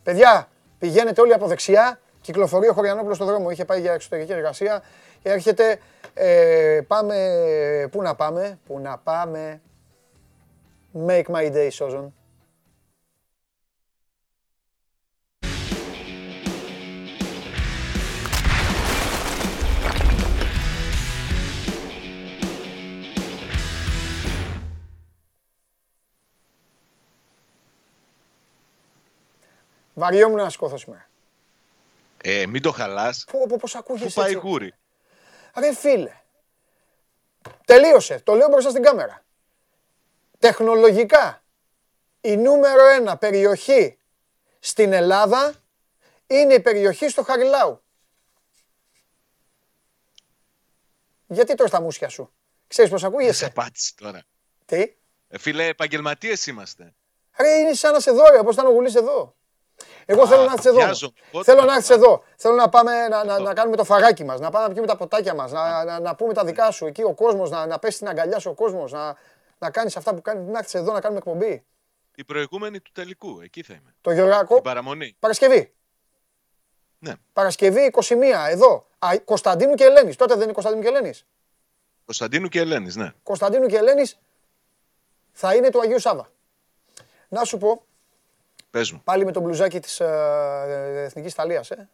Παιδιά, πηγαίνετε όλοι από δεξιά. Κυκλοφορεί ο Χωριανόπουλος στο δρόμο. Είχε πάει για εξωτερική εργασία. Έρχεται. Ε, πάμε. Πού να πάμε. Πού να πάμε. Make my day, Σόζον. Βαριόμουν να σηκώθω σήμερα.
Ε, μην το χαλάς.
Πω, πω, πώς
Πού
ακούγεσαι
πάει
έτσι;
γούρι.
Ρε φίλε. Τελείωσε. Το λέω μπροστά στην κάμερα. Τεχνολογικά, η νούμερο ένα περιοχή στην Ελλάδα είναι η περιοχή στο Χαριλάου. Γιατί τώρα στα μουσια σου; Ξέρεις πώς
Σε
ακούγεσαι;
απάντηση τώρα.
Τι;
Ε, φίλε, επαγγελματίες είμαστε.
Ρε είναι σαν να σε δω, ρε, πώς ήταν ο Γουλής εδώ. Εγώ
Α,
θέλω να έρθεις εδώ.
βιάζομαι. Πότε
Θέλω
θα
να έρθεις
πάω.
εδώ. Θέλω να πάμε να, να, να κάνουμε το φαράκι μας, να πάμε να πιούμε τα ποτάκια μας, να, να, να πούμε τα δικά σου εκεί, ο κόσμος, να, να πέσει στην αγκαλιά σου ο κόσμος, να, να κάνεις αυτά που κάνεις, να έρθεις εδώ να κάνουμε εκπομπή.
Η προηγούμενη του τελικού, εκεί θα είμαι.
Το Γεωργάκο,
Την παραμονή.
Παρασκευή.
Ναι.
Παρασκευή 21, εδώ. Α, Κωνσταντίνου και Ελένης. Τότε δεν είναι Κωνσταντίνου και Ελένης.
Κωνσταντίνου και Ελένης, ναι.
Κωνσταντίνου και Ελένης θα είναι του Αγίου Σάβα. Να σου πω,
Πες μου.
πάλι με το μπλουζάκι της ε, Εθνικής Ιταλίας, ε.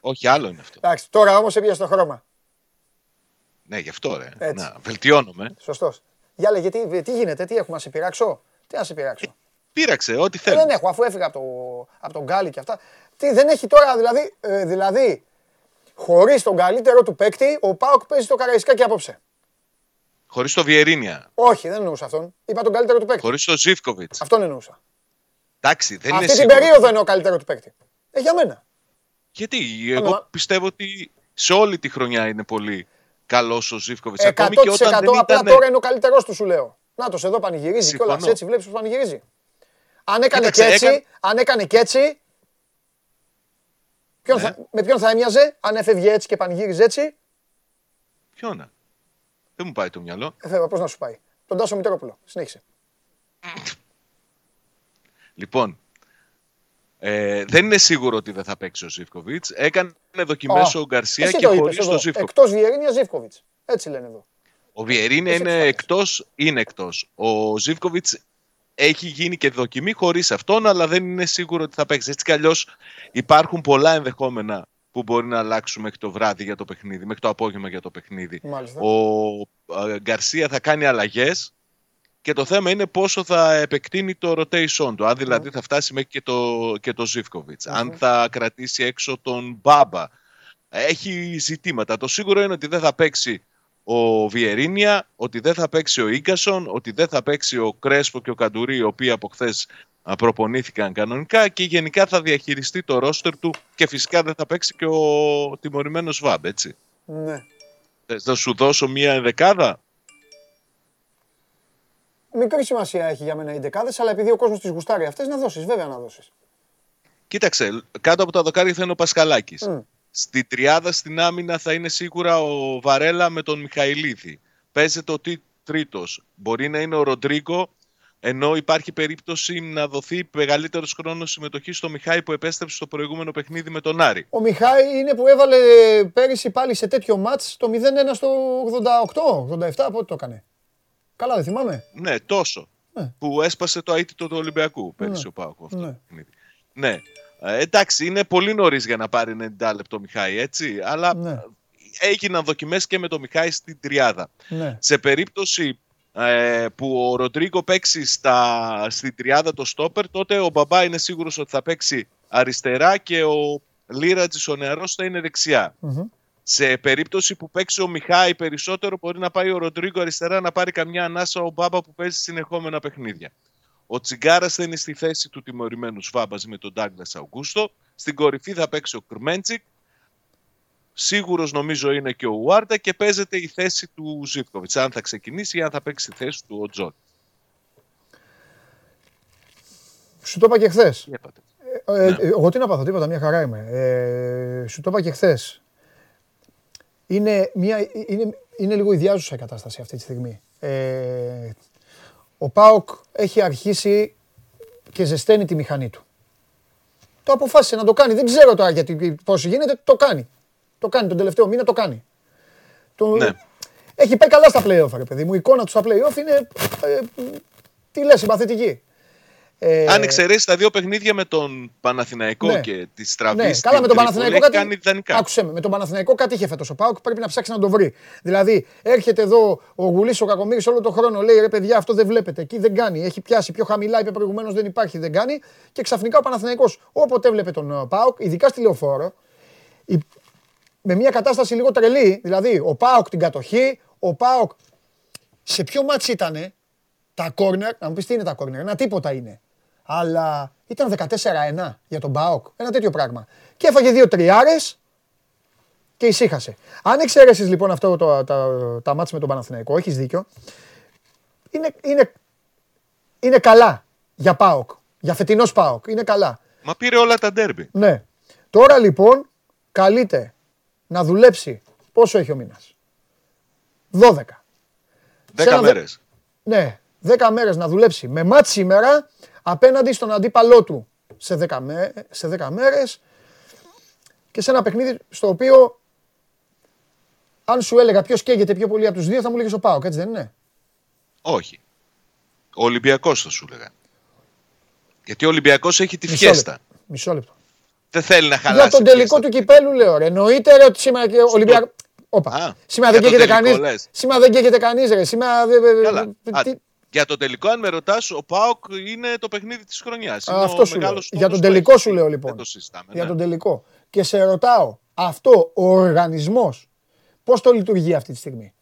Όχι, άλλο είναι αυτό.
Εντάξει, τώρα όμως έπιασε το χρώμα.
Ναι, γι' αυτό ρε.
Έτσι.
Να, βελτιώνομαι.
Σωστός. Για λέγε, τι, τι γίνεται, τι έχουμε να σε πειράξω; Τι να σε πειράξω;
Πήραξε, ό,τι
Ε,
θέλεις.
δεν έχω, αφού έφυγα από, το, από τον Γκάλι και αυτά. Τι δεν έχει τώρα, δηλαδή, ε, δηλαδή χωρίς τον καλύτερο του παίκτη, ο Πάοκ παίζει το Καραϊσκάκι απόψε.
Χωρίς το Βιερίνια.
Όχι, δεν εννοούσα αυτόν. Είπα τον καλύτερο του παίκτη.
Χωρίς το Ζίβκοβιτς.
Αυτόν εννοούσα.
Εντάξει, δεν είναι
Αυτή την
σίγουρο.
περίοδο εννοώ καλύτερο του παίκτη. Ε, για μένα.
Γιατί,
Άμα-
εγώ πιστεύω ότι σε όλη τη χρονιά είναι πολύ καλός ο Ζίβκοβιτς.
100%
Ακόμη και όταν δεν
απλά
ήταν...
τώρα είναι ο καλύτερός του, σου λέω. Να το εδώ πανηγυρίζει
Συμφωνώ.
κιόλας έτσι, βλέπεις πώ πανηγυρίζει. Αν έκανε
Κοίταξε,
και έτσι,
έκανε-
αν έκανε και έτσι. ποιον
Ναι.
θα- με ποιον θα έμοιαζε, αν έφευγε έτσι και πανηγύριζε έτσι,
Ποιόνα. Δεν μου πάει το μυαλό.
έφευγε πώς να σου πάει. Τον Τάσο Μητρόπουλο. Συνέχισε.
Λοιπόν, ε, δεν είναι σίγουρο ότι δεν θα παίξει ο Ζίβκοβιτς. Έκανε δοκιμές
Α,
ο Γκαρσία
Εσύ
και
το είπες
χωρίς
εδώ.
το Ζίβκοβιτς.
Εκτός Βιερίνια Ζίβκοβιτς. Έτσι λένε εδώ.
Ο Βιερίνια
Πόσες
είναι
φορές.
εκτός, είναι εκτός. Ο Ζίβκοβιτς έχει γίνει και δοκιμή χωρίς αυτόν, αλλά δεν είναι σίγουρο ότι θα παίξει. Έτσι κι αλλιώς υπάρχουν πολλά ενδεχόμενα που μπορεί να αλλάξουν μέχρι το βράδυ για το παιχνίδι, μέχρι το απόγευμα για το παιχνίδι.
Μάλιστα.
Ο ε, Γκαρσία θα κάνει αλλαγές και το θέμα είναι πόσο θα επεκτείνει το rotation του. Αν δηλαδή θα φτάσει μέχρι και το, και το Ζιβκοβιτς. Αν θα κρατήσει έξω τον Μπάμπα. Έχει ζητήματα. Το σίγουρο είναι ότι δεν θα παίξει ο Βιερίνια, ότι δεν θα παίξει ο Ίγκασον, ότι δεν θα παίξει ο Κρέσπο και ο Καντουρί, οι οποίοι από χθες προπονήθηκαν κανονικά και γενικά θα διαχειριστεί το ρόστερ του και φυσικά δεν θα παίξει και ο τιμωρημένος Βάμπ, έτσι.
Ναι.
Θες να σου δώσω μία ενδεκάδα;
Μικρή σημασία έχει για μένα οι δεκάδες, αλλά επειδή ο κόσμος τις γουστάρει αυτές, να δώσεις. Βέβαια να δώσεις.
Κοίταξε, κάτω από τα δοκάρια θα είναι ο Πασχαλάκης.
Μμ.
Στη τριάδα στην άμυνα θα είναι σίγουρα ο Βαρέλα με τον Μιχαηλίδη. Παίζεται ο τι- τρίτος. Μπορεί να είναι ο Ροντρίγκο, ενώ υπάρχει περίπτωση να δοθεί μεγαλύτερος χρόνος συμμετοχής στο Μιχάη που επέστρεψε στο προηγούμενο παιχνίδι με τον Άρη.
Ο Μιχάη είναι που έβαλε πέρυσι πάλι σε τέτοιο μάτς το 0-1 στο 88, 87, πότε το έκανε. Καλά δεν θυμάμαι.
Ναι, τόσο.
Ναι.
Που έσπασε το αίτητο του Ολυμπιακού πέρυσι
Ναι.
ο Πάοκ. Αυτό
Ναι.
το παιχνίδι. Ναι. Ε, εντάξει, είναι πολύ νωρίς για να πάρει 90 λεπτό Μιχάη, έτσι. Αλλά
Ναι.
έγιναν δοκιμές και με το Μιχάη στην τριάδα.
Ναι.
Σε περίπτωση ε, που ο Ροντρίγκο παίξει στα, στην τριάδα το στόπερ, τότε ο Μπαμπά είναι σίγουρος ότι θα παίξει αριστερά και ο Λύρατζης ο νεαρός θα είναι δεξιά.
Μμμ.
Σε περίπτωση που παίξει ο Μιχάι περισσότερο, μπορεί να πάει ο Ροντρίγκο αριστερά να πάρει καμιά ανάσα ο Μπάμπα που παίζει συνεχόμενα παιχνίδια. Ο Τσιγκάρας θα είναι στη θέση του τιμωρημένου Σβαμπ με τον Ντάγκλας Αουγκούστο. Στην κορυφή θα παίξει ο Κρμέντσικ. Σίγουρος νομίζω είναι και ο Ουάρντα και παίζεται η θέση του Ζίβκοβιτς. Αν θα ξεκινήσει ή αν θα παίξει τη θέση του ο Τζον.
Σου το είπα και χθες.
Τι είπατε.
Ε, ε, εγώ τι να πάθω, τίποτα, μια χαρά είμαι. Ε, σου το είπα και χθες. Είναι, μια, είναι, είναι λίγο ιδιάζουσα η κατάσταση αυτή τη στιγμή. Ε, ο ΠΑΟΚ έχει αρχίσει και ζεσταίνει τη μηχανή του. Το αποφάσισε να το κάνει. Δεν ξέρω τώρα γιατί πώς γίνεται, το κάνει. Το κάνει τον τελευταίο μήνα, το κάνει. Το...
Ναι.
Έχει πάει καλά στα play-off, ρε παιδί μου. Η εικόνα του στα play-off είναι, ε, τι λες, συμπαθητική. Ε,
Αν εξαιρέσεις τα δύο παιχνίδια με τον Παναθηναϊκό
Ναι.
και τη στραβή
ναι,
στην
καλά με τον
Τρίπολη,
Παναθηναϊκό
έχει
κάτι.
κάνει ιδανικά.
Άκουσε με, με τον Παναθηναϊκό κάτι είχε φέτος ο Πάουκ. Πρέπει να ψάξει να το βρει. Δηλαδή, έρχεται εδώ ο Γουλής ο Κακομήρη όλο τον χρόνο. Λέει ρε παιδιά, αυτό δεν βλέπετε. Εκεί δεν κάνει. Έχει πιάσει πιο χαμηλά, είπε προηγουμένως δεν υπάρχει, δεν κάνει. Και ξαφνικά ο Παναθηναϊκός όποτε έβλεπε τον ε, Πάουκ, ειδικά στη λεωφόρο, η- με μια κατάσταση λίγο τρελή. Δηλαδή, ο Πάουκ την κατοχή, ο Πάουκ. Σε ποιο ματς ήτανε τα κόρνερ, να μου πεις τι είναι τα κόρνερ, ένα τίποτα είναι. Αλλά ήταν 14-1 για τον ΠΑΟΚ. Ένα τέτοιο πράγμα. Και έφαγε δύο τριάρες και ησύχασε. Αν εξαιρέσει λοιπόν αυτό το, τα, τα ματς με τον Παναθηναϊκό, έχεις δίκιο. Είναι, είναι, είναι καλά για ΠΑΟΚ. Για φετινός ΠΑΟΚ. Είναι καλά.
Μα πήρε όλα τα ντέρμπι.
Ναι. Τώρα λοιπόν καλείται να δουλέψει. Πόσο έχει ο μήνας, 12.
Δέκα
ένα δε-
μέρες.
Ναι, 10 μέρες να δουλέψει με μάτς σήμερα απέναντι στον αντίπαλό του σε 10, μέ, σε 10 μέρες και σε ένα παιχνίδι στο οποίο αν σου έλεγα ποιος καίγεται πιο πολύ από τους δύο θα μου λέγες ο Πάοκ, έτσι δεν είναι;
Όχι. Ο Ολυμπιακός θα σου έλεγα. Γιατί ο Ολυμπιακός έχει τη
Μισό
φιέστα.
λεπτό. Μισό λεπτό.
Δεν θέλει να χαλάσει.
Για τον
τη
τελικό
φιέστα.
του κυπέλου λέω ρε. Εννοείται ρε ότι σήμερα και ο Ολυμπιακός... Όπα.
Α,
Σήμερα δεν
για τον
καίγεται
τελικό
κανείς.
λες.
Σήμερα δεν καίγεται κανείς ρε. Σήμερα... δεν- δεν-
Καλά.
τι-
Α, Για το τελικό, αν με ρωτάς, ο Πάοκ είναι το παιχνίδι της χρονιάς.
Αυτό σου λέω. Για τον τελικό σου λέω λοιπόν.
Δεν το συζητάμε.
Για
ναι.
τον τελικό. Και σε ρωτάω, αυτό ο οργανισμός πώς το λειτουργεί αυτή τη στιγμή;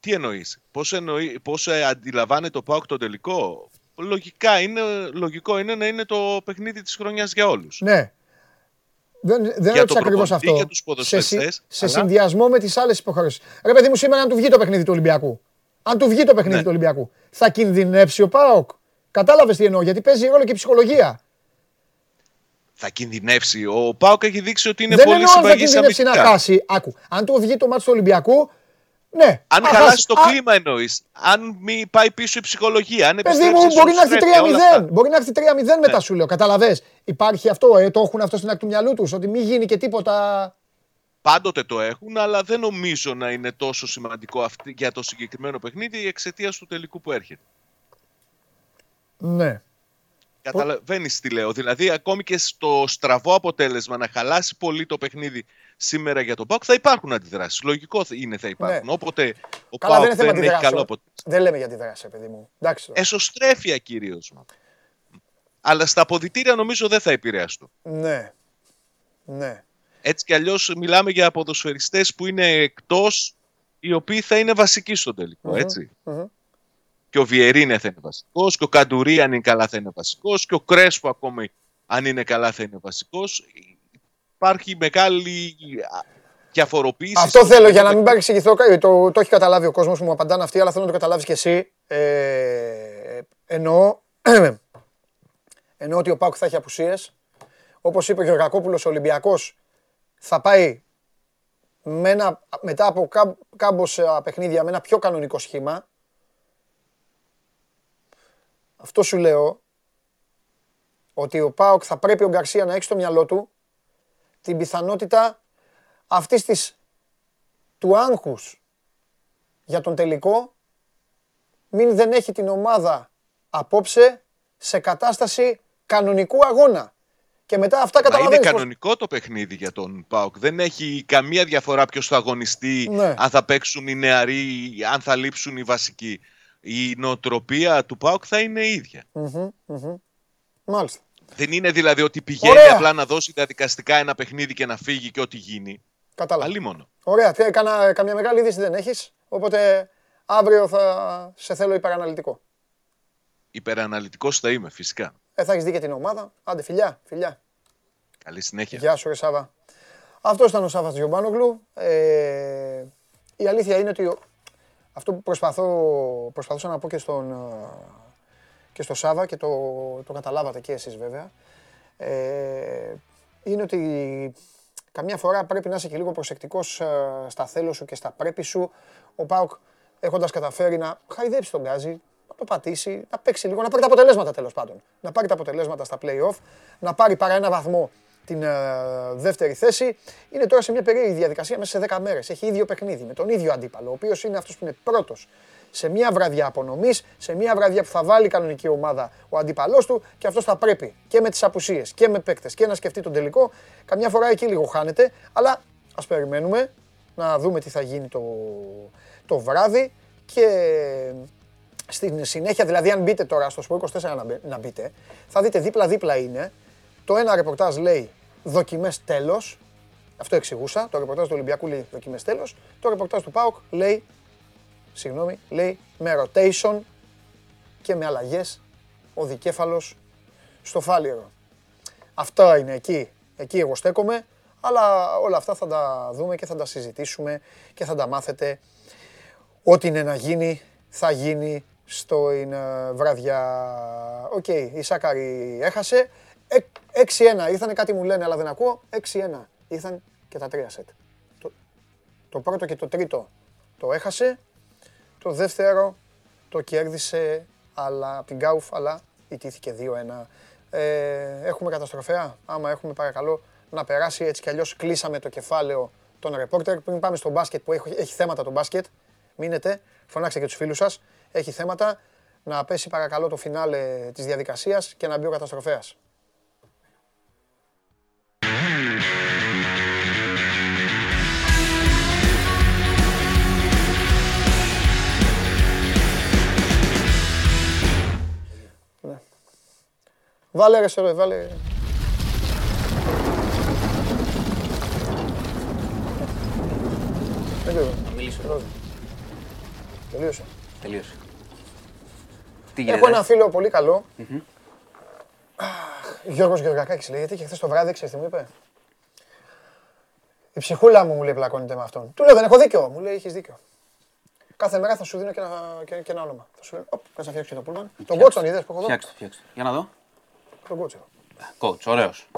Τι εννοείς, Πώς εννοεί, πώς, ε, αντιλαμβάνεται ο Πάοκ το τελικό; Λογικά είναι, λογικό είναι να είναι το παιχνίδι της χρονιάς για όλους.
Ναι. Δεν, δεν
Για
ρώτησα
τον
ακριβώς
προπονητή,
αυτό.
για τους
σε,
ποδοσφαιριστές,
συ- σε
αλλά-
συνδυασμό με τις άλλες υποχρεώσει. Ρε παιδί μου, σήμερα αν του βγει το παιχνίδι του Ολυμπιακού. Αν του βγει το παιχνίδι
Ναι.
του Ολυμπιακού, θα κινδυνεύσει ο Πάοκ. Κατάλαβες τι εννοώ, γιατί παίζει ρόλο και η ψυχολογία.
Θα κινδυνεύσει. Ο Πάοκ έχει δείξει ότι είναι
δεν
πολύ
εννοώ αν θα
συμπαγής
κινδυνεύσει να
αμυντικά.
χάσει. Άκου. Αν του βγει το μάτι του Ολυμπιακού, ναι.
Αν
α,
χαλάσει
χάσει.
το
Α,
κλίμα εννοείς. Αν μην πάει πίσω η ψυχολογία. Αν
Παιδί μου,
επιστρέψει
μπορεί να έρθει
ισοσυγκράτεια, όλα
3-0.
αυτά.
Μπορεί να έρθει 3-0 μετά
Ναι.
σου λέω. Καταλαβέ. Υπάρχει αυτό, ε, το έχουν αυτό στην άκρη του μυαλού τους, ότι μην γίνει και τίποτα.
Πάντοτε το έχουν, αλλά δεν νομίζω να είναι τόσο σημαντικό αυτή, για το συγκεκριμένο παιχνίδι εξαιτία του τελικού που έρχεται.
Ναι.
Καταλαβαίνει τι λέω. Δηλαδή, ακόμη και στο στραβό αποτέλεσμα να χαλάσει πολύ το παιχνίδι σήμερα για τον Πάουκ, θα υπάρχουν αντιδράσεις. Λογικό είναι θα υπάρχουν.
Ναι.
Όποτε ο
Καλά, δεν
Πάουκ
είναι θέμα
δεν έχει
αντιδράσεων.
καλό αποτέλεσμα.
Δεν λέμε για τη δράση, παιδί μου. Εντάξει. τώρα.
Εσωστρέφεια κυρίως. Αλλά στα αποδητήρια νομίζω δεν θα επηρεαστούν.
Ναι. Ναι.
Έτσι κι αλλιώς μιλάμε για ποδοσφαιριστές που είναι εκτός, οι οποίοι θα είναι βασικοί στο τελικο έτσι.
Μμμ.
Και ο Βιερίνε θα είναι βασικός, και ο Καντουρί αν είναι καλά θα είναι βασικός, και ο Κρέσπο ακόμη αν είναι καλά θα είναι βασικός. Υπάρχει μεγάλη α, διαφοροποίηση.
Αυτό
στο-
θέλω για να μην παρεξηγηθώ. κα- Το, το έχει καταλάβει ο κόσμος που μου απαντάνε αυτοί, αλλά θέλω να το καταλάβεις κι εσύ. Ε, εννοώ, (clears throat) εννοώ ότι ο Πάουκ θα έχει απουσίες. Όπως είπε ο Γεωργακόπουλος, ο Ολυμπιακός θα πάει με ένα, μετά από κά, κάμποσα παιχνίδια με ένα πιο κανονικό σχήμα. Αυτό σου λέω ότι ο Πάοκ θα πρέπει ο Γκαρσία να έχει στο μυαλό του την πιθανότητα αυτής της του άγχους για τον τελικό μην δεν έχει την ομάδα απόψε σε κατάσταση κανονικού αγώνα. Και μετά αυτά
Μα είναι
καταλαβαίνεις πως-
κανονικό το παιχνίδι για τον Πάουκ. Δεν έχει καμία διαφορά ποιος θα αγωνιστεί,
Ναι.
αν θα παίξουν οι νεαροί, αν θα λείψουν οι βασικοί. Η νοοτροπία του Πάουκ θα είναι ίδια.
Μμμ, μμμ. Μάλιστα.
Δεν είναι δηλαδή ότι πηγαίνει
Ωραία.
απλά να δώσει διαδικαστικά ένα παιχνίδι και να φύγει και ό,τι γίνει.
Κατάλαβα.
Αλλήμον.
Ωραία. Τι, κάνα, καμιά μεγάλη είδηση δεν έχεις; Οπότε αύριο θα σε θέλω υπεραναλυτικό.
Υπεραναλυτικός θα είμαι, φυσικά.
Ε, θα έχεις δει και την ομάδα. Άντε φιλιά, φιλιά.
Καλή συνέχεια.
Γεια σου, ρε Σάβα. Αυτός ήταν ο Σάβα Τζιομπάνογλου. Ε, η αλήθεια είναι ότι ο- αυτό που προσπαθώ, προσπαθούσα να πω και στον, ε, και στο Σάβα και το, το καταλάβατε και εσείς βέβαια. Ε, είναι ότι καμιά φορά πρέπει να είσαι και λίγο προσεκτικός ε, στα θέλω σου και στα πρέπει σου. Ο Πάουκ έχοντας καταφέρει να χαϊδέψει τον Γκάζι, να το πατήσει, να παίξει λίγο, να πάρει τα αποτελέσματα τέλος πάντων. Να πάρει τα αποτελέσματα στα play-off, να πάρει παρά ένα βαθμό την ε, δεύτερη θέση. Είναι τώρα σε μια περίεργη διαδικασία μέσα σε 10 μέρες. Έχει ίδιο παιχνίδι με τον ίδιο αντίπαλο, ο οποίος είναι αυτός που είναι πρώτος σε μια βραδιά απονομής, σε μια βραδιά που θα βάλει κανονική ομάδα ο αντίπαλός του και αυτός θα πρέπει και με τις απουσίες και με παίκτες και να σκεφτεί τον τελικό. Καμιά φορά εκεί λίγο χάνεται, αλλά ας περιμένουμε να δούμε τι θα γίνει το, το βράδυ και στην συνέχεια, δηλαδή αν μπείτε τώρα στο Sport 24 να, μπε- να μπείτε, θα δείτε δίπλα-δίπλα είναι. Το ένα ρεπορτάζ λέει δοκιμές τέλος, αυτό εξηγούσα, το ρεπορτάζ του Ολυμπιακού λέει δοκιμές τέλος, το ρεπορτάζ του ΠΑΟΚ λέει, συγγνώμη, λέει με rotation και με αλλαγές ο δικέφαλος στο φάλιρο. Αυτό είναι εκεί, εκεί εγώ στέκομαι, αλλά όλα αυτά θα τα δούμε και θα τα συζητήσουμε και θα τα μάθετε. Ό,τι είναι να γίνει, θα γίνει στο είναι, βραδιά. Οκ, η Σάκαρη έχασε. Ε, 6-1 ήρθανε, κάτι μου λένε, αλλά δεν ακούω. 6-1 ήρθαν και τα τρία σετ. Το, το πρώτο και το τρίτο το έχασε. Το δεύτερο το κέρδισε αλλά, από την Γκάουφ, αλλά ηττήθηκε 2-1. Ε, έχουμε καταστροφέα; Άμα έχουμε, παρακαλώ, να περάσει. Έτσι κι αλλιώς κλείσαμε το κεφάλαιο των ρεπόρτερ. Πριν πάμε στο μπάσκετ που έχει, έχει θέματα το μπάσκετ, μείνετε, φωνάξτε και τους φίλους σας. Έχει θέματα. Να πέσει παρακαλώ το φινάλε της διαδικασίας και να μπει ο καταστροφέας. Ναι. Βάλε ρε σωρό, βάλε. Δεν ξέρω.
Να μιλήσω.
Δώσε. Τελείωσε.
Τελείωσε. Τι
Έχω
γίνεται.
ένα φίλο πολύ καλό. Αχ, Γιώργος Γεωργακάκης λέγεται και χθες το βράδυ, ξέρεις τι μου είπε; Η ψυχούλα μου μου λέει πλακώνεται με αυτόν. Του λέω δεν έχω δίκιο. Μου λέει έχεις δίκιο. Κάθε μέρα θα σου δίνω και ένα, και, και ένα όνομα. Θα σου λέω, οπ, θα σε φτιάξω και το πούλμαν. Τον coach τον είδες που έχω εδώ;
Φτιάξτε, φτιάξτε. Για να δω.
Τον coach.
Coach, ωραίος.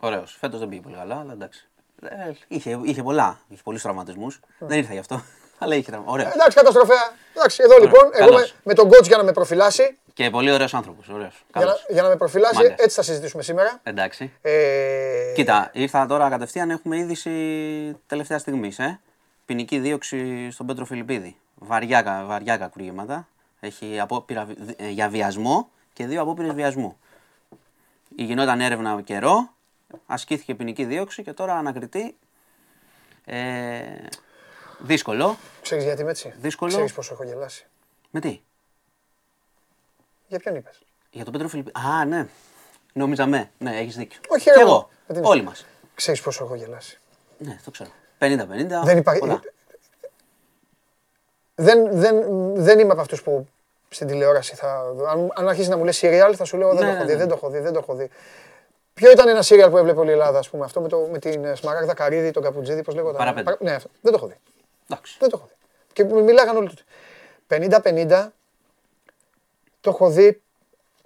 Ωραίος. Φέτος δεν πήγε πολύ καλά, αλλά εντάξει. Ε, είχε, είχε πολλά. Είχε πολλούς τραυματισμούς. Δεν ήρθα γι' αυτό. Αλλά είχε τραυμα. Ωραίο.
Εντάξει, καταστροφέα. Εντάξει, εδώ λοιπόν, εγώ
καλώς.
με, με τον coach για να με προφυλάσει.
Και πολύ ωραίος άνθρωπος. Ωραίος.
Για να,
Καλός.
για να με προφυλάσει,
Μάγκας.
έτσι θα συζητήσουμε σήμερα.
Εντάξει.
Ε,
Κοίτα, ήρθα τώρα κατευθείαν. Έχουμε είδηση τελευταία στιγμής. Ε; Ποινική δίωξη στον Πέτρο Φιλιππίδη. Βαριά, κα- βαριά κακουργήματα. Έχει απόπειρα βι- ε, για βιασμό και δύο απόπειρες βιασμού. Η γινόταν έρευνα καιρό, ασκήθηκε ποινική δίωξη και τώρα ανακριτή. Ε, δύσκολο.
Ξέρεις γιατί είμαι έτσι;
Δύσκολο.
Ξέρεις πόσο έχω γελάσει;
Με τι,
Για ποιον είπες;
για τον Πέτρο Φιλιππίδη. Α, ναι. Νόμιζα με. Ναι, έχεις δίκιο.
Όχι,
και
ρε,
εγώ.
με την-
Όλοι μας.
Ξέρεις πόσο έχω γελάσει;
Ναι, το ξέρω. 50-50.
Δεν υπάρχει.
πολλά.
Δεν, δεν, δεν είμαι από αυτούς που στην τηλεόραση θα. Αν, αν αρχίσει να μου λες serial θα σου λέω δεν
Ναι,
το έχω
ναι,
δει,
ναι.
δεν το έχω δει, δεν το έχω δει. Ποιο ήταν ένα serial που έβλεπε όλη η Ελλάδα, ας πούμε, αυτό με, το, με την ε, Σμαράγδα Καρύδη, τον Καπουτζίδη, πώς λέγονταν;
Παραπέντε.
Παρα- Ναι, αυτό. Δεν το έχω δει.
Εντάξει.
Δεν το έχω δει. Και μι- μιλάγαν όλοι τότε. 50-50 το έχω δει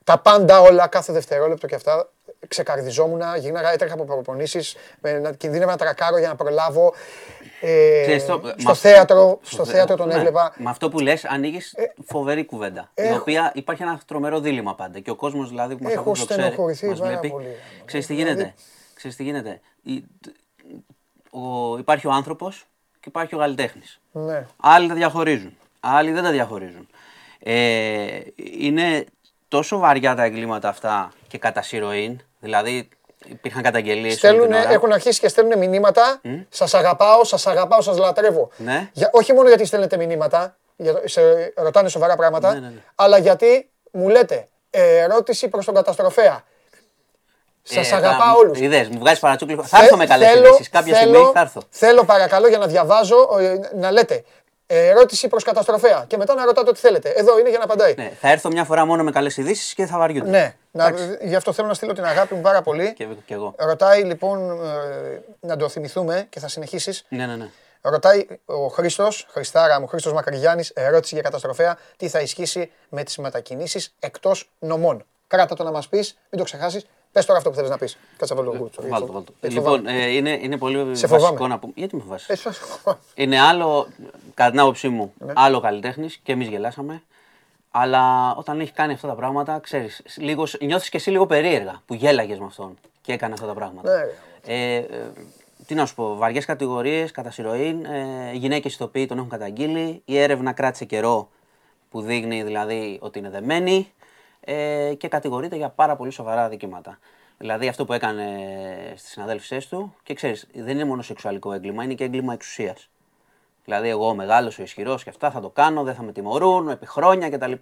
τα πάντα όλα, κάθε δευτερόλεπτο και αυτά. Ξεκαρδιζόμουν, γύρναγα, έτρεχα από προπονήσεις, με- να κινδύνευα να τρακάρω για να προλάβω. Ε,
Ξέρεις το,
στο
μα-
θέατρο, στο
θέ-
θέατρο τον
ναι.
έβλεπα.
Με αυτό που λες ανοίγεις φοβερή κουβέντα. Η
έχω-
οποία υπάρχει ένα τρομερό δίλημα πάντα. Και ο κόσμος δηλαδή που μας
Έχω
ακούει το ξέρει,
στενοχωρηθεί
μας
πάρα
βλέπει.
πολύ.
Ξέρεις τι
Δηλαδή-
γίνεται. Ξέρεις τι γίνεται. Η- ο, υπάρχει ο άνθρωπος και υπάρχει ο καλλιτέχνης.
Ναι.
Άλλοι τα διαχωρίζουν. Άλλοι δεν τα διαχωρίζουν. Ε, είναι τόσο βαριά τα εγκλήματα αυτά και κατά συρροήν. Δηλαδή υπήρχαν καταγγελίες. όλη
Στέλνουν,
την ώρα.
έχουν αρχίσει και στέλνουν μηνύματα. Σας αγαπάω, σας αγαπάω, σας λατρεύω.
Ναι.
Για, όχι μόνο γιατί στέλνετε μηνύματα, για, το- σε, ρωτάνε σοβαρά πράγματα,
Ναι, ναι, ναι.
αλλά γιατί μου λέτε ε, ερώτηση προς τον καταστροφέα. Σας
Ε,
αγαπάω
τα-
όλους.
Είδες, μου βγάζεις παρατσούκλι. Θα έρθω με καλέ ειδήσει. Κάποια
θέλω,
στιγμή θα έρθω.
Θέλω παρακαλώ για να διαβάζω ε, να λέτε ε, ερώτηση προς καταστροφέα και μετά να ρωτάτε ό,τι θέλετε. Εδώ είναι για να απαντάει.
Ναι, θα έρθω μια φορά μόνο με καλές ειδήσεις και θα βαριούνται.
Ναι, να, γι' αυτό θέλω να στείλω την αγάπη μου πάρα πολύ.
Και, και εγώ.
Ρωτάει λοιπόν, ε, να το θυμηθούμε και θα συνεχίσεις.
Ναι, ναι, ναι.
Ρωτάει ο Χρήστος, Χριστάρα μου, Χρήστος Μακρυγιάννης, ερώτηση για καταστροφέα. Τι θα ισχύσει με τις μετακινήσεις εκτός νομών. Κράτα το να μας πεις, μην το ξεχάσεις. Πες τώρα αυτό που θέλεις να πεις. Κάτσε να βάλω εγώ.
Βάλτο, βάλτο.
Έτσι
Λοιπόν, ε, είναι, είναι πολύ
Σε
βασικό
φοβάμαι.
να πούμε. Γιατί με φοβάσαι;
Έτσι θα σου πω.
Είναι άλλο, κατά την άποψή μου,
Ναι.
άλλο καλλιτέχνης και εμείς γελάσαμε. Αλλά όταν έχει κάνει αυτά τα πράγματα, ξέρεις, νιώθεις και εσύ λίγο περίεργα που γέλαγες με αυτόν και έκανε αυτά τα πράγματα.
Ναι, ρε.
Ε, ε, τι να σου πω, βαριές κατηγορίες κατά συρροήν. Ε, Γυναίκες ηθοποιοί τον έχουν καταγγείλει. Η έρευνα κράτησε καιρό που δείχνει δηλαδή ότι είναι δεμένη ε, και κατηγορείται για πάρα πολύ σοβαρά αδικήματα. Δηλαδή αυτό που έκανε στις συναδέλφισές του και ξέρεις, δεν είναι μόνο σεξουαλικό έγκλημα, είναι και έγκλημα εξουσίας. Δηλαδή, εγώ μεγάλο, ο ισχυρός και αυτά θα το κάνω, δεν θα με τιμωρούν επί χρόνια κτλ.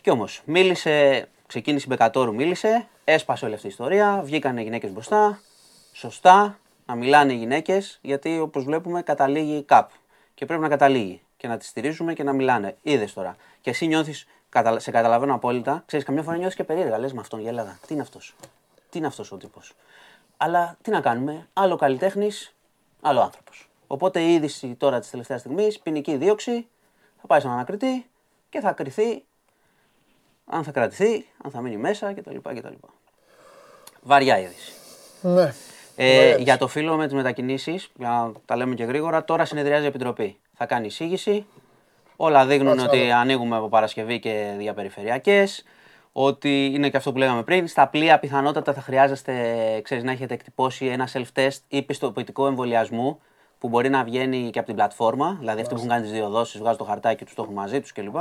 Κι όμως, μίλησε, ξεκίνησε η Μπεκατόρου, μίλησε, έσπασε όλη αυτή η ιστορία, βγήκαν οι γυναίκες μπροστά. Σωστά, να μιλάνε οι γυναίκες, γιατί όπως βλέπουμε καταλήγει κάπου. Και πρέπει να καταλήγει και να τη στηρίζουμε και να μιλάνε. Είδες τώρα. Και εσύ νιώθεις, σε καταλαβαίνω απόλυτα, ξέρεις, καμιά φορά νιώθεις και περίεργα. Λες με αυτόν, γέλαγα. Τι είναι αυτός; Τι είναι αυτός ο τύπος; Αλλά τι να κάνουμε, άλλο καλλιτέχνης, άλλο άνθρωπος. Οπότε η είδηση τώρα της τελευταίας στιγμής, ποινική δίωξη, θα πάει στον ανακριτή και θα κρυθεί αν θα κρατηθεί, αν θα μείνει μέσα κτλ. κτλ. Βαριά είδηση.
Ναι.
Ε, για το φίλο με τις μετακινήσεις, για να τα λέμε και γρήγορα, τώρα συνεδριάζει η Επιτροπή. Θα κάνει εισήγηση. Όλα δείχνουν
Κάτσε να
ότι
δω.
ανοίγουμε από Παρασκευή και διαπεριφερειακές. Ότι είναι και αυτό που λέγαμε πριν. Στα πλοία πιθανότατα θα χρειάζεστε ξέρεις, να έχετε εκτυπώσει ένα self-test ή πιστοποιητικό εμβολιασμού που μπορεί να βγαίνει και από την πλατφόρμα. Δηλαδή αυτοί που έχουν κάνει τις δύο δόσεις, βγάζουν το χαρτάκι τους, το έχουν μαζί τους κλπ.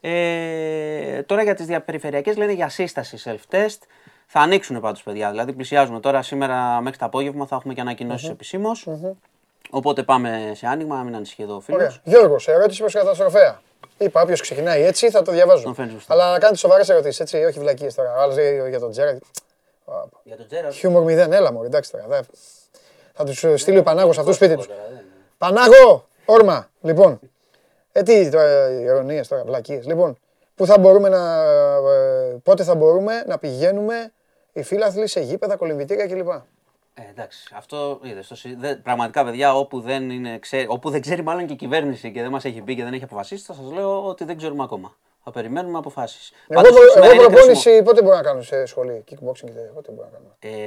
Ε, τώρα για τις διαπεριφερειακές λένε για σύσταση self-test. Θα ανοίξουν πάντως, παιδιά. Δηλαδή πλησιάζουμε τώρα σήμερα μέχρι το απόγευμα θα έχουμε και ανακοινώσεις επισήμως. Οπότε πάμε σε άνοιγμα, να μην ανησυχεί εδώ ο φίλος.
Ωραία. Γιώργος, ερώτηση προς καταστροφέα. Είπα, όποιος ξεκινάει έτσι θα το διαβάζω.
Τον φαίνεται σωστά.
Αλλά να κάνετε σοβαρές ερωτήσεις, έτσι, όχι βλακίες τώρα. Άλλος λέει για τον Τζέρετ.
Για τον Τζέραρντ.
Χιούμορ μηδέν, έλα μου, εντάξει τώρα. δε. Θα τους στείλει ο Πανάγος αυτού σπίτι τους. Πανάγο, όρμα. Λοιπόν, ε, τι τώρα, ειρωνίες τώρα, βλακίες. Λοιπόν, πού θα μπορούμε να. ε, πότε θα μπορούμε να πηγαίνουμε οι φίλαθλοι σε γήπεδα, κολυμβητήρια κλπ.
Ε, εντάξει, αυτό είδες, το συ- δεν- πραγματικά παιδιά όπου δεν, είναι, ξέ- όπου δεν ξέρει μάλλον και η κυβέρνηση και δεν μας έχει πει και δεν έχει αποφασίσει θα σας λέω ότι δεν ξέρουμε ακόμα. Θα περιμένουμε αποφάσεις.
Εγώ,
Πάντως, σήμερα
εγώ
είναι κρίσιμο.
προπόνηση πότε μπορώ να κάνω σε σχολή, kickboxing και τέτοια, πότε μπορώ να κάνω.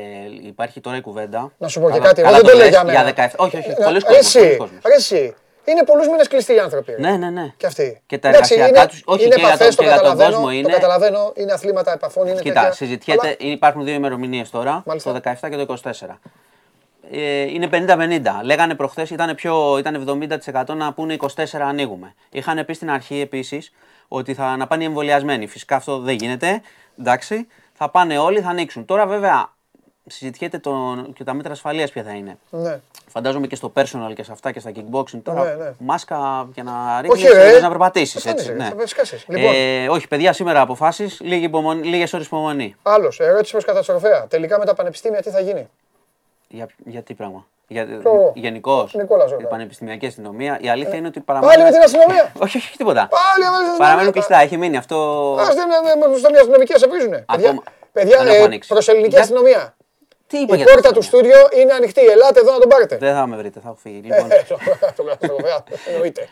Ε, υπάρχει τώρα η κουβέντα.
Να σου πω και
Καλά-
κάτι, εγώ
καλά
δεν το λέω
λες,
για μένα.
Για 17, όχι, όχι,
Ε,
πολλοί
ρε
κόσμος,
εσύ,
πολλοί κόσμος.
ρε εσύ, Είναι πολλούς μήνες κλειστοί οι άνθρωποι. ρε.
Ναι, ναι, ναι.
Και αυτοί.
Και τα
Εντάξει,
εργασιακά
είναι-
τους, όχι
είναι
και για το-
επαφές, το
και για τον
καταλαβαίνω,
κόσμο
Το
είναι.
καταλαβαίνω, είναι αθλήματα επαφών, είναι
Κοίτα,
τέτοια.
συζητιέται,
αλλά-
υπάρχουν δύο ημερομηνίες τώρα,
Μάλιστα.
το 17 και το 24. Ε, είναι 50-50. Λέγανε προχθές ήταν, πιο, ήταν 70% να πούνε 24 ανοίγουμε. Είχαν πει στην αρχή επίσης ότι θα να πάνε οι εμβολιασμένοι. Φυσικά αυτό δεν γίνεται. Εντάξει, θα πάνε όλοι, θα ανοίξουν. Τώρα βέβαια συζητιέται το, και τα μέτρα ασφαλεία ποια θα είναι.
Ναι.
Φαντάζομαι και στο personal και σε αυτά και στα kickboxing τώρα.
Ναι, ναι.
Μάσκα για να
Όχι,
ρίχνει
ρε.
να περπατήσει.
Θα
Έτσι,
φανείς, ρε,
ναι.
θα πεσκάσεις. Λοιπόν.
Ε, όχι, παιδιά, σήμερα αποφάσει. Λίγε ώρε υπομονή.
Άλλο, ερώτηση προ καταστροφέα. Τελικά με τα πανεπιστήμια τι θα γίνει.
Για, για τι πράγμα. Για,
Το-
Γενικώ.
Νικόλα Ζώτα.
Η πανεπιστημιακή αστυνομία. Η αλήθεια είναι ότι παραμένουν.
Πάλι με την αστυνομία.
όχι, όχι, τίποτα.
Πάλι με την αστυνομία.
Παραμένουν κλειστά. Έχει μείνει αυτό.
Α, δεν είναι στον αστυνομικοί, σε βρίζουνε. Παιδιά,
Ακόμα.
παιδιά
Δεν έχω
ε,
ανοίξει.
προς ελληνική
Για-
αστυνομία.
Τι είπα
Η
για την
πόρτα του
αστυνομία.
στούντιο είναι ανοιχτή. Ελάτε εδώ να τον πάρετε.
Δεν θα με βρείτε, θα έχω φύγει. Λοιπόν,
Ε, Τον καταστροφέα, εννοείται.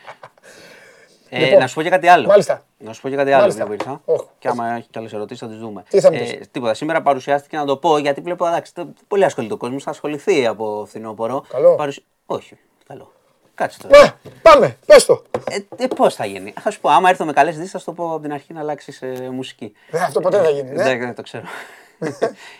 ε,
λοιπόν.
να σου πω και κάτι άλλο.
Μάλιστα.
Να σου πω και κάτι άλλο
Μάλιστα.
μια που ήρθα.
Όχ.
Και άμα έχει κι άλλες ερωτήσεις θα τις δούμε.
Τι θα μου πεις;
τίποτα. Σήμερα παρουσιάστηκε να το πω γιατί βλέπω εντάξει, το- πολύ ασχολείται ο κόσμος. Θα ασχοληθεί από φθινόπωρο.
Καλό.
Παρουσι- Όχι, καλό. Κάτσε τώρα.
Μα, πάμε, πες το.
Ε, ε, Πώς θα γίνει; Θα σου πω, άμα έρθω με καλές ειδήσει, θα σου το πω από την αρχή να αλλάξεις μουσική.
Ε, Αυτό ποτέ δεν θα γίνει. ναι.
Δεν, δεν το ξέρω.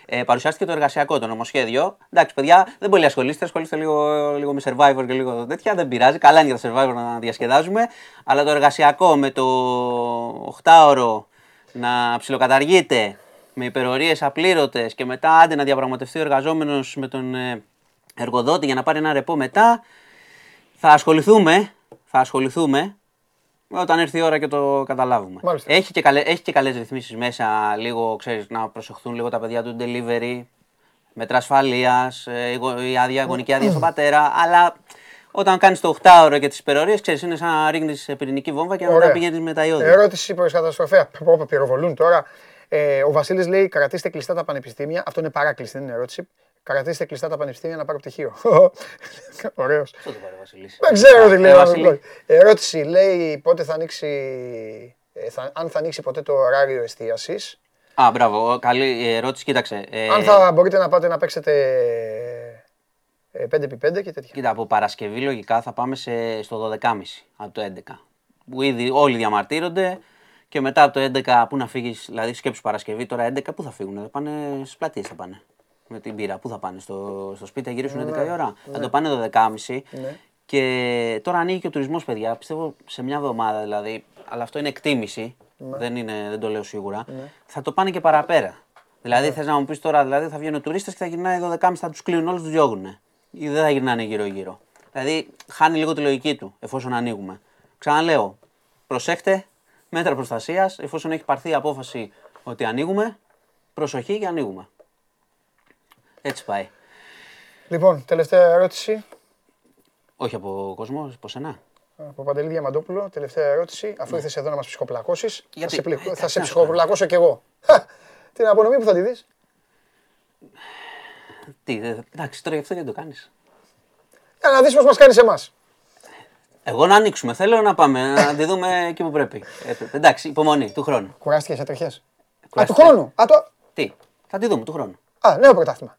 Ε, παρουσιάστηκε το εργασιακό, το νομοσχέδιο. Εντάξει, παιδιά, δεν πολύ ασχολείστε. Ασχολείστε λίγο, λίγο με survivor και λίγο τέτοια. Δεν πειράζει. Καλά είναι για τα survivor να διασκεδάζουμε. Αλλά το εργασιακό με το 8ωρο να ψιλοκαταργείται με υπερορίες απλήρωτες και μετά άντε να διαπραγματευτεί ο εργαζόμενος με τον ε, εργοδότη για να πάρει ένα ρεπό μετά. Θα ασχοληθούμε. Θα ασχοληθούμε όταν έρθει η ώρα και το καταλάβουμε.
Μάλιστα.
Έχει και, καλέ, έχει και καλές ρυθμίσεις μέσα, λίγο, ξέρεις, να προσεχθούν λίγο τα παιδιά του delivery, μέτρα ασφαλείας, ε, η γο- η άδεια, γονική άδεια στον πατέρα, αλλά όταν κάνεις το 8ωρο και τις υπερορίες, ξέρεις, είναι σαν να ρίχνεις πυρηνική βόμβα και να
Ωραία.
μετά πηγαίνεις με τα ιόδια.
Ερώτηση προς καταστροφέα. Πω, πω, πυροβολούν τώρα. Ε, ο Βασίλης λέει: Κρατήστε κλειστά τα πανεπιστήμια. Αυτό είναι παράκληση, δεν είναι ερώτηση. Κρατήστε κλειστά τα πανεπιστήμια να πάρω πτυχίο. (laughs) Ωραίος.
Αυτό το πάρε ο Βασίλης.
Δεν ξέρω τι
Ε,
λέει. ο
Βασίλη.
Βασίλη. Ερώτηση λέει: Πότε θα ανοίξει. ε, θα- αν θα ανοίξει ποτέ το ωράριο εστίασης.
Α, μπράβο, καλή ερώτηση, κοίταξε. Ε,
Αν θα μπορείτε να πάτε να παίξετε ε, 5x5 και τέτοια.
Κοίτα, από Παρασκευή λογικά θα πάμε σε, στο 12.30 από το 11. Που ήδη όλοι διαμαρτύρονται και μετά από το 11 που να φύγεις, δηλαδή σκέψου Παρασκευή, τώρα 11 πού θα φύγουν, θα πάνε στις πλατείες θα πάνε. Με την πύρα, πού θα πάνε, στο, στο σπίτι θα γυρίσουν 11 η ώρα. Θα το πάνε 12.30
Ναι.
και τώρα ανοίγει και ο τουρισμός, παιδιά. Πιστεύω σε μια εβδομάδα δηλαδή, αλλά αυτό είναι εκτίμηση,
Ναι.
δεν, είναι, δεν το λέω σίγουρα. Θα το πάνε και παραπέρα. Δηλαδή,
Ναι.
θες να μου πεις τώρα, δηλαδή, θα βγαίνουν τουρίστες και θα γυρνάει 12.30, θα τους κλείνουν όλους, τους διώγουν. Ή δεν θα γυρνάνε γύρω-γύρω. Δηλαδή, χάνει λίγο τη λογική του εφόσον ανοίγουμε. Ξαναλέω, προσέχτε, μέτρα προστασίας, εφόσον έχει πάρθει η απόφαση ότι ανοίγουμε, προσοχή και ανοίγουμε. Έτσι πάει.
Λοιπόν, τελευταία ερώτηση
Όχι από κόσμος, από σένα.
από Παντελή Διαμαντόπουλο. Τελευταία ερώτηση. Αφού ήρθες εδώ να μας ψυχοπλακώσει, θα
Γιατί;
σε, πλη-
Ε,
θα σε
να σου
ψυχοπλακώσω κι εγώ. Χα, (laughs) Την απονομή που θα τη δεις.
Τι, δε- εντάξει, τώρα γι' αυτό δεν το κάνεις.
Για να δεις πώς μας κάνεις εμάς.
Εγώ να ανοίξουμε. Θέλω να πάμε να τη δούμε εκεί που πρέπει. Ε, εντάξει, υπομονή του χρόνου.
Κουράστηκες σε τριχέ. Α, του
Κουράστηκα.
χρόνου. Α, το...
Τι, θα τη δούμε του χρόνου.
Α νέο πρωτάθλημα.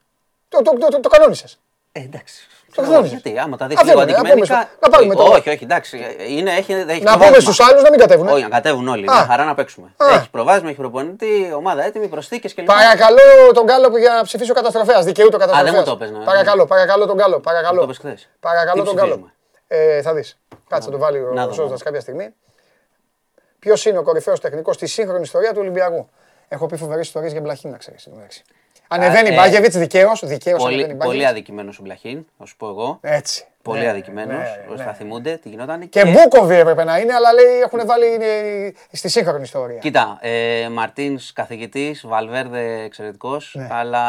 Το, το, το, το, το κανόνισες.
Ε, εντάξει.
Το
Όχι,
γνώριζες.
Γιατί, άμα τα δεις
Αφήνουμε,
λίγο
να πούμε
αντικειμενικά.
στο- να πάρουμε το-
Όχι, όχι, εντάξει. Είναι, έχει, έχει
Να πούμε
προβάδισμα.
στους άλλους να μην κατέβουν.
Όχι, να κατέβουν όλοι.
Α.
Μια χαρά να παίξουμε.
Α.
Έχει προβάδισμα, έχει προπονητή, ομάδα έτοιμη, προσθήκες κλπ.
Παρακαλώ τον Γκάλο που για να ψηφίσει ο καταστροφέα. Δικαιούται ο καταστροφέα.
δεν μου το είπες, ναι.
Παρακαλώ, παρακαλώ τον Γκάλο.
Το
Παρακαλώ,
είπες χθες.
παρακαλώ
Τι
τον Γκάλο.
ψηφίζουμε;
Ε, θα δεις. Κάτσε να το βάλει
Να
ο
δω,
Σόζας
να δω.
κάποια στιγμή. Ποιος είναι ο κορυφαίος τεχνικός στη σύγχρονη ιστορία του Ολυμπιακού; Έχω πει φοβερές ιστορίες για Μπλαχίν, να ξέρεις. Ανεβαίνει
ε,
Μπάγεβιτ δικαίως. Δικαίως
Πολύ,
ανεβαίνει
πολύ
Μπάγεβιτ.
αδικημένος ο Μπλαχίν, θα σου πω εγώ.
Έτσι.
Πολύ
Ναι,
αδικημένος.
ναι, ναι.
Θα θυμούνται τι γινόταν.
Και Μπούκοβι έπρεπε να είναι, αλλά λέει έχουν βάλει είναι, στη σύγχρονη ιστορία.
Κοίτα, ε, Μαρτίνς καθηγητής, Βαλβέρδε εξαιρετικός, αλλά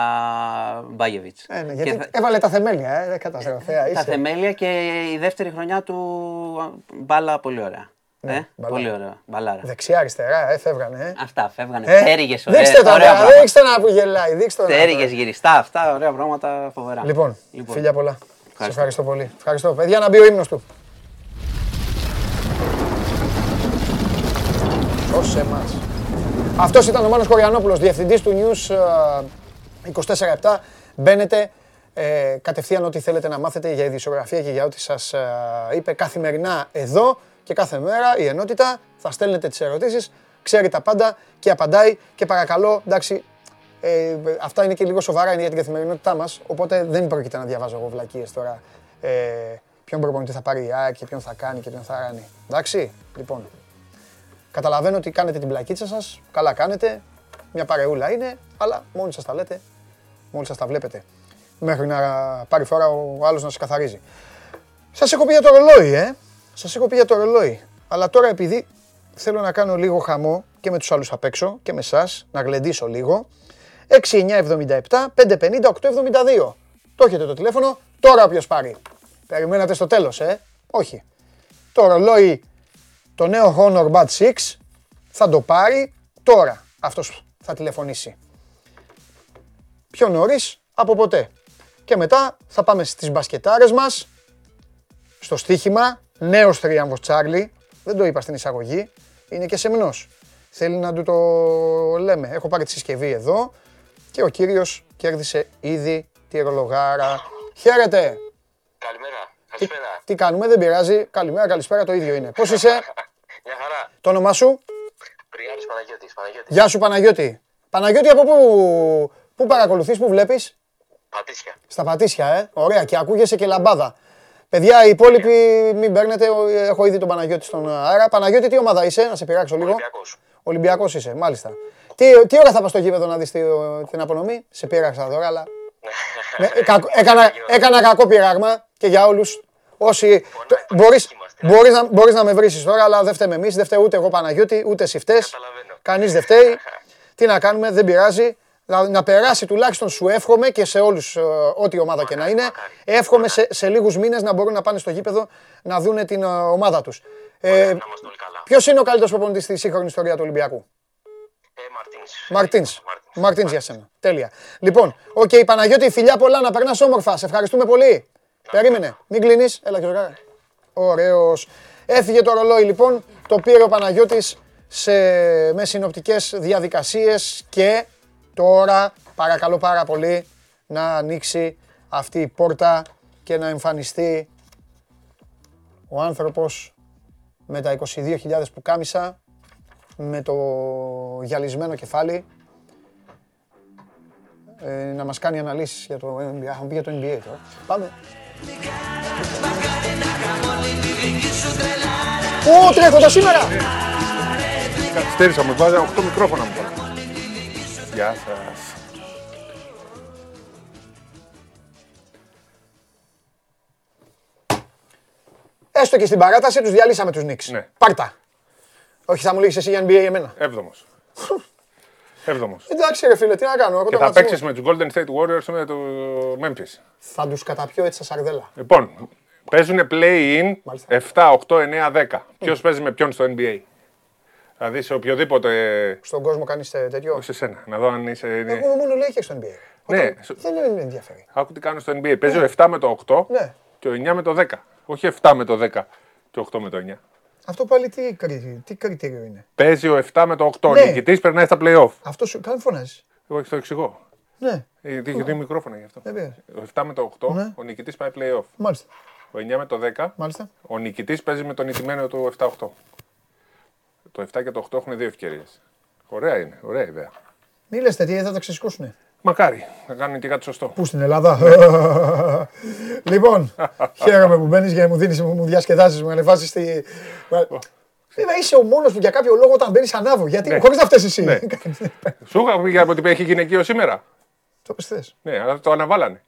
Μπάγεβιτ.
Ε, ναι, γιατί έβαλε τα θεμέλια, ε, καταστροφέα.
Τα
είσαι.
θεμέλια και η δεύτερη χρονιά του μπάλα πολύ ωραία.
Ναι,
ε,
μπαλάρα.
πολύ ωραία. Μπαλάρα.
Δεξιά, αριστερά, ε, φεύγανε. Ε.
Αυτά φεύγανε.
Ε,
Τέριγες ωραία.
Δείξτε το,
ωραία
ρε,
πράγματα.
δείξτε να που γελάει. Δείξτε το. να.
Τέριγες γυριστά, αυτά ωραία πράγματα φοβερά.
Λοιπόν, φιλιά πολλά. Σε
Ευχαριστώ.
ευχαριστώ πολύ. Ευχαριστώ. Παιδιά, να μπει ο ύμνος του. Ως εμάς. Αυτός ήταν ο Μάνος Κοριανόπουλος, διευθυντής του News ε, 24-7. Μπαίνετε, Ε, κατευθείαν ό,τι θέλετε να μάθετε για ειδησιογραφία και για ό,τι σας ε, είπε καθημερινά εδώ και κάθε μέρα η ενότητα. Θα στέλνετε τις ερωτήσεις, ξέρει τα πάντα και απαντάει και παρακαλώ, εντάξει, ε, αυτά είναι και λίγο σοβαρά είναι για την καθημερινότητά μας, οπότε δεν πρόκειται να διαβάζω εγώ βλακίες τώρα. Ε, ποιον προπονητή θα πάρει η ΑΕΚ και ποιον θα κάνει και ποιον θα κάνει. Εντάξει, λοιπόν. Καταλαβαίνω ότι κάνετε την πλακίτσα σας, καλά κάνετε, μια παρεούλα είναι, αλλά μόνοι σας τα λέτε, μόλις σας τα βλέπετε. Μέχρι να πάρει φορά ο άλλος να σας καθαρίζει. Σας έχω πει για το ρολόι, ε. Σας έχω πει για το ρολόι. Αλλά τώρα επειδή θέλω να κάνω λίγο χαμό και με τους άλλους απ' έξω και με εσάς, να γλεντήσω λίγο. 6977 550 872. Το έχετε το τηλέφωνο, τώρα όποιος πάρει. Περιμένατε στο τέλος, ε; Όχι. Το ρολόι, το νέο Honor Bad 6, θα το πάρει τώρα. Αυτός θα τηλεφωνήσει. Πιο νωρίς από ποτέ. Και μετά θα πάμε στις μπασκετάρες μας, στο στοίχημα, νέος τρίαμβος Τσάρλι, δεν το είπα στην εισαγωγή, είναι και σεμνός. Θέλει να του το λέμε. Έχω πάρει τη συσκευή εδώ και ο κύριος κέρδισε ήδη τη ρολογάρα. Χαίρετε!
Καλημέρα.
Τι,
Καλησπέρα.
τι κάνουμε, δεν πειράζει. Καλημέρα, καλησπέρα, το ίδιο είναι. Πώς είσαι, (laughs)
Μια χαρά.
το όνομά σου,
Πριάρης Παναγιώτης. Παναγιώτης.
Γεια σου Παναγιώτη. Παναγιώτη, από πού, πού παρακολουθείς, πού βλέπεις;
Πατήσια.
Στα Πατήσια, ε. Ωραία, και ακούγεσαι και λαμπάδα. Παιδιά, οι υπόλοιποι μην παίρνετε. ο- Έχω ήδη τον Παναγιώτη στον αέρα. Παναγιώτη, τι ομάδα είσαι, να σε πειράξω λίγο.
Ολυμπιακός.
Ολυμπιακός είσαι, μάλιστα. Τι, τι ώρα θα πας στο γήπεδο να δεις τη- την απονομή; Σε πείραξα τώρα, αλλά. (laughs) Ναι, ε, κακο- έκανα, έκανα κακό πειράγμα και για όλους. Όσοι. το- μπορείς,
είμαστε.
μπορείς, να, μπορείς να με βρίσεις τώρα, αλλά δεν φταίμε εμείς. Δεν φταίει ούτε εγώ Παναγιώτη, ούτε εσύ φταίς.
Καταλαβαίνω.
Κανείς δεν φταίει. (laughs) Τι να κάνουμε, δεν πειράζει. Να, να περάσει τουλάχιστον σου εύχομαι και σε όλους ε, ό,τι ομάδα και να είναι.
μακάρι.
Εύχομαι σε, σε λίγους μήνες να μπορούν να πάνε στο γήπεδο να δούνε την ε, ομάδα τους. Ε,
Να είμαστε όλοι καλά.
Ποιος είναι ο καλύτερος προπονητής στη σύγχρονη ιστορία του Ολυμπιακού;
Ε, Μαρτίνς.
Μαρτίνς.
Μαρτίνς.
Μαρτίνς για σένα. Τέλεια. Λοιπόν, οκ, Παναγιώτη, φιλιά πολλά, να περνάς όμορφα. Σε ευχαριστούμε πολύ. Περίμενε. Μην κλείνεις. Έλα και Ωραίος. Έφυγε το ρολόι λοιπόν, το πήρε ο Παναγιώτης σε, με συνοπτικές διαδικασίες και τώρα παρακαλώ πάρα πολύ να ανοίξει αυτή η πόρτα και να εμφανιστεί ο άνθρωπος με τα 22.000 που κάμισα με το γυαλισμένο κεφάλι ε, να μας κάνει αναλύσεις για το NBA. Έχουμε πει για το NBA τώρα. Πάμε. Ω, τρέχοντας σήμερα!
Καθυστέρησα, μου βάζει 8 μικρόφωνα μου βάλε. Γεια σας.
Έστω και στην παράταση τους διαλύσαμε τους Knicks.
Ναι.
Πάρτα. Όχι, θα μου λύσεις εσύ για NBA εμένα.
Έβδομος. Έβδομος.
Εντάξει ρε φίλε, τι να κάνω. Εγώ
Και
το
θα
ρατσισμό.
παίξεις με τους Golden State Warriors με το Memphis.
Θα τους καταπιώ έτσι στα σαρδέλα.
Λοιπόν, παίζουν play-in
Μάλιστα.
7, 8, 9, 10. Ποιος παίζει με ποιον στο NBA. Δηλαδή σε οποιοδήποτε.
Στον κόσμο κάνεις ε, τέτοιο;
Σε σένα. Να δω αν είσαι. είναι-
Εγώ μόνο λέει και στο NBA.
Ναι,
Όταν-
σου-
Δεν είναι- με ενδιαφέρει.
Άκου τι κάνω στο NBA. Παίζει ο 7 με το 8
Ναι.
και ο 9 με το 10. Όχι 7 με το 10 και 8 με το 9.
Αυτό πάλι τι, κριτήριο- τι κριτήριο είναι;
Παίζει ο 7 με το 8.
Ναι.
Ο νικητής περνάει στα playoff.
Αυτό σου κάνει φωνάζεις;
Εγώ το εξηγώ.
Ναι,
Ε, Έχει δύο μικρόφωνα γι' αυτό.
δεν πειράζει.
Ο 7 με το 8,
Ναι.
ο νικητής πάει playoff.
Μάλιστα.
Ο 9 με το 10,
Μάλιστα.
ο νικητής παίζει με τον νικημένο του 7-8. Το 7 και το 8 έχουν δύο ευκαιρίες. Ωραία είναι, ωραία ιδέα.
Μη λες τέτοια, θα τα ξεσκούσουνε.
Μακάρι να κάνουν και κάτι σωστό.
Πού στην Ελλάδα. (laughs) λοιπόν, χαίρομαι που μπαίνεις και μου δίνεις, μου διασκεδάζεις, μου ανεβάζεις στη. Βέβαια είσαι ο μόνος που για κάποιο λόγο όταν μπαίνεις ανάβω. Γιατί
Ναι.
χωρίς να φταίει εσύ.
Ναι. (laughs) Σου είχα πει για ότι έχει γυναικείο σήμερα.
το πες θες.
Ναι, αλλά το αναβάλανε.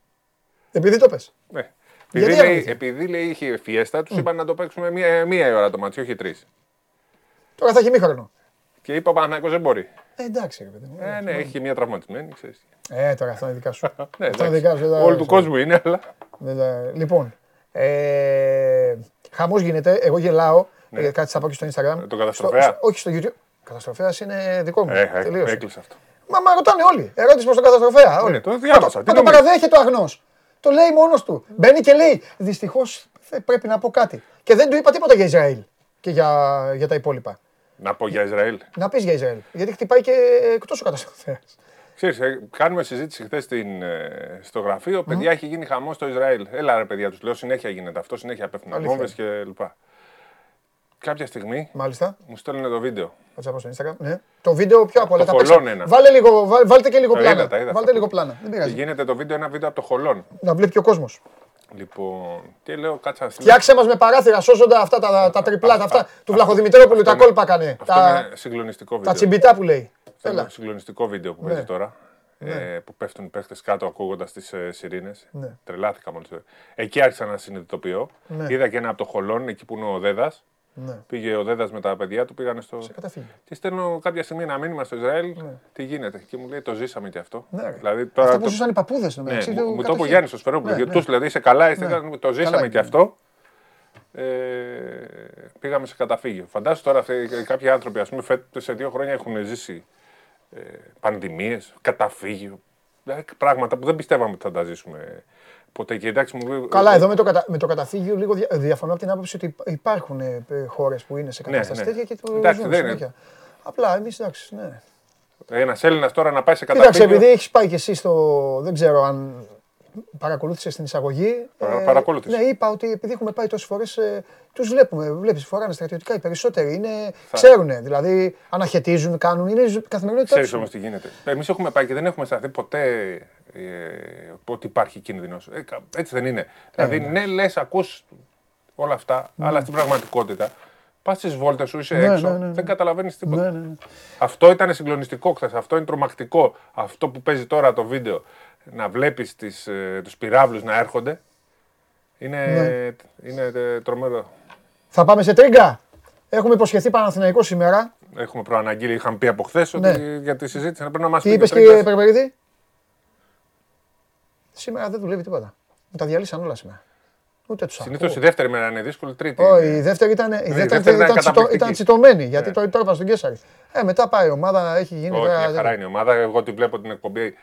Επειδή το πες.
Ναι.
Γιατί
Επειδή, λέει,
έρχεται;
επειδή λέει, είχε φιέστα, τους είπαν να το παίξουμε μία, μία η ώρα το μάτσο, όχι τρεις.
Τώρα θα έχει μήχρονο.
Και είπα ο Παναγιώτος δεν μπορεί.
Ε, εντάξει, ρε παιδί μου.
Ε, ναι, έχει μία τραυματισμένη, ξέρεις.
Ε, τώρα αυτό είναι δικά σου. (laughs)
Ναι,
αυτό είναι
εντάξει.
δικά σου. δεν τα-
Όλου του κόσμου είναι, αλλά.
δεν τα- Λοιπόν, ε, χαμός γίνεται. Εγώ γελάω. ε, Κάτι θα πω και στο Instagram.
Ναι. τον καταστροφέα;
Στο- στο- όχι στο YouTube. Καταστροφέας είναι δικό μου.
Ε, ε,
Τελείωσε.
έκλεισε αυτό.
Μα, μα ρωτάνε όλοι. Ερώτηση προς τον καταστροφέα. Όλοι.
Ναι, το διάβασα.
Μα
Τι
το
νομίζεις;
παραδέχεται ο αγνός. Το λέει μόνος του. Μπαίνει και λέει. Δυστυχώς πρέπει να πω κάτι. Και δεν του είπα τίποτα για Ισραήλ και για, για τα υπόλοιπα.
Να πω για Ισραήλ.
Να πεις για Ισραήλ. Γιατί χτυπάει και εκτός ο καταστροφέας.
Ξέρεις, ε, κάνουμε συζήτηση χθες στο γραφείο. Παιδιά, έχει γίνει χαμό στο Ισραήλ. Έλα ρε παιδιά, τους λέω συνέχεια γίνεται αυτό, συνέχεια πέφτουν
Αλήθεια.
βόμβες κλπ. Κάποια στιγμή
Μάλιστα.
μου στέλνουν το βίντεο.
Θα τσάπω στο Instagram. Ναι. Το βίντεο πιο απ' όλα.
Το
τα
χολόν
παίξα.
ένα.
Βάλε λίγο, βά- βάλτε και λίγο
Το
πλάνα.
είδα, τα είδα
Βάλτε
αυτά.
λίγο πλάνα. Δεν
Και
πειράζει.
γίνεται το βίντεο ένα βίντεο από το χολόν.
Να βλέπει και ο κόσμος.
Λοιπόν, και λέω κάτσα να στείλω.
Φτιάξε μας με παράθυρα, σώζοντα αυτά τα, τα τριπλά, τα αυτά του Βλαχοδημητρόπουλου, τα
είναι-
κόλπα κάνε.
Αυτό
Τα,
είναι συγκλονιστικό
τα
βίντεο.
τσιμπιτά που λέει.
Αυτό είναι
Έλα.
συγκλονιστικό βίντεο που
Ναι.
παίζει τώρα. Ε, που πέφτουν οι παίχτες κάτω ακούγοντας τις ε, σιρήνες.
Ναι.
Τρελάθηκα μόλις. Εκεί άρχισα να συνειδητοποιώ.
Ναι.
Είδα και ένα από το χολόν, εκεί που είναι ο Δέδας.
Ναι.
Πήγε ο Δέδας με τα παιδιά του, πήγανε στο.
Σε καταφύγιο.
Και στέλνω κάποια στιγμή ένα μήνυμα στο Ισραήλ. Τι γίνεται. Και μου λέει το ζήσαμε και αυτό.
Ναι, ρε.
δηλαδή, τώρα,
Αυτά που
το-
ζούσαν οι παππούδες.
ναι, μου, μου το είπε ο Γιάννης ο Σφερόπουλο.
Ναι,
γιατί
ναι.
τους δηλαδή είσαι καλά, είστε,
Ναι.
το ζήσαμε
Καλά
και
είναι.
αυτό. Ε, πήγαμε σε καταφύγιο. Φαντάσου τώρα αυτοί, κάποιοι άνθρωποι, ας πούμε, φέτος σε δύο χρόνια έχουν ζήσει ε, πανδημίες, καταφύγιο. Δηλαδή, πράγματα που δεν πιστεύαμε ότι θα τα ζήσουμε ποτέ. Και εντάξει, μου λέει.
Καλά, εδώ με το, κατα... με το καταφύγιο λίγο δια... διαφωνώ από την άποψη ότι υπάρχουν ε, χώρες που είναι σε
Ναι,
κατάσταση
ναι.
τέτοια και το
Εντάξει,
ζουν
δεν είναι.
συνέχεια. Απλά εμείς εντάξει. Ναι.
Ένας Έλληνας τώρα να πάει σε
Κοίταξε,
καταφύγιο.
επειδή έχεις πάει και εσύ στο. Δεν ξέρω αν παρακολούθησε την εισαγωγή.
Παρα- παρακολούθησα.
Ναι, είπα ότι επειδή έχουμε πάει τόσες φορές, ε, τους βλέπουμε. Βλέπεις, φοράνε στρατιωτικά. Οι περισσότεροι είναι, ξέρουν. Δηλαδή, αναχαιτίζουν, κάνουν. Είναι η καθημερινότητά
Ξέρεις
τους.
όμως τι γίνεται. Εμείς έχουμε πάει και δεν έχουμε σταθεί ποτέ ε, ότι υπάρχει κίνδυνος. Ε, κα- έτσι δεν είναι. δηλαδή, ναι, λες, ακούς όλα αυτά, αλλά στην πραγματικότητα πας στις βόλτες σου, είσαι
Ναι,
έξω,
ναι, ναι, ναι.
δεν καταλαβαίνεις τίποτα.
Ναι, ναι, ναι.
Αυτό ήταν συγκλονιστικό χθες. Αυτό είναι τρομακτικό. Αυτό που παίζει τώρα το βίντεο, να βλέπεις ε, τους πυράβλους να έρχονται, είναι,
Ναι.
είναι ε, τρομερό.
Θα πάμε σε τρίγκα. Έχουμε υποσχεθεί Παναθηναϊκός σήμερα.
Έχουμε προαναγγείλει, είχαμε πει από χθες
Ναι.
ότι για τη συζήτηση να πρέπει να μας
Τι
πει.
είπες
και ο
κύριε
Τρίγκας.
Περπερίδη; Σήμερα δεν δουλεύει τίποτα. Μου τα διαλύσαν όλα σήμερα. Ούτε τους
Συνήθως η δεύτερη μέρα είναι δύσκολη, τρίτη.
Όχι,
είναι-
η δεύτερη ήταν, η
η
δεύτερη
δεύτερη
ήταν,
ήταν
τσιτω-
καταπληκτική.
ήταν τσιτωμένη γιατί
Ναι.
το, το είπα στον Κέσσαρη. Ε, μετά πάει η ομάδα, έχει γίνει.
Όχι,
τώρα-
μια χαρά είναι η ομάδα. Εγώ τη βλέπω την εκπομπή.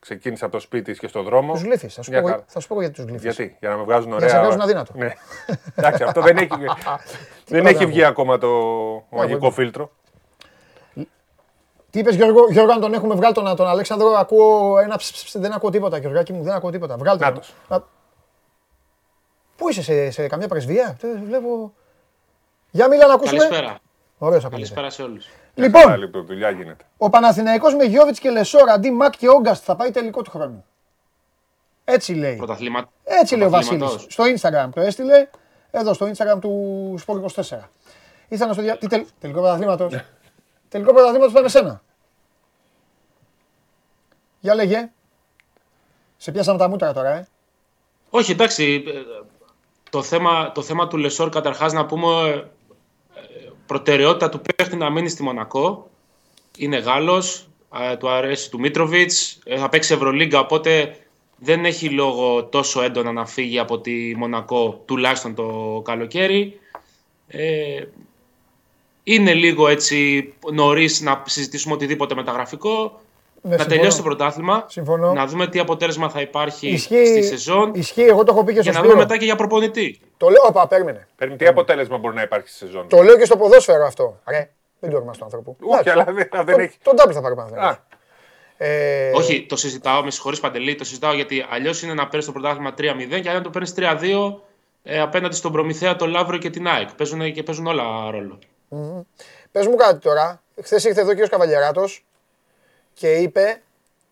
Ξεκίνησα από το σπίτι της και στον δρόμο.
Τους γλύφεις. Θα σου,
Μια
πω,
χαρά.
θα σου πω γιατί τους γλύφεις.
Γιατί, για να με βγάζουν
να
ωραία.
σε βγάζουν αδύνατο.
Ναι. (laughs) Εντάξει, αυτό δεν έχει, δεν
να
έχει
πω.
βγει ακόμα το μαγικό
εγώ.
φίλτρο.
Τι είπες Γιώργο, Γιώργο, αν τον έχουμε βγάλει τον, τον Αλέξανδρο, ακούω ένα ψ, ψ, ψ, δεν ακούω τίποτα Γιωργάκη μου, δεν ακούω τίποτα. Βγάλτε τον.
Νάτος.
Να- Πού είσαι, σε, σε καμιά πρεσβεία, Τε, βλέπω... Για μίλα να ακούσουμε.
Καλησπέρα.
Ωραίος απαντής.
Καλησπέρα σε όλους.
Λοιπόν,
Καλά, λοιπόν, δουλειά γίνεται.
ο Παναθηναϊκός με Γιώβιτς και Λεσόρ αντί Μακ και Όγκαστ θα πάει τελικό του χρόνου. Έτσι λέει.
Πρωταθλήμα...
Έτσι λέει ο Βασίλης.
πρωταθλήματος.
Στο Instagram το έστειλε. Εδώ στο Instagram του Sport 24. Ήθελα να στο δια... Τι τελ... τελικό πρωταθλήματος; τελικό πρωταθλήματος ήταν με σένα. Για λέγε. Σε πιάσαμε τα μούτρα τώρα, ε.
Όχι, εντάξει. ε, Το θέμα, το θέμα του Λεσόρ καταρχάς να πούμε ε, προτεραιότητα του παίχτη να μείνει στη Μονακό. Είναι Γάλλος, ε, του αρέσει του Μίτροβιτς, ε, θα παίξει Ευρωλίγκα, οπότε δεν έχει λόγο τόσο έντονα να φύγει από τη Μονακό, τουλάχιστον το καλοκαίρι. Ε, είναι λίγο έτσι νωρίς να συζητήσουμε οτιδήποτε μεταγραφικό.
Ναι,
να
συμφωνώ.
τελειώσει το πρωτάθλημα,
Συμφωνώ.
να δούμε τι αποτέλεσμα θα υπάρχει
Ισχύει,
στη σεζόν
ισχύει, εγώ το έχω πει και στο
για να δούμε
Σπύρο.
μετά και για προπονητή.
Το λέω, όπα, περίμενε.
Παίρνει τι αποτέλεσμα μπορεί να υπάρχει στη σεζόν;
Το λέω και στο ποδόσφαιρο αυτό. Ρε, δεν το ορμάς του άνθρωπου.
Όχι,
Εντάξει.
αλλά δεν, δεν
Τον-
έχει.
Τον τάπλ θα πάρει πάνω.
Α,
Ε,
Όχι, το συζητάω, με συγχωρείς Παντελή, το συζητάω γιατί αλλιώς είναι να παίρνεις το πρωτάθλημα 3-0 και αν να το παίρνεις 3-2 ε, απέναντι στον Προμηθέα, τον Λαύρο και την ΑΕΚ. Παίζουν και παίζουν όλα ρόλο.
Πες μου κάτι τώρα. Χθες ήρθε εδώ και ο Καβαλιαράτος και είπε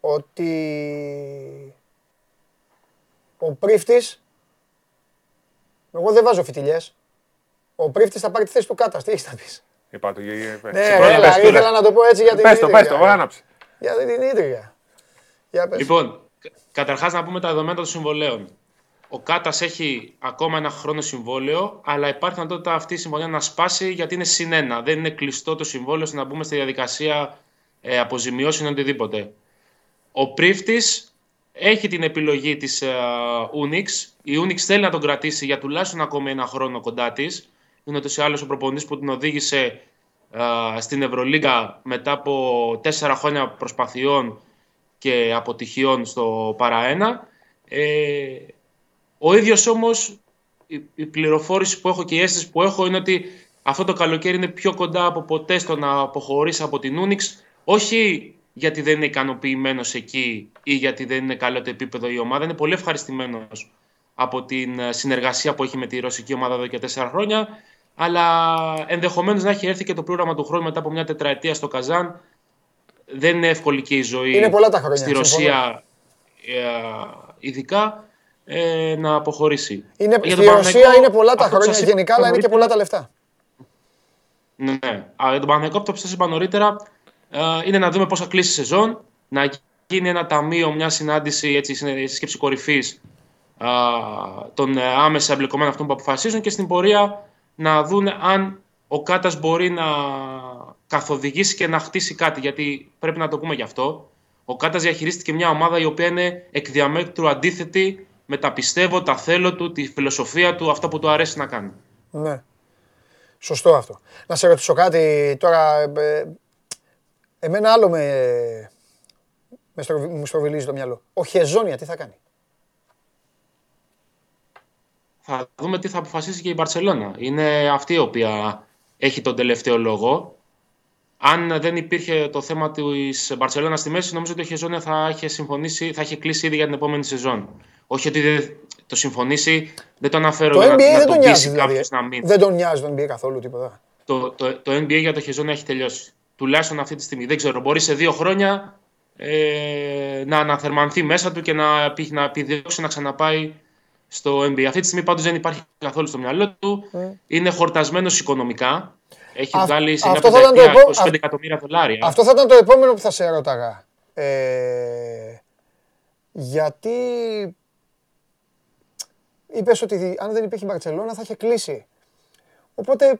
ότι ο πρίφτης, εγώ δεν βάζω φιτιλιές, ο πρίφτης θα πάρει τη θέση του Κάτας. Τι έχεις να πεις;
είπα το. γε- γε-
Ναι,
Συμφωνώ,
έλα,
πες του,
ήθελα
ρε.
να το πω έτσι για την
Πες το, πες το,
ίδρυγα.
άναψε.
Για την ίδρυγα. Για πες.
Λοιπόν, καταρχάς να πούμε τα δεδομένα των συμβολέων. Ο Κάτας έχει ακόμα ένα χρόνο συμβόλαιο, αλλά υπάρχει δυνατότητα αυτή η συμφωνία να σπάσει γιατί είναι συν ένα. Δεν είναι κλειστό το συμβόλαιο ώστε να μπούμε στη διαδικασία ε, αποζημιώσεων ή οτιδήποτε. Ο πρίφτης έχει την επιλογή της ε, Unix. Η Unix θέλει να τον κρατήσει για τουλάχιστον ακόμη ένα χρόνο κοντά της. Είναι ούτως ή άλλως ο προπονητής που την οδήγησε ε, στην Ευρωλίγκα μετά από τέσσερα χρόνια προσπαθειών και αποτυχιών στο παραένα. Ε, ο ίδιος όμως η, η πληροφόρηση που έχω και η αίσθηση που έχω είναι ότι αυτό το καλοκαίρι είναι πιο κοντά από ποτέ στο να αποχωρήσει από την Unix όχι γιατί δεν είναι ικανοποιημένος εκεί ή γιατί δεν είναι καλό το επίπεδο η ομάδα. Είναι πολύ ευχαριστημένος από την ε, συνεργασία που έχει με τη ρωσική ομάδα εδώ και τέσσερα χρόνια. Αλλά ενδεχομένως να έχει έρθει και το πρόγραμμα του χρόνου μετά από μια τετραετία στο Καζάν. Δεν είναι εύκολη και η ζωή
Είναι πολλά τα χρόνια,
στη
συμφωνώ.
Ρωσία, ε, ειδικά, ε, να αποχωρήσει.
Είναι,
Για
στη
τον
Ρωσία
Παναθηναϊκό,
είναι πολλά τα
αυτό που
χρόνια
σας είπα
γενικά, αλλά είναι και πολλά τα λεφτά.
Ναι, αλλά για τον Παναθηναϊκό αυτό που σας είπα νωρίτερα ε, είναι να δούμε πώς θα κλείσει η σεζόν, να γίνει ένα ταμείο, μια συνάντηση, έτσι, συνε- σκέψη κορυφής α, των ε, άμεσα εμπλεκομένων αυτών που αποφασίζουν και στην πορεία να δουν αν ο Κάτας μπορεί να καθοδηγήσει και να χτίσει κάτι, γιατί πρέπει να το πούμε γι' αυτό. Ο Κάτας διαχειρίστηκε μια ομάδα η οποία είναι εκ διαμέτρου αντίθετη με τα πιστεύω, τα θέλω του, τη φιλοσοφία του, αυτό που του αρέσει να κάνει.
Ναι. Σωστό αυτό. Να σε ρωτήσω κάτι τώρα. ε, εμένα άλλο με, με στροβι- μου στροβιλίζει το μυαλό. Ο Χεζόνια τι θα κάνει;
θα δούμε τι θα αποφασίσει και η Μπαρσελόνα. Είναι αυτή η οποία έχει τον τελευταίο λόγο. Αν δεν υπήρχε το θέμα της Μπαρσελόνας στη μέση, νομίζω ότι ο Χεζόνια θα είχε συμφωνήσει, θα είχε κλείσει ήδη για την επόμενη σεζόν. Όχι ότι δεν το συμφωνήσει, δεν το αναφέρω
Το
για
NBA
να, να
δεν
τον
τον
πείσει
νοιάζει δηλαδή.
κάποιος να μην.
Δεν τον νοιάζει τον NBA καθόλου τίποτα.
Το, το, το NBA για το Χεζόνια έχει τελειώσει. Τουλάχιστον αυτή τη στιγμή. Δεν ξέρω, μπορεί σε δύο χρόνια ε, να αναθερμανθεί μέσα του και να, επι- να επιδιώξει να ξαναπάει στο NBA. Αυτή τη στιγμή πάντως δεν υπάρχει καθόλου στο μυαλό του. Είναι χορτασμένος οικονομικά. Έχει
Α-
βγάλει σε
αυτό
μια
θα ήταν το
πενταετία
επό-
25 εκατομμύρια δολάρια.
Αυτό θα ήταν το επόμενο που θα σε ρώταγα. Ε, γιατί είπες ότι αν δεν υπήρχε η Μπαρσελόνα θα είχε κλείσει. Οπότε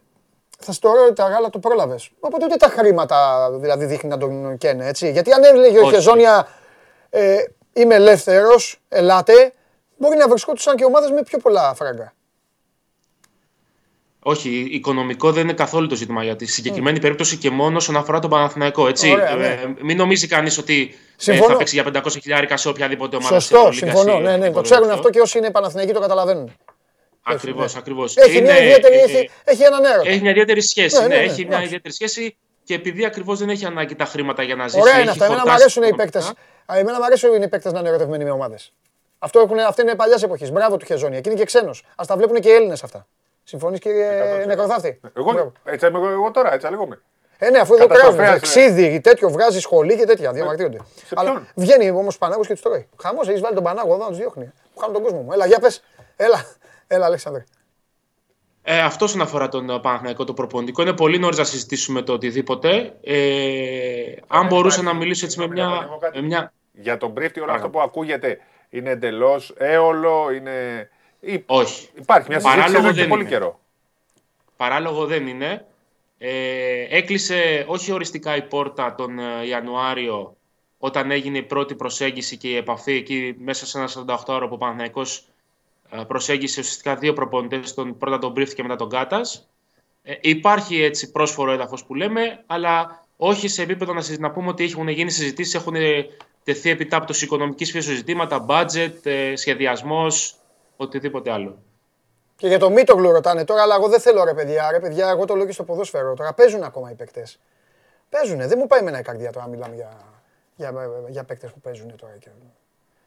θα στο ρώταγα, αλλά το πρόλαβες. Οπότε ούτε τα χρήματα δηλαδή δείχνει να τον καίνε, έτσι. Γιατί αν έλεγε ο
Όχι.
Χεζόνια ε, είμαι ελεύθερος, ελάτε, μπορεί να βρισκόντουσαν και ομάδες με πιο πολλά φράγκα.
Όχι, οικονομικό δεν είναι καθόλου το ζήτημα για τη συγκεκριμένη περίπτωση και μόνο όσον αφορά τον Παναθηναϊκό. Έτσι.
Ωραία, ναι.
Ε, μην νομίζει κανείς ότι ε,
Συμφωνώ.
θα παίξει για 500 χιλιάρικα σε οποιαδήποτε ομάδα. της
Σωστό,
Ευρωλίγκας
συμφωνώ.
ή
Ναι, ναι, το
οτιδήποτε
ξέρουν
τέτοιο.
αυτό και όσοι είναι Παναθηναϊκοί το καταλαβαίνουν.
Ακριβώς,
ναι.
ακριβώς.
Έχει, μια ιδιαίτερη, έχει, έχει έναν έρωτα.
Έχει μια ιδιαίτερη σχέση.
Ναι,
Ναι,
ναι, ναι,
έχει μια
εντάξει.
ιδιαίτερη σχέση και επειδή ακριβώς δεν έχει ανάγκη τα χρήματα για να ζήσει.
Ωραία
έχει
είναι αυτά. Εμένα μου
χορτάσει
αρέσουν οι
οικονομικά.
παίκτες. Εμένα μου αρέσουν οι παίκτες να είναι ερωτευμένοι με ομάδες. Αυτό, έχουν, αυτό είναι παλιάς εποχής. Μπράβο του Χεζόνια. Και είναι και ξένος. Α τα βλέπουν και οι Έλληνες αυτά. Συμφωνείς κύριε
100%.
Νεκροθάφτη;
Εγώ,
Μπράβο.
έτσι είμαι εγώ, εγώ τώρα, έτσι λέγομαι.
Ε, ναι, αφού εδώ
Καταστροφέας,
κράζουν.
ναι.
Εξίδι, τέτοιο βγάζει σχολή και τέτοια. Διαμαρτύρονται.
σε
Αλλά
ποιον;
βγαίνει όμως Πανάγος και τους τρώει. Χαμός, έχεις βάλει τον Πανάγο εδώ να τους διώχνει. Μου χάνουν τον κόσμο μου. Έλα, για πες. Έλα, έλα, Αλέξανδρε.
Ε, αυτό όσον αφορά τον ε, Παναθηναϊκό το προπονητικό. Είναι πολύ νωρίς να συζητήσουμε το οτιδήποτε. Ε, αν μπορούσα να μιλήσω έτσι με
Συγγνώμη, να
μια.
πω κάτι.
με μια
Για τον Μπρίφτη, όλο
Άρα.
αυτό που ακούγεται είναι εντελώς έολο, είναι. Ή-
όχι.
Υπάρχει μια συζήτηση
Παράλογο
εδώ και
δεν
πολύ
είναι.
καιρό.
Παράλογο δεν είναι. Ε, έκλεισε όχι οριστικά η πόρτα τον ε, Ιανουάριο όταν έγινε η πρώτη προσέγγιση και η επαφή εκεί μέσα σε ένα 48ωρο που ο Παναθηναϊκός ε, προσέγγισε ουσιαστικά δύο προπονητές, τον, πρώτα τον Μπρίφτη και μετά τον Κάτας. Ε, υπάρχει έτσι πρόσφορο έδαφος που λέμε, αλλά όχι σε επίπεδο να, συζη- να πούμε ότι έχουν γίνει συζητήσεις, έχουν τεθεί επιτάπτωση οικονομικής φύσης ζητήματα, budget, ε, σχεδιασμός, οτιδήποτε άλλο.
Και για το Μίτογλου ρωτάνε τώρα, αλλά εγώ δεν θέλω ρε παιδιά. Ρε παιδιά, εγώ το λέω και στο ποδόσφαιρο. Τώρα παίζουν ακόμα οι παίκτες. Παίζουνε. Δεν μου πάει εμένα η καρδιά τώρα να μιλάμε για, για, για παίκτες που παίζουν τώρα. Και...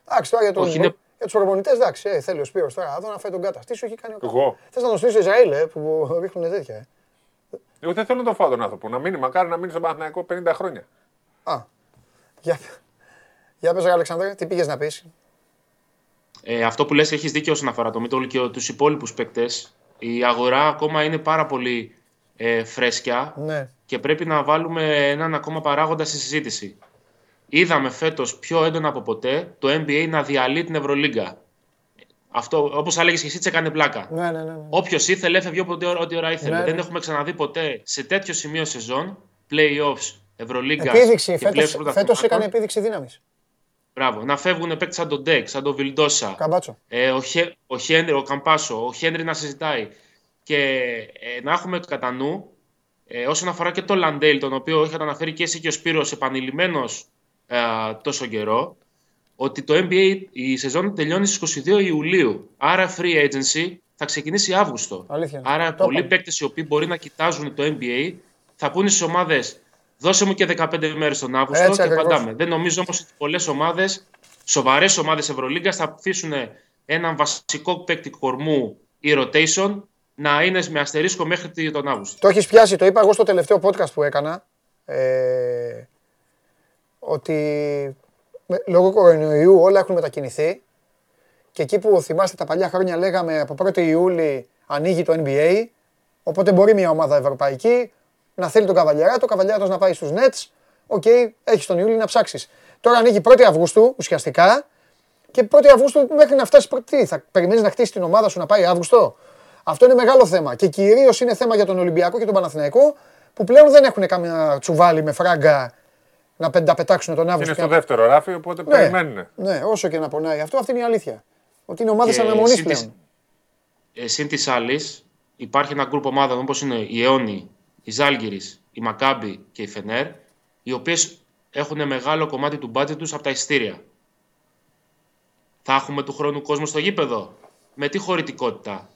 Εντάξει, τώρα για, τον,
Όχι, είναι-
για τους προπονητέ, εντάξει, ε, θέλει ο Σπύρος τώρα εδώ να φάει τον κάτα. Τι σου έχει κάνει ο κάτα.
Εγώ.
Θες να τον στείλεις στο Ισραήλ, ε, που ρίχνουν τέτοια. Ε.
Εγώ δεν θέλω να το φάω τον άνθρωπο. Να μείνει, μακάρι να μείνει στον Παναθηναϊκό 50 χρόνια.
Α, για, για πες ρε Αλεξανδρέ, τι πήγες να πεις;
Ε, αυτό που λες έχεις δίκιο όσον αφορά το Μίτολ και τους υπόλοιπους παίκτες. Η αγορά ακόμα είναι πάρα πολύ ε, φρέσκια
Ναι.
και πρέπει να βάλουμε έναν ακόμα παράγοντα στη συζήτηση. Είδαμε φέτος πιο έντονα από ποτέ το NBA να διαλύει την Ευρωλίγκα. Αυτό, όπως έλεγες και εσύ, σε έκανε πλάκα.
Ναι, ναι, ναι. ναι.
Όποιος ήθελε, έφευγε όποτε ώρα- ό,τι ώρα ήθελε.
Ναι,
Δεν
ναι.
έχουμε ξαναδεί ποτέ σε τέτοιο σημείο σεζόν, playoffs, Ευρωλίγκα.
Επίδειξη,
και playoffs
φέτος,
πρωταθλημάτων.
φέτος έκανε επίδειξη δύναμης.
Μπράβο. Να φεύγουν παίκτες σαν τον Ντεκ, σαν τον Βιλντόσα.
Καμπάτσο.
Ε, ο, Χε, ο Χένρι, ο Καμπάσο, ο Χένρι να συζητάει. Και ε, να έχουμε κατά νου, ε, όσον αφορά και το Λαντέιλ, τον οποίο είχατε αναφέρει και εσύ και ο Σπύρος επανειλημμένος ε, τόσο καιρό, ότι το NBA η σεζόν τελειώνει στις 22 Ιουλίου. Άρα free agency θα ξεκινήσει Αύγουστο.
Αλήθεια είναι.
Άρα
Το
πολλοί
είπαμε.
παίκτες οι οποίοι μπορεί να κοιτάζουν το NBA θα πούνε στις ομάδες Δώσε μου και 15 μέρες τον Αύγουστο
Έτσι
και
ακριβώς.
απαντάμε. Δεν νομίζω όμως ότι πολλές ομάδες, σοβαρές ομάδες Ευρωλίγκας, θα αφήσουν έναν βασικό παίκτη κορμού ή rotation να είναι με αστερίσκο μέχρι τον Αύγουστο.
Το έχεις πιάσει, το είπα εγώ στο τελευταίο podcast που έκανα. Ε, ότι με- λόγω κορονοϊού όλα έχουν μετακινηθεί και εκεί που θυμάστε τα παλιά χρόνια λέγαμε από 1η Ιούλη ανοίγει το NBA οπότε μπορεί μια ομάδα ευρωπαϊκή να θέλει τον Καβαλιαράτο, ο Καβαλιαράτος να πάει στους Nets OK, έχεις τον Ιούλη να ψάξεις. Τώρα ανοίγει 1η Αυγούστου ουσιαστικά και 1η Αυγούστου μέχρι να φτάσει πρώτη. Θα περιμένεις να χτίσει την ομάδα σου να πάει Αύγουστο; Αυτό είναι μεγάλο θέμα. Και κυρίως είναι θέμα για τον Ολυμπιακό και τον Παναθηναϊκό που πλέον δεν έχουν καμία τσουβάλι με φράγκα να πεν- τα πετάξουν τον
Είναι
Αύγουστο.
στο
και να-
δεύτερο ράφι, οπότε
Ναι,
περιμένουν.
ναι, όσο και να πονάει αυτό, αυτή είναι η αλήθεια. Ότι είναι ομάδες
Και
αναμονής
συν της-
πλέον.
Ε, Συν της άλλης, υπάρχει ένα γκρουπ ομάδων όπως είναι η Αιώνη, η Ζάλγκηρη, η Μακάμπη και η Φενέρ, οι οποίες έχουν μεγάλο κομμάτι του μπάτζετ τους από τα ειστήρια. Θα έχουμε του χρόνου κόσμο στο γήπεδο; Με τι χωρητικότητα.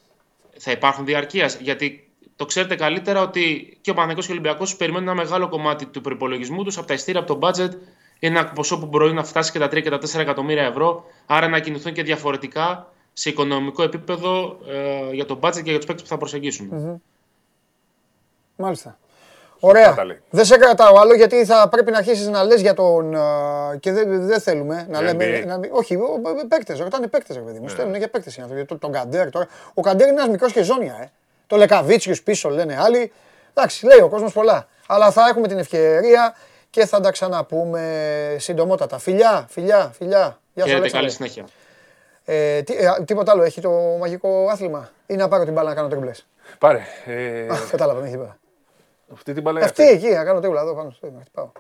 Θα υπάρχουν διαρκείας; Γιατί το ξέρετε καλύτερα ότι και ο Παναγιώτης και ο Ολυμπιακός περιμένουν ένα μεγάλο κομμάτι του προπολογισμού τους από τα ειστήρια, από το μπάτζετ. Είναι ένα ποσό που μπορεί να φτάσει και τα 3 και τα 4 εκατομμύρια ευρώ. Άρα να κινηθούν και διαφορετικά σε οικονομικό επίπεδο ε, για το μπάτζετ και για τους παίκτες που θα προσεγγίσουν.
Μάλιστα. Ωραία.
τα λέει.
Δεν σε κρατάω άλλο γιατί θα πρέπει να αρχίσεις να λες για τον. α, και δεν δεν θέλουμε να
Για
λέμε.
NBA.
Να, μην- όχι, παίκτες. Ρωτάνε παίκτες, ρε παιδί μου. Στέλνουν για παίκτες οι άνθρωποι. Τον, τον Καντέρ τώρα. Ο Καντέρ είναι ένας μικρός και ζώνια, ε. Το Λεκαβίτσιου πίσω λένε άλλοι. Εντάξει, λέει ο κόσμος πολλά. Αλλά θα έχουμε την ευκαιρία και θα τα ξαναπούμε συντομότατα. Φιλιά, φιλιά, φιλιά. Γεια σου,
Χαίρετε,
Αλέξανδρε.
καλή συνέχεια.
Ε, τι, ε, τίποτα άλλο, έχει το μαγικό άθλημα ή να πάρω την μπάλα να κάνω τριμπλές.
Πάρε. Ε,
Κατάλαβα, δεν έχει τίποτα.
αυτή την μπαλά
Αυτή εκεί, να κάνω τρίβλα εδώ πάνω στο να χτυπάω.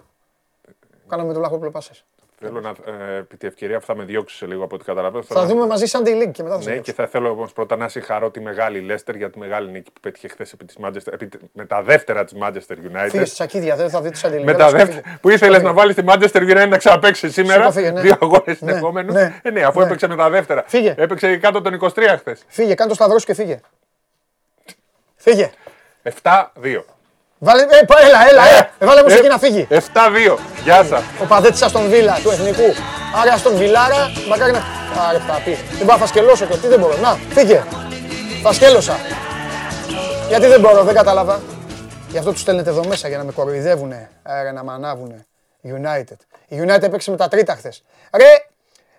Κάναμε το λαχόπουλο πάσες.
Θέλω να, ε, επί τη ευκαιρία που θα με διώξεις σε λίγο από ό,τι καταλαβαίνω.
Θα δούμε μαζί Sunday League και μετά θα σε
Ναι,
διώξω.
και θα θέλω όμως πρώτα να συγχαρώ τη μεγάλη Λέστερ για τη μεγάλη νίκη που πέτυχε χθες επί της Manchester, επί, με τα δεύτερα της Manchester United.
Φύγε στη σακίδια, δεν θα δει τη Sunday League.
με
Έλα,
τα
σηκώ,
δεύτερα,
φύγε.
που ήθελες
Σηκώ,
να
φύγε.
βάλεις τη Manchester United να ξαναπέξει σήμερα;
Σηκώ, φύγε, ναι.
Δύο αγώνες
Ναι,
συνεχόμενους.
ναι,
Ε, ναι, αφού
ναι.
έπαιξε με τα δεύτερα.
Φύγε.
Έπαιξε κάτω των 23 χθες.
Φύγε, κάνε το σταυρό σου και φύγε. Φύγε.
7-2.
Βάλε, ε, πά, έλα, έλα, έλα. Ε, βάλε μουσική να φύγει.
7-2. Γεια σας.
Ο παδέτης Αστον Βίλα του Εθνικού. Άρα στον Βιλάρα, μακάρι να... Άρε, θα πει. Δεν μπορώ να φασκελώσω και τι δεν μπορώ. Να, φύγε. Φασκέλωσα. Γιατί δεν μπορώ, δεν κατάλαβα. Γι' αυτό τους στέλνετε εδώ μέσα για να με κοροϊδεύουνε. Άρα να με ανάβουνε. United. Η United έπαιξε με τα τρίτα χθες. Ρε,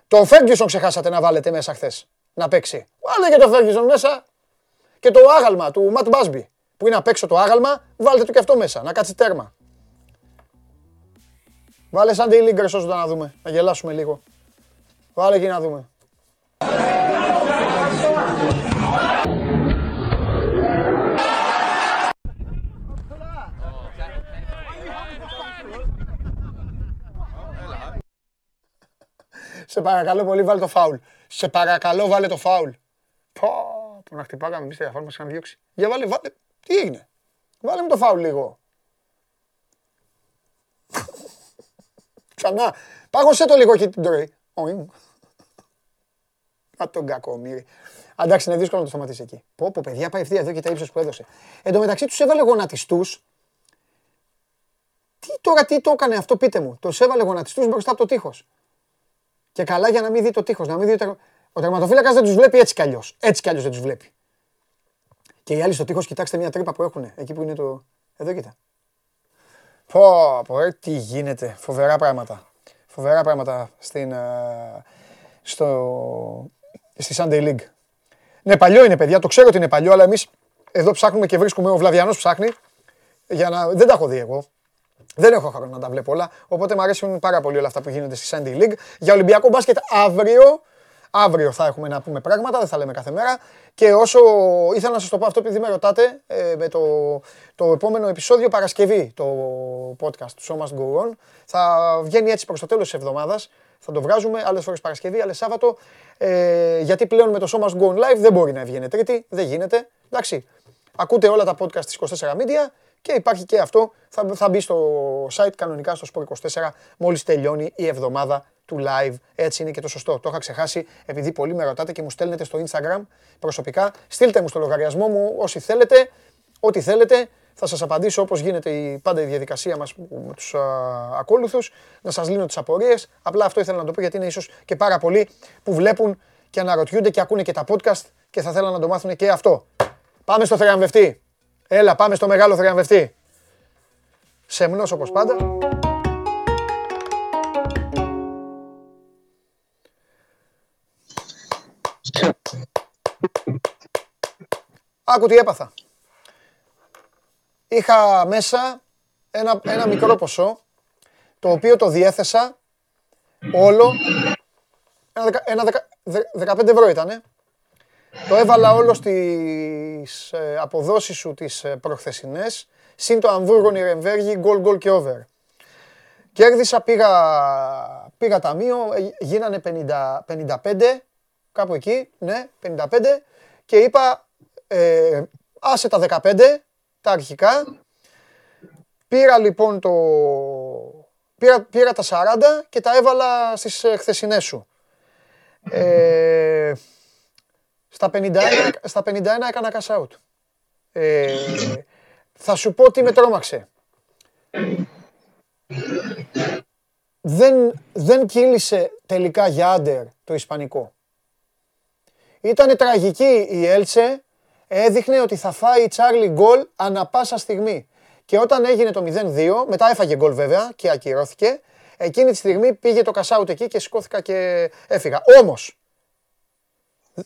τον Ferguson ξεχάσατε να βάλετε μέσα χθες. Να παίξει. Βάλε και τον Ferguson μέσα. Και το άγαλμα του Ματ Μπάσμπι. Που είναι απ' έξω το άγαλμα, βάλτε το και αυτό μέσα. Να κάτσει τέρμα. Βάλε σαν Daily League όσο να δούμε. Να γελάσουμε λίγο. Βάλε εκεί να δούμε. Σε παρακαλώ πολύ βάλε το φάουλ. Σε παρακαλώ βάλε το φάουλ. Πω, πω να χτυπάγαμε εμείς διαφόρμα μας είχαν διώξει. Για βάλε, βάλε. Τι έγινε. Βάλε μου το φάουλ λίγο. Ξανά. Πάγωσέ το λίγο εκεί την τρώει. Οιμ. Α, τον κακομύρι. Εντάξει, είναι δύσκολο να το σταματήσεις εκεί. Πω, πω, παιδιά, πάει ευθεία εδώ και τα ύψος που έδωσε. Εν τω μεταξύ τους έβαλε γονατιστούς. Τι τώρα, τι το έκανε αυτό, πείτε μου. Τους έβαλε γονατιστούς μπροστά από το τείχος. Και καλά για να μην δει το τείχος, να μην δει ο, τερ... ο τερματοφύλακας δεν τους βλέπει έτσι κι αλλιώς. Έτσι κι αλλιώς δεν τους βλέπει. Και οι άλλοι στο τείχος, κοιτάξτε μια τρύπα που έχουν, εκεί που είναι το... Εδώ κοίτα. Πω, πω, ε, τι γίνεται. Φοβερά πράγματα. Φοβερά πράγματα στην, ε, στο, στη Sunday League. Ναι, παλιό είναι, παιδιά. Το ξέρω ότι είναι παλιό, αλλά εμείς εδώ ψάχνουμε και βρίσκουμε. Ο Βλαδιανός ψάχνει. Για να... Δεν τα έχω δει εγώ. Δεν έχω χρόνο να τα βλέπω όλα. Οπότε μου αρέσουν πάρα πολύ όλα αυτά που γίνονται στη Sunday League. Για Ολυμπιακό μπάσκετ αύριο. Αύριο θα έχουμε να πούμε πράγματα, δεν θα λέμε κάθε μέρα. Και όσο ήθελα να σας το πω αυτό, επειδή με ρωτάτε, ε, με το, το επόμενο επεισόδιο Παρασκευή, το podcast του Show Must Go On, θα βγαίνει έτσι προς το τέλος της εβδομάδας. Θα το βγάζουμε άλλες φορές Παρασκευή, άλλες Σάββατο. Ε, γιατί πλέον με το Show Must Go On Live δεν μπορεί να βγαίνει Τρίτη, δεν γίνεται. Εντάξει. Ακούτε όλα τα podcast της 24 Media και υπάρχει και αυτό. Θα, θα μπει στο site κανονικά στο Sport24 μόλις τελειώνει η εβδομάδα του live. Έτσι είναι και το σωστό. Το είχα ξεχάσει επειδή πολλοί με ρωτάτε και μου στέλνετε στο Instagram προσωπικά. Στείλτε μου στο λογαριασμό μου όσοι θέλετε, ό,τι θέλετε. Θα σας απαντήσω όπως γίνεται η, πάντα η διαδικασία μας που- με τους α, ακόλουθους, να σας λύνω τις απορίες. Απλά αυτό ήθελα να το πω γιατί είναι ίσως και πάρα πολλοί που βλέπουν και αναρωτιούνται και ακούνε και τα podcast και θα θέλουν να το μάθουν και αυτό. Πάμε στο θριαμβευτή. Έλα, πάμε στο μεγάλο θριαμβευτή. Σεμνός όπως πάντα. Άκου τι έπαθα. Είχα μέσα ένα, ένα μικρό ποσό, το οποίο το διέθεσα όλο, ένα, δεκα- ένα δεκα- δε- 15 ευρώ ήτανε. Το έβαλα όλο στις ε, αποδόσεις σου τις ε, προχθεσινές, συν το Αμβούργο Νιρεμβέργη, γκολ γκολ και over. Κέρδισα, πήγα, πήγα ταμείο, ε, γίνανε 50, 55, κάπου εκεί, ναι, 55 και είπα ε, άσε τα 15, τα αρχικά. Πήρα λοιπόν το... Πήρα, πήρα τα 40 και τα έβαλα στις ε, χθεσινές σου. Ε, στα, 51, στα 51 έκανα cash out. Ε, θα σου πω τι με τρόμαξε. Δεν, δεν κύλησε τελικά για άντερ το ισπανικό. Ήτανε τραγική η Έλτσε, έδειχνε ότι θα φάει η Τσάρλι γκολ ανα πάσα στιγμή. Και όταν έγινε το 0-2, μετά έφαγε γκολ βέβαια και ακυρώθηκε, εκείνη τη στιγμή πήγε το κασάουτ εκεί και σηκώθηκα και έφυγα. Όμως,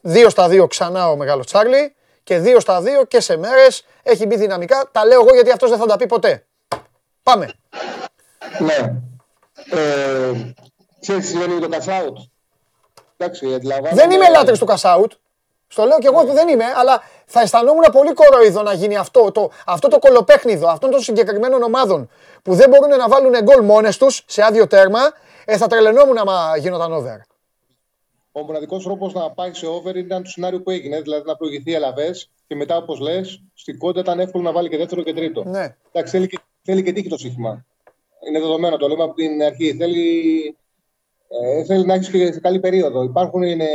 2 στα 2 ξανά ο μεγάλος Τσάρλι και 2 στα 2 και σε μέρες έχει μπει δυναμικά. Τα λέω εγώ γιατί αυτός δεν θα τα πει ποτέ. Πάμε.
Ναι. Ε, ξέρεις τι σημαίνει το cash out; Εντάξει, αντιλαμβάνομαι.
Δεν είμαι λάτρης του cash out. Στο λέω και εγώ που δεν είμαι, αλλά θα αισθανόμουν πολύ κοροϊδό να γίνει αυτό το, αυτό το κολοπέχνιδο αυτών των συγκεκριμένων ομάδων που δεν μπορούν να βάλουν γκολ μόνες τους σε άδειο τέρμα. Ε, θα τρελαινόμουν άμα γίνονταν over.
Ο μοναδικός τρόπος να πάει σε over ήταν το σενάριο που έγινε. Δηλαδή να προηγηθεί η Ελαβέ και μετά, όπως λες, στην κόντα ήταν εύκολο να βάλει και δεύτερο και τρίτο.
Ναι.
Εντάξει, θέλει και, θέλει και τύχη το σύγχυμα. Είναι δεδομένο, το λέμε από την αρχή. Θέλει, ε, θέλει να έχεις και σε καλή περίοδο. Υπάρχουν, είναι,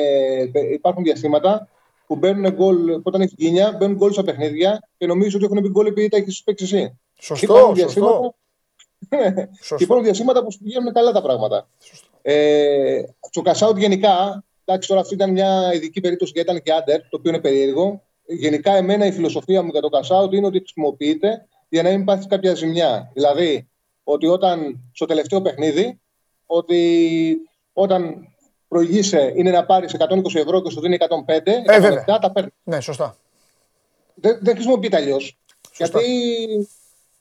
υπάρχουν διαστήματα που μπαίνουν γκολ, που όταν έχεις γκίνια, μπαίνουν γκολ στα παιχνίδια και νομίζω ότι έχουν μπει γκολ επειδή τα έχεις παίξει εσύ.
Σωστό,
Και υπάρχουν
σωστό.
διαστήματα- Και (laughs) υπάρχουν διαστήματα που σου πηγαίνουν καλά τα πράγματα. Ε, στο cash out γενικά, εντάξει, τώρα αυτή ήταν μια ειδική περίπτωση και ήταν και άντερ, το οποίο είναι περίεργο. Γενικά, εμένα η φιλοσοφία μου για το cash out είναι ότι χρησιμοποιείται για να μην πάθεις κάποια ζημιά. Δηλαδή, ότι όταν στο τελευταίο παιχνίδι, ότι όταν προηγείσαι είναι να πάρεις 120 ευρώ και σου δίνει 105,
Ε, βέβαια.
λεπτά τα παίρνεις.
Ναι, σωστά.
Δεν, δεν χρησιμοποιείται αλλιώς. Γιατί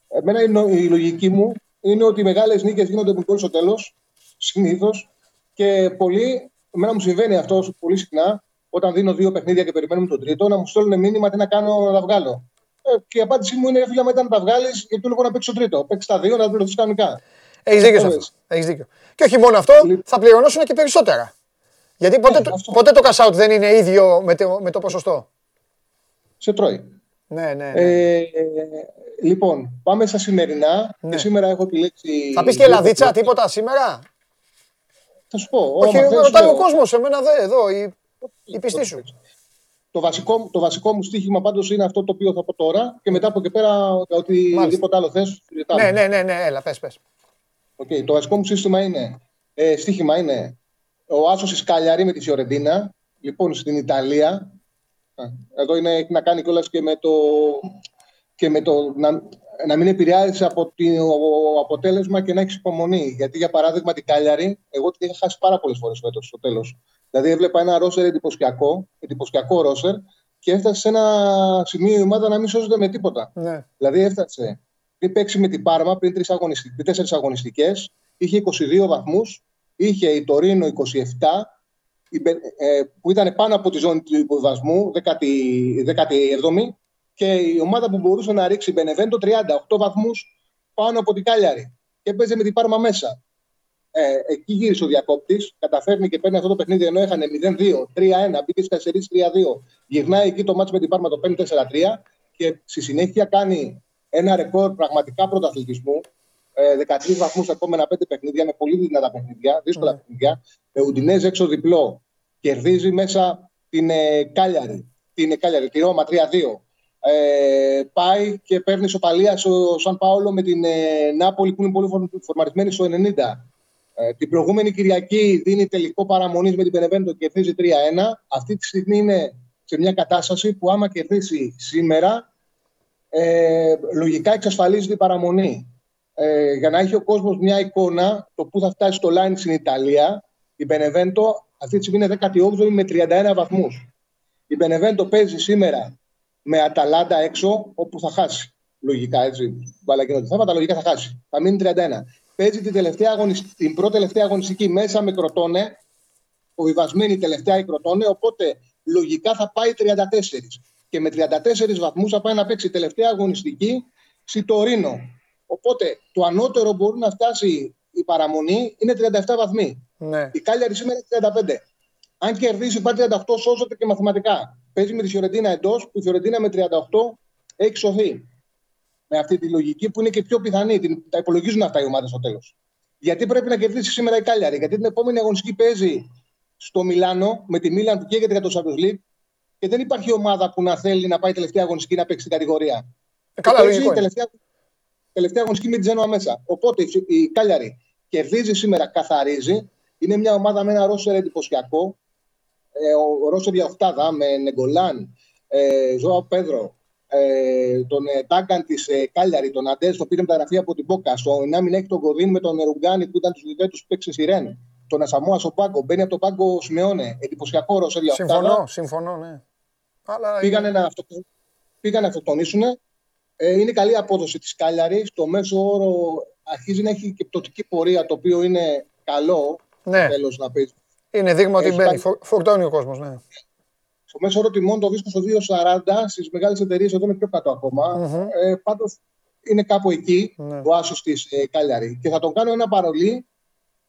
εμένα η, νο- η λογική μου είναι ότι οι μεγάλες νίκες γίνονται με γκολ στο τέλος, συνήθως. Και πολλοί, εμένα μου συμβαίνει αυτό πολύ συχνά, όταν δίνω δύο παιχνίδια και περιμένουμε τον τρίτο, να μου στέλνουν μήνυμα τι να κάνω να τα βγάλω. Ε, και η απάντησή μου είναι, φίλε, μετά να τα βγάλεις, γιατί λόγω να παίξει τον τρίτο. Παίξει τα δύο, να πληρωθεί κανονικά.
Έχεις δίκιο σε αυτό.
Κατάλαβες.
Έχεις δίκιο. Και όχι μόνο αυτό, θα πληρωνώσουν και περισσότερα. Γιατί ποτέ, το- ποτέ το cash out δεν είναι ίδιο με το, με το ποσοστό;
Σε τρώει.
Ναι, ναι. ναι.
Ε, λοιπόν, πάμε στα σημερινά. Και σήμερα έχω επιλέξει.
θα πεις και λαδίτσα τίποτα σήμερα;
Θα σου πω.
Όχι,
άμα θες,
ρωτάει ο
λέω.
κόσμος. Εμένα δε, εδώ, η, η πιστή σου.
Το βασικό, το βασικό μου στοίχημα πάντως είναι αυτό το οποίο θα πω τώρα και μετά από εκεί πέρα οτιδήποτε άλλο θες.
Ναι, ναι, ναι, ναι, έλα, πες, πες.
Okay, το βασικό μου σύστημα είναι, ε, στοίχημα είναι ο Άσος τη Καλιαρή με τη Φιωρεντίνα, λοιπόν στην Ιταλία. Α, Εδώ είναι, έχει να κάνει κιόλας και με το, και με το να, να μην επηρεάζεις από το αποτέλεσμα και να έχεις υπομονή. Γιατί για παράδειγμα την Κάλιαρη, εγώ την είχα χάσει πάρα πολλές φορές φέτος στο τέλος. Δηλαδή έβλεπα ένα ρόσερ εντυπωσιακό, εντυπωσιακό ρόσερ και έφτασε σε ένα σημείο η ομάδα να μην σώζεται με τίποτα.
Ναι.
Δηλαδή έφτασε πριν παίξει με την Πάρμα πριν, τρεις αγωνιστικές, πριν τέσσερις αγωνιστικές, είχε 22 βαθμούς, είχε η Τωρίνο 27, η Μπε- ε, που ήταν πάνω από τη ζώνη του υποβασμού, 17η, και η ομάδα που μπορούσε να ρίξει η Μπενεβέντο 38 βαθμούς πάνω από την Κάλιαρη και παίζει με την Πάρμα μέσα. Ε, εκεί γύρισε ο διακόπτης, καταφέρνει και παίρνει αυτό το παιχνίδι ενώ είχαν 0-2, 3-1, μπήκε στι καθυστερήσει 3-2. Γυρνάει εκεί το μάτσο με την Πάρμα το 5-4-3 και στη συνέχεια κάνει ένα ρεκόρ πραγματικά πρωταθλητισμού. Ε, 13 βαθμούς στα επόμενα 5 παιχνίδια με πολύ δυνατά παιχνίδια, δύσκολα παιχνίδια. Με Ουντινέζ έξω διπλό. Κερδίζει μέσα την ε, Κάλιαρη, την, ε, Κάλιαρη, τη Ρώμα 3-2. Ε, πάει και παίρνει ισοπαλία στο Σαν Πάολο με την ε, Νάπολη που είναι πολύ φορ- φορμαρισμένη στο 90. Ε, την προηγούμενη Κυριακή δίνει τελικό παραμονής με την Πενεβέντο και κερδίζει 3-1. Αυτή τη στιγμή είναι σε μια κατάσταση που άμα κερδίσει σήμερα, ε, λογικά εξασφαλίζει την παραμονή. Ε, για να έχει ο κόσμος μια εικόνα το πού θα φτάσει στο line στην Ιταλία, η Benevento αυτή τη στιγμή είναι 18η με 31 βαθμούς. Η Benevento παίζει σήμερα με Αταλάντα έξω, όπου θα χάσει. Λογικά έτσι. Βάλα και το θέματα, λογικά θα χάσει. Θα μείνει 31. Παίζει την, τελευταία αγωνισ- την πρώτη τελευταία αγωνιστική μέσα με κροτώνε, φοβιβασμένη τελευταία η κροτώνε, οπότε λογικά θα πάει 34. Και με 34 βαθμούς θα πάει να παίξει τελευταία αγωνιστική στη Τωρίνο. Οπότε το ανώτερο μπορεί να φτάσει η παραμονή είναι 37 βαθμοί.
Ναι.
Η Κάλιαρη σήμερα είναι 35. Αν κερδίσει πάει 38, σώζεται και μαθηματικά. Παίζει με τη Φιωρεντίνα εντός, που η Φιωρεντίνα με 38 έχει σωθεί. Με αυτή τη λογική που είναι και πιο πιθανή. Την, τα υπολογίζουν αυτά οι ομάδες στο τέλος. Γιατί πρέπει να κερδίσει σήμερα η Κάλιαρη. Γιατί την επόμενη αγωνιστική παίζει στο Μιλάνο με τη Μίλαν που καίγεται για το Champions League και δεν υπάρχει ομάδα που να θέλει να πάει τελευταία αγωνιστική να παίξει την κατηγορία.
Ε, καλά,
Και παίζει
λογικό είναι.
τελευταία, τελευταία αγωνιστική με τη Τζένοα μέσα. Οπότε η, η Κάλιαρη κερδίζει σήμερα, καθαρίζει. Είναι μια ομάδα με ένα ρόσερ εντυπωσιακό. Ε, ο, ο ρόσερ για οχτάδα με Νεγκολάν, ε, Ζωά Πέδρο, ε, τον ε, Τάγκαν της ε, Κάλιαρη, τον Αντές, το πήρε μεταγραφή από την Πόκα. Στο 9 έχει τον Κοδίν με τον Ρουγκάνη που ήταν τους Λιβέτου που παίξει στη Ρεν. Τον Ασαμόα στο πάγκο. Μπαίνει από το πάγκο ο Σιμεώνε. Εντυπωσιακό ρόσερ για οχτάδα.
Συμφωνώ, συμφωνώ, ναι. Αλλά
Πήγανε να, αυτο... πήγαν να αυτοκτονήσουν. Ε, είναι καλή απόδοση της Κάλιαρης. Στο μέσο όρο αρχίζει να έχει και πτωτική πορεία, το οποίο είναι καλό.
Ναι.
Τέλος να πεις.
Είναι δείγμα ότι
Έχει
μπαίνει.
κάνει-
Φορ- Φορτώνει ο κόσμος, ναι.
Στο μέσο όρο τιμών το βρίσκω στο 2,40. Στις μεγάλες εταιρείες εδώ είναι πιο κάτω ακόμα.
Μμμ.
Ε, Πάντως είναι κάπου εκεί
Ναι.
ο άσος της ε, Κάλιαρη. Και θα τον κάνω ένα παρολί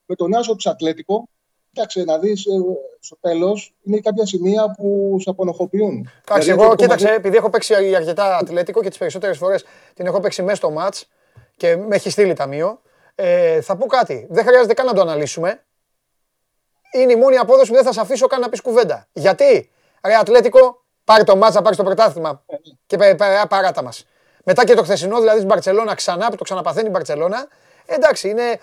με τον άσο της Ατλέτικο. Κοίταξε να δεις στο τέλος είναι κάποια σημεία που σε απονοχοποιούν.
Εντάξει,
Δηλαδή,
εγώ
αυτό που
κοίταξε,
μας
επειδή έχω παίξει αρκετά ατλέτικο και τις περισσότερες φορές την έχω παίξει μέσα στο ματ και με έχει στείλει ταμείο. Ε, θα πω κάτι. Δεν χρειάζεται καν να το αναλύσουμε. Είναι η μόνη απόδοση που δεν θα σε αφήσω καν να πεις κουβέντα. Γιατί, ρε Ατλέτικο, πάρει το μάτσα, πάρεις το πρωτάθλημα και πε- πε- παράτα μας. Μετά και το χθεσινό, δηλαδή στην Μπαρσελόνα ξανά που το ξαναπαθαίνει η Μπαρσελόνα. Εντάξει, είναι.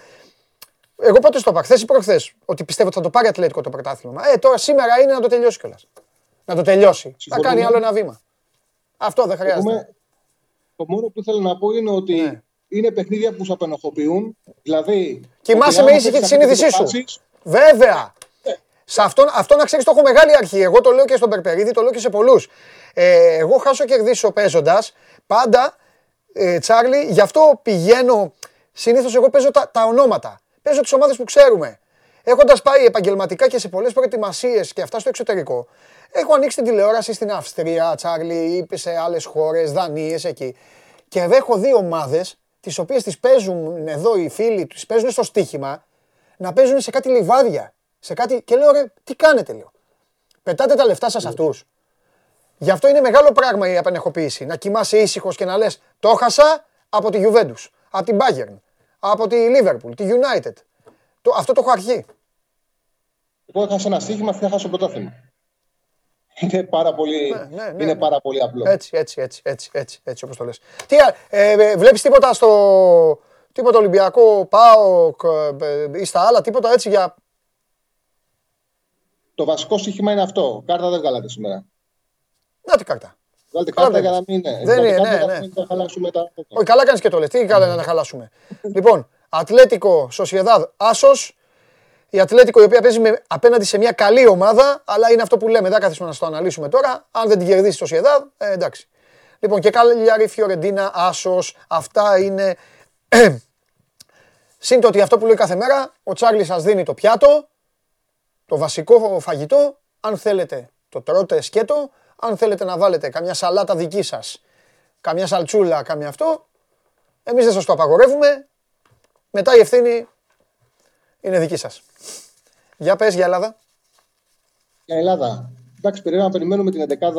Εγώ πότε στο είπα, χθες ή προχθές, ότι πιστεύω ότι θα το πάρει Ατλέτικο το πρωτάθλημα. Ε, τώρα σήμερα είναι να το τελειώσει κιόλας. Να το τελειώσει. Να
Συμφωνούμε.
κάνει άλλο ένα βήμα. Αυτό δεν χρειάζεται.
πούμε, το μόνο που θέλω να πω είναι ότι
Ναι.
είναι παιχνίδια που σε απενοχοποιούν. Δηλαδή.
Κοιμάσαι
ότι
με
άμα
ήσυχη τη
παίξεις
συνείδησή σου.
αποφάσεις,
Βέβαια. Σε αυτό, αυτό να ξέρεις το έχω μεγάλη αρχή. Εγώ το λέω και στον Περπερίδη, το λέω και σε πολλούς. Ε, εγώ χάσω κερδίσω παίζοντας πάντα, ε, Τσάρλι, γι' αυτό πηγαίνω. Συνήθως εγώ παίζω τα, τα ονόματα. Παίζω τις ομάδες που ξέρουμε. Έχοντας πάει επαγγελματικά και σε πολλές προετοιμασίες και αυτά στο εξωτερικό, έχω ανοίξει την τηλεόραση στην Αυστρία, Τσάρλι, ή σε άλλες χώρες, Δανίες εκεί. Και έχω δει ομάδες τις οποίες τις παίζουν εδώ οι φίλοι, τις παίζουν στο στοίχημα, να παίζουν σε κάτι λιβάδια. Σε κάτι... Και λέω, ρε, τι κάνετε, λέω. Πετάτε τα λεφτά σας αυτούς. Γι' αυτό είναι μεγάλο πράγμα η απενεχοποίηση. Να κοιμάσαι ήσυχος και να λες: Το έχασα από τη Juventus, από την Bayern, από τη Liverpool, τη United. Το, αυτό το έχω αρχή.
Εγώ έχασα ένα στοίχημα και έχασα το πρωτάθλημα. Είναι πάρα πολύ,
Ναι, ναι, ναι,
είναι
ναι.
πάρα πολύ απλό.
Έτσι, έτσι, έτσι, έτσι, έτσι, έτσι όπως το λες. Τι, α- ε, ε, βλέπεις τίποτα στο τίποτα Ολυμπιακό, ΠΑΟΚ ε, ε, ή στα άλλα, τίποτα έτσι για...
Το βασικό στοίχημα είναι αυτό. Κάρτα δεν βγάλατε σήμερα.
Να τι κάρτα.
Βγάλετε
Καλά
κάρτα για
δεν
να μην είναι.
Δεν
Βγάλτε
είναι,
κάρτα
ναι,
για να
ναι.
μην τα χαλάσουμε τα.
Όχι, καλά κάνεις και το λες. Τι καλά να χαλάσουμε. (laughs) λοιπόν, Ατλέτικο, Σοσιεδάδ, Άσος. Η Ατλέτικο η οποία παίζει με, απέναντι σε μια καλή ομάδα, αλλά είναι αυτό που λέμε, δεν θα καθίσουμε να το αναλύσουμε τώρα. Αν δεν την κερδίσει η Σοσιεδάδ, ε, εντάξει. Λοιπόν, και Καλιάρη, Φιωρεντίνα, Άσος, αυτά είναι. (clears throat) Συν το ότι αυτό που λέει κάθε μέρα, ο Τσάρλι σας δίνει το πιάτο, το βασικό φαγητό. Αν θέλετε, το τρώτε σκέτο. Αν θέλετε να βάλετε καμιά σαλάτα δική σας, καμιά σαλτσούλα, καμιά αυτό, εμείς δεν σας το απαγορεύουμε. Μετά η ευθύνη είναι δική σας. Για πες για Ελλάδα.
Για Ελλάδα. Εντάξει, πρέπει να περιμένουμε την 11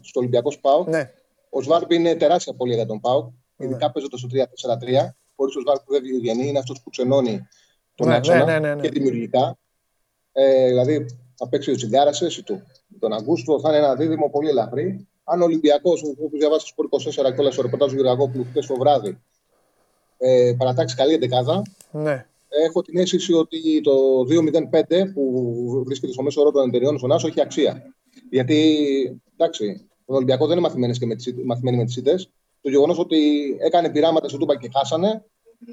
στο Ολυμπιακό ΣΠΑΟ.
Ναι.
Ο Σβάρμπ είναι τεράστια πολύ για τον ΠΑΟ. Ειδικά παίζοντα στο 3-4-3. Χωρίς ο Σβάρμπ που δεν βγαίνει, είναι αυτός που ξενώνει τον
Ναι,
άξονα
ναι, ναι, ναι, ναι.
και δημιουργικά. Ε, δηλαδή θα παίξει ο Τσιγκάρα, εσύ του. Τον Αγκούστο θα είναι ένα δίδυμο πολύ ελαφρύ. αν ο Ολυμπιακός, όπως διαβάσει στο 24 και όλα στο ρεπορτάζ του Γεωργόπουλου χθες το βράδυ, ε, παρατάξει καλή εντεκάδα,
Ναι.
έχω την αίσθηση ότι το 2-0-5 που βρίσκεται στο μέσο όρο των εταιριών στον Άσο έχει αξία. Γιατί, εντάξει, τον Ολυμπιακό δεν είναι μαθημένοι, και με τις, μαθημένοι με τις ήττε. Το γεγονός ότι έκανε πειράματα στο Τούμπα και χάσανε,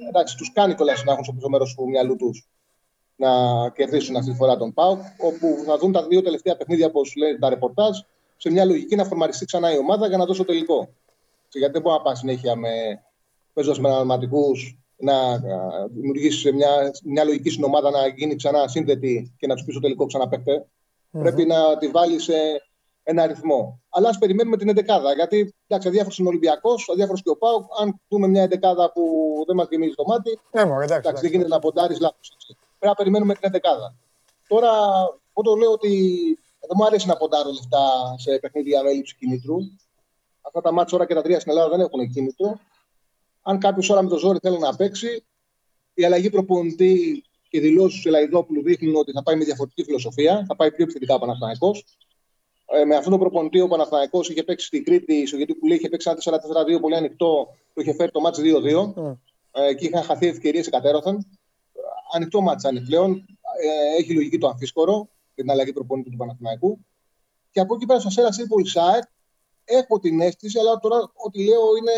εντάξει, τους κάνει κιόλας να έχουν στο πίσω μέρος του μυαλού τους να κερδίσουν αυτή τη φορά τον ΠΑΟΚ, όπου θα δουν τα δύο τελευταία παιχνίδια, όπως λέει τα ρεπορτάζ, σε μια λογική να φορμαριστεί ξανά η ομάδα για να δώσει το τελικό. Γιατί δεν μπορεί να πάει συνέχεια με παίζοντας με αναλυτικού να δημιουργήσεις μια, μια λογική στην ομάδα να γίνει ξανά σύνδετη και να τους πεις στο τελικό ξαναπαίχτε. Πρέπει να τη βάλεις σε ένα αριθμό. Αλλά ας περιμένουμε την 11 Γιατί εντάξει, αδιάφορος είναι ο Ολυμπιακός, αδιάφορος και ο Πάουκ. Αν δούμε μια 11 που δεν μας γεμίζει το μάτι,
Ναι, μωρέ, εντάξει.
εντάξει, δεν
εντάξει.
γίνεται να ποντάρεις λάθος. Πρέπει να περιμένουμε την 11 Τώρα, εγώ το λέω ότι δεν μου αρέσει να ποντάρω λεφτά σε παιχνίδια με έλλειψη κινήτρου. Αυτά τα μάτια ώρα και τα τρία στην Ελλάδα δεν έχουν κίνητρο. Αν κάποιος ώρα με το ζόρι θέλει να παίξει, η αλλαγή προπονητή και οι δηλώσεις του Ελαϊδόπουλου δείχνουν ότι θα πάει με διαφορετική φιλοσοφία. Θα πάει πιο επιθετικά ο Παναθηναϊκός. Ε, με αυτόν τον προπονητή ο Παναθηναϊκός είχε παίξει στην Κρήτη, στο γιατί που λέει είχε παίξει ένα 4-4-2 πολύ ανοιχτό, το είχε φέρει το μάτς 2-2
Μμ.
ε, και είχαν χαθεί ευκαιρίες εκατέρωθεν. Ανοιχτό ματς είναι πλέον. Ε, έχει λογική το αμφίσκορο για την αλλαγή προπονητή του Παναθηναϊκού. Και από εκεί πέρα στο Αστέρας Τρίπολης ΑΕΚ έχω την αίσθηση, αλλά τώρα ό,τι λέω είναι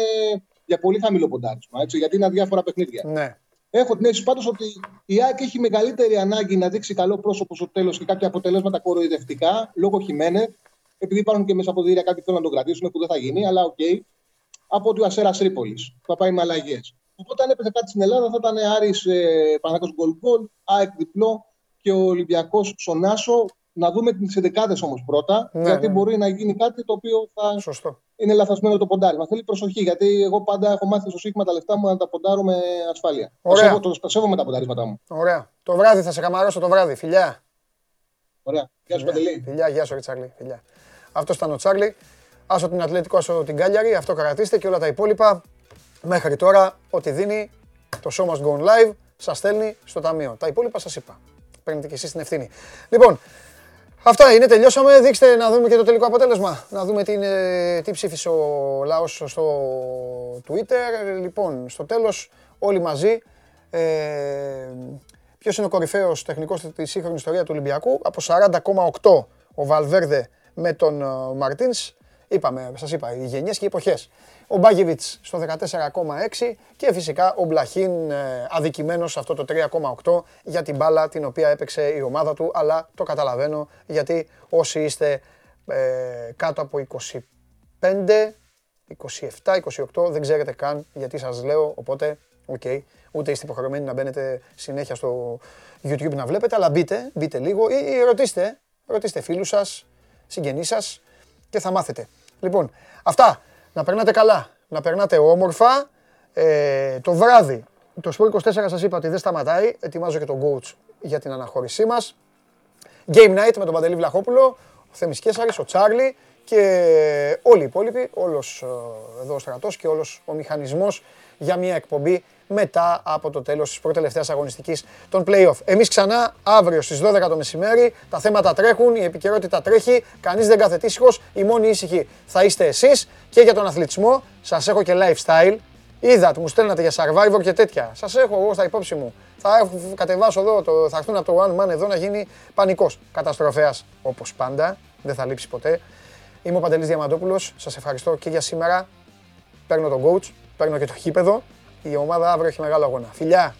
για πολύ χαμηλό ποντάρισμα. Έτσι, γιατί είναι αδιάφορα παιχνίδια.
Ναι.
Έχω την αίσθηση πάντως ότι η ΑΕΚ έχει μεγαλύτερη ανάγκη να δείξει καλό πρόσωπο στο τέλος και κάποια αποτελέσματα κοροϊδευτικά λόγω Χιμένε. Επειδή υπάρχουν και μέσα αποδυτήρια κάποιοι θέλουν να τον κρατήσουν που δεν θα γίνει, αλλά οκ. από ότι ο Αστέρας Τρίπολης θα πάει με αλλαγές. Οπότε αν έπαιζε κάτι στην Ελλάδα θα ήταν Άρης ε, Παναγιώτος γκολ γκολ, ΑΕΚ διπλό και ο Ολυμπιακός στον Άσο. Να δούμε τις εντεκάδες όμως πρώτα,
Ναι,
γιατί
ναι.
μπορεί να γίνει κάτι το οποίο θα
Σωστό.
είναι λαθασμένο το ποντάρισμα. Θέλει προσοχή, γιατί εγώ πάντα έχω μάθει στο σύγχυμα τα λεφτά μου να τα ποντάρω με ασφάλεια. Τα
Ωραία.
σέβω, το, τα σέβομαι τα πονταρίσματά μου.
Ωραία. Το βράδυ θα σε καμαρώσω το βράδυ. Φιλιά.
Ωραία. Γεια σου, Παντελή.
Φιλιά, γεια σου, ρε Τσάρλι. Φιλιά. Αυτός ήταν ο Τσάρλι. Άσο την Ατλέτικο, άσο την Κάλιαρη. Αυτό κρατήστε και όλα τα υπόλοιπα. Μέχρι τώρα, ό,τι δίνει το Show Must Go On Live, σας στέλνει στο ταμείο. Τα υπόλοιπα σας είπα. Παίρνετε και εσείς την ευθύνη. Λοιπόν, αυτά είναι. Τελειώσαμε. Δείξτε να δούμε και το τελικό αποτέλεσμα. Να δούμε τι, είναι, τι ψήφισε ο λαός στο Twitter. Λοιπόν, στο τέλος, όλοι μαζί. Ε, Ποιος είναι ο κορυφαίος τεχνικός της σύγχρονης ιστορίας του Ολυμπιακού; Από 40,8 ο Βαλβέρδε με τον Μαρτίνς. Είπαμε, σας είπα, οι γενιές και οι εποχές. Ο Μπάγεβιτ στο 14,6 και φυσικά ο Μπλαχίν ε, αδικημένος σε αυτό το 3,8 για την μπάλα την οποία έπαιξε η ομάδα του. Αλλά το καταλαβαίνω γιατί όσοι είστε ε, κάτω από 25, 27, 28 δεν ξέρετε καν γιατί σας λέω. Οπότε, οκ, ούτε είστε υποχρεωμένοι να μπαίνετε συνέχεια στο YouTube να βλέπετε, αλλά μπείτε, μπείτε λίγο ή, ή ρωτήστε, ρωτήστε φίλους σας, συγγενείς σας και θα μάθετε. Λοιπόν, αυτά. Να περνάτε καλά, να περνάτε όμορφα. Ε, το βράδυ, το Sport 24 σας είπα ότι δεν σταματάει. Ετοιμάζω και τον coach για την αναχώρησή μας. Game Night με τον Παντελή Βλαχόπουλο, ο Θέμης Κέσαρης, ο Τσάρλι και όλοι οι υπόλοιποι, όλος ε, εδώ ο στρατός και όλος ο μηχανισμός για μια εκπομπή μετά από το τέλος της προτελευταίας αγωνιστικής των play-off. Εμείς ξανά αύριο στις 12 το μεσημέρι, τα θέματα τρέχουν, η επικαιρότητα τρέχει, κανείς δεν κάθεται ήσυχος, οι μόνοι ήσυχοι θα είστε εσείς και για τον αθλητισμό, σας έχω και lifestyle, Είδα, μου στέλνατε για survivor και τέτοια. Σας έχω εγώ στα υπόψη μου. Θα έχω κατεβάσω εδώ, το, θα έρθουν από το One Man εδώ να γίνει πανικός. Καταστροφέας όπως πάντα. Δεν θα λείψει ποτέ. Είμαι ο Παντελής Διαμαντόπουλος. Σας ευχαριστώ και για σήμερα. Παίρνω τον coach, παίρνω και το γήπεδο. Η ομάδα αύριο έχει μεγάλο αγώνα. Φιλιά!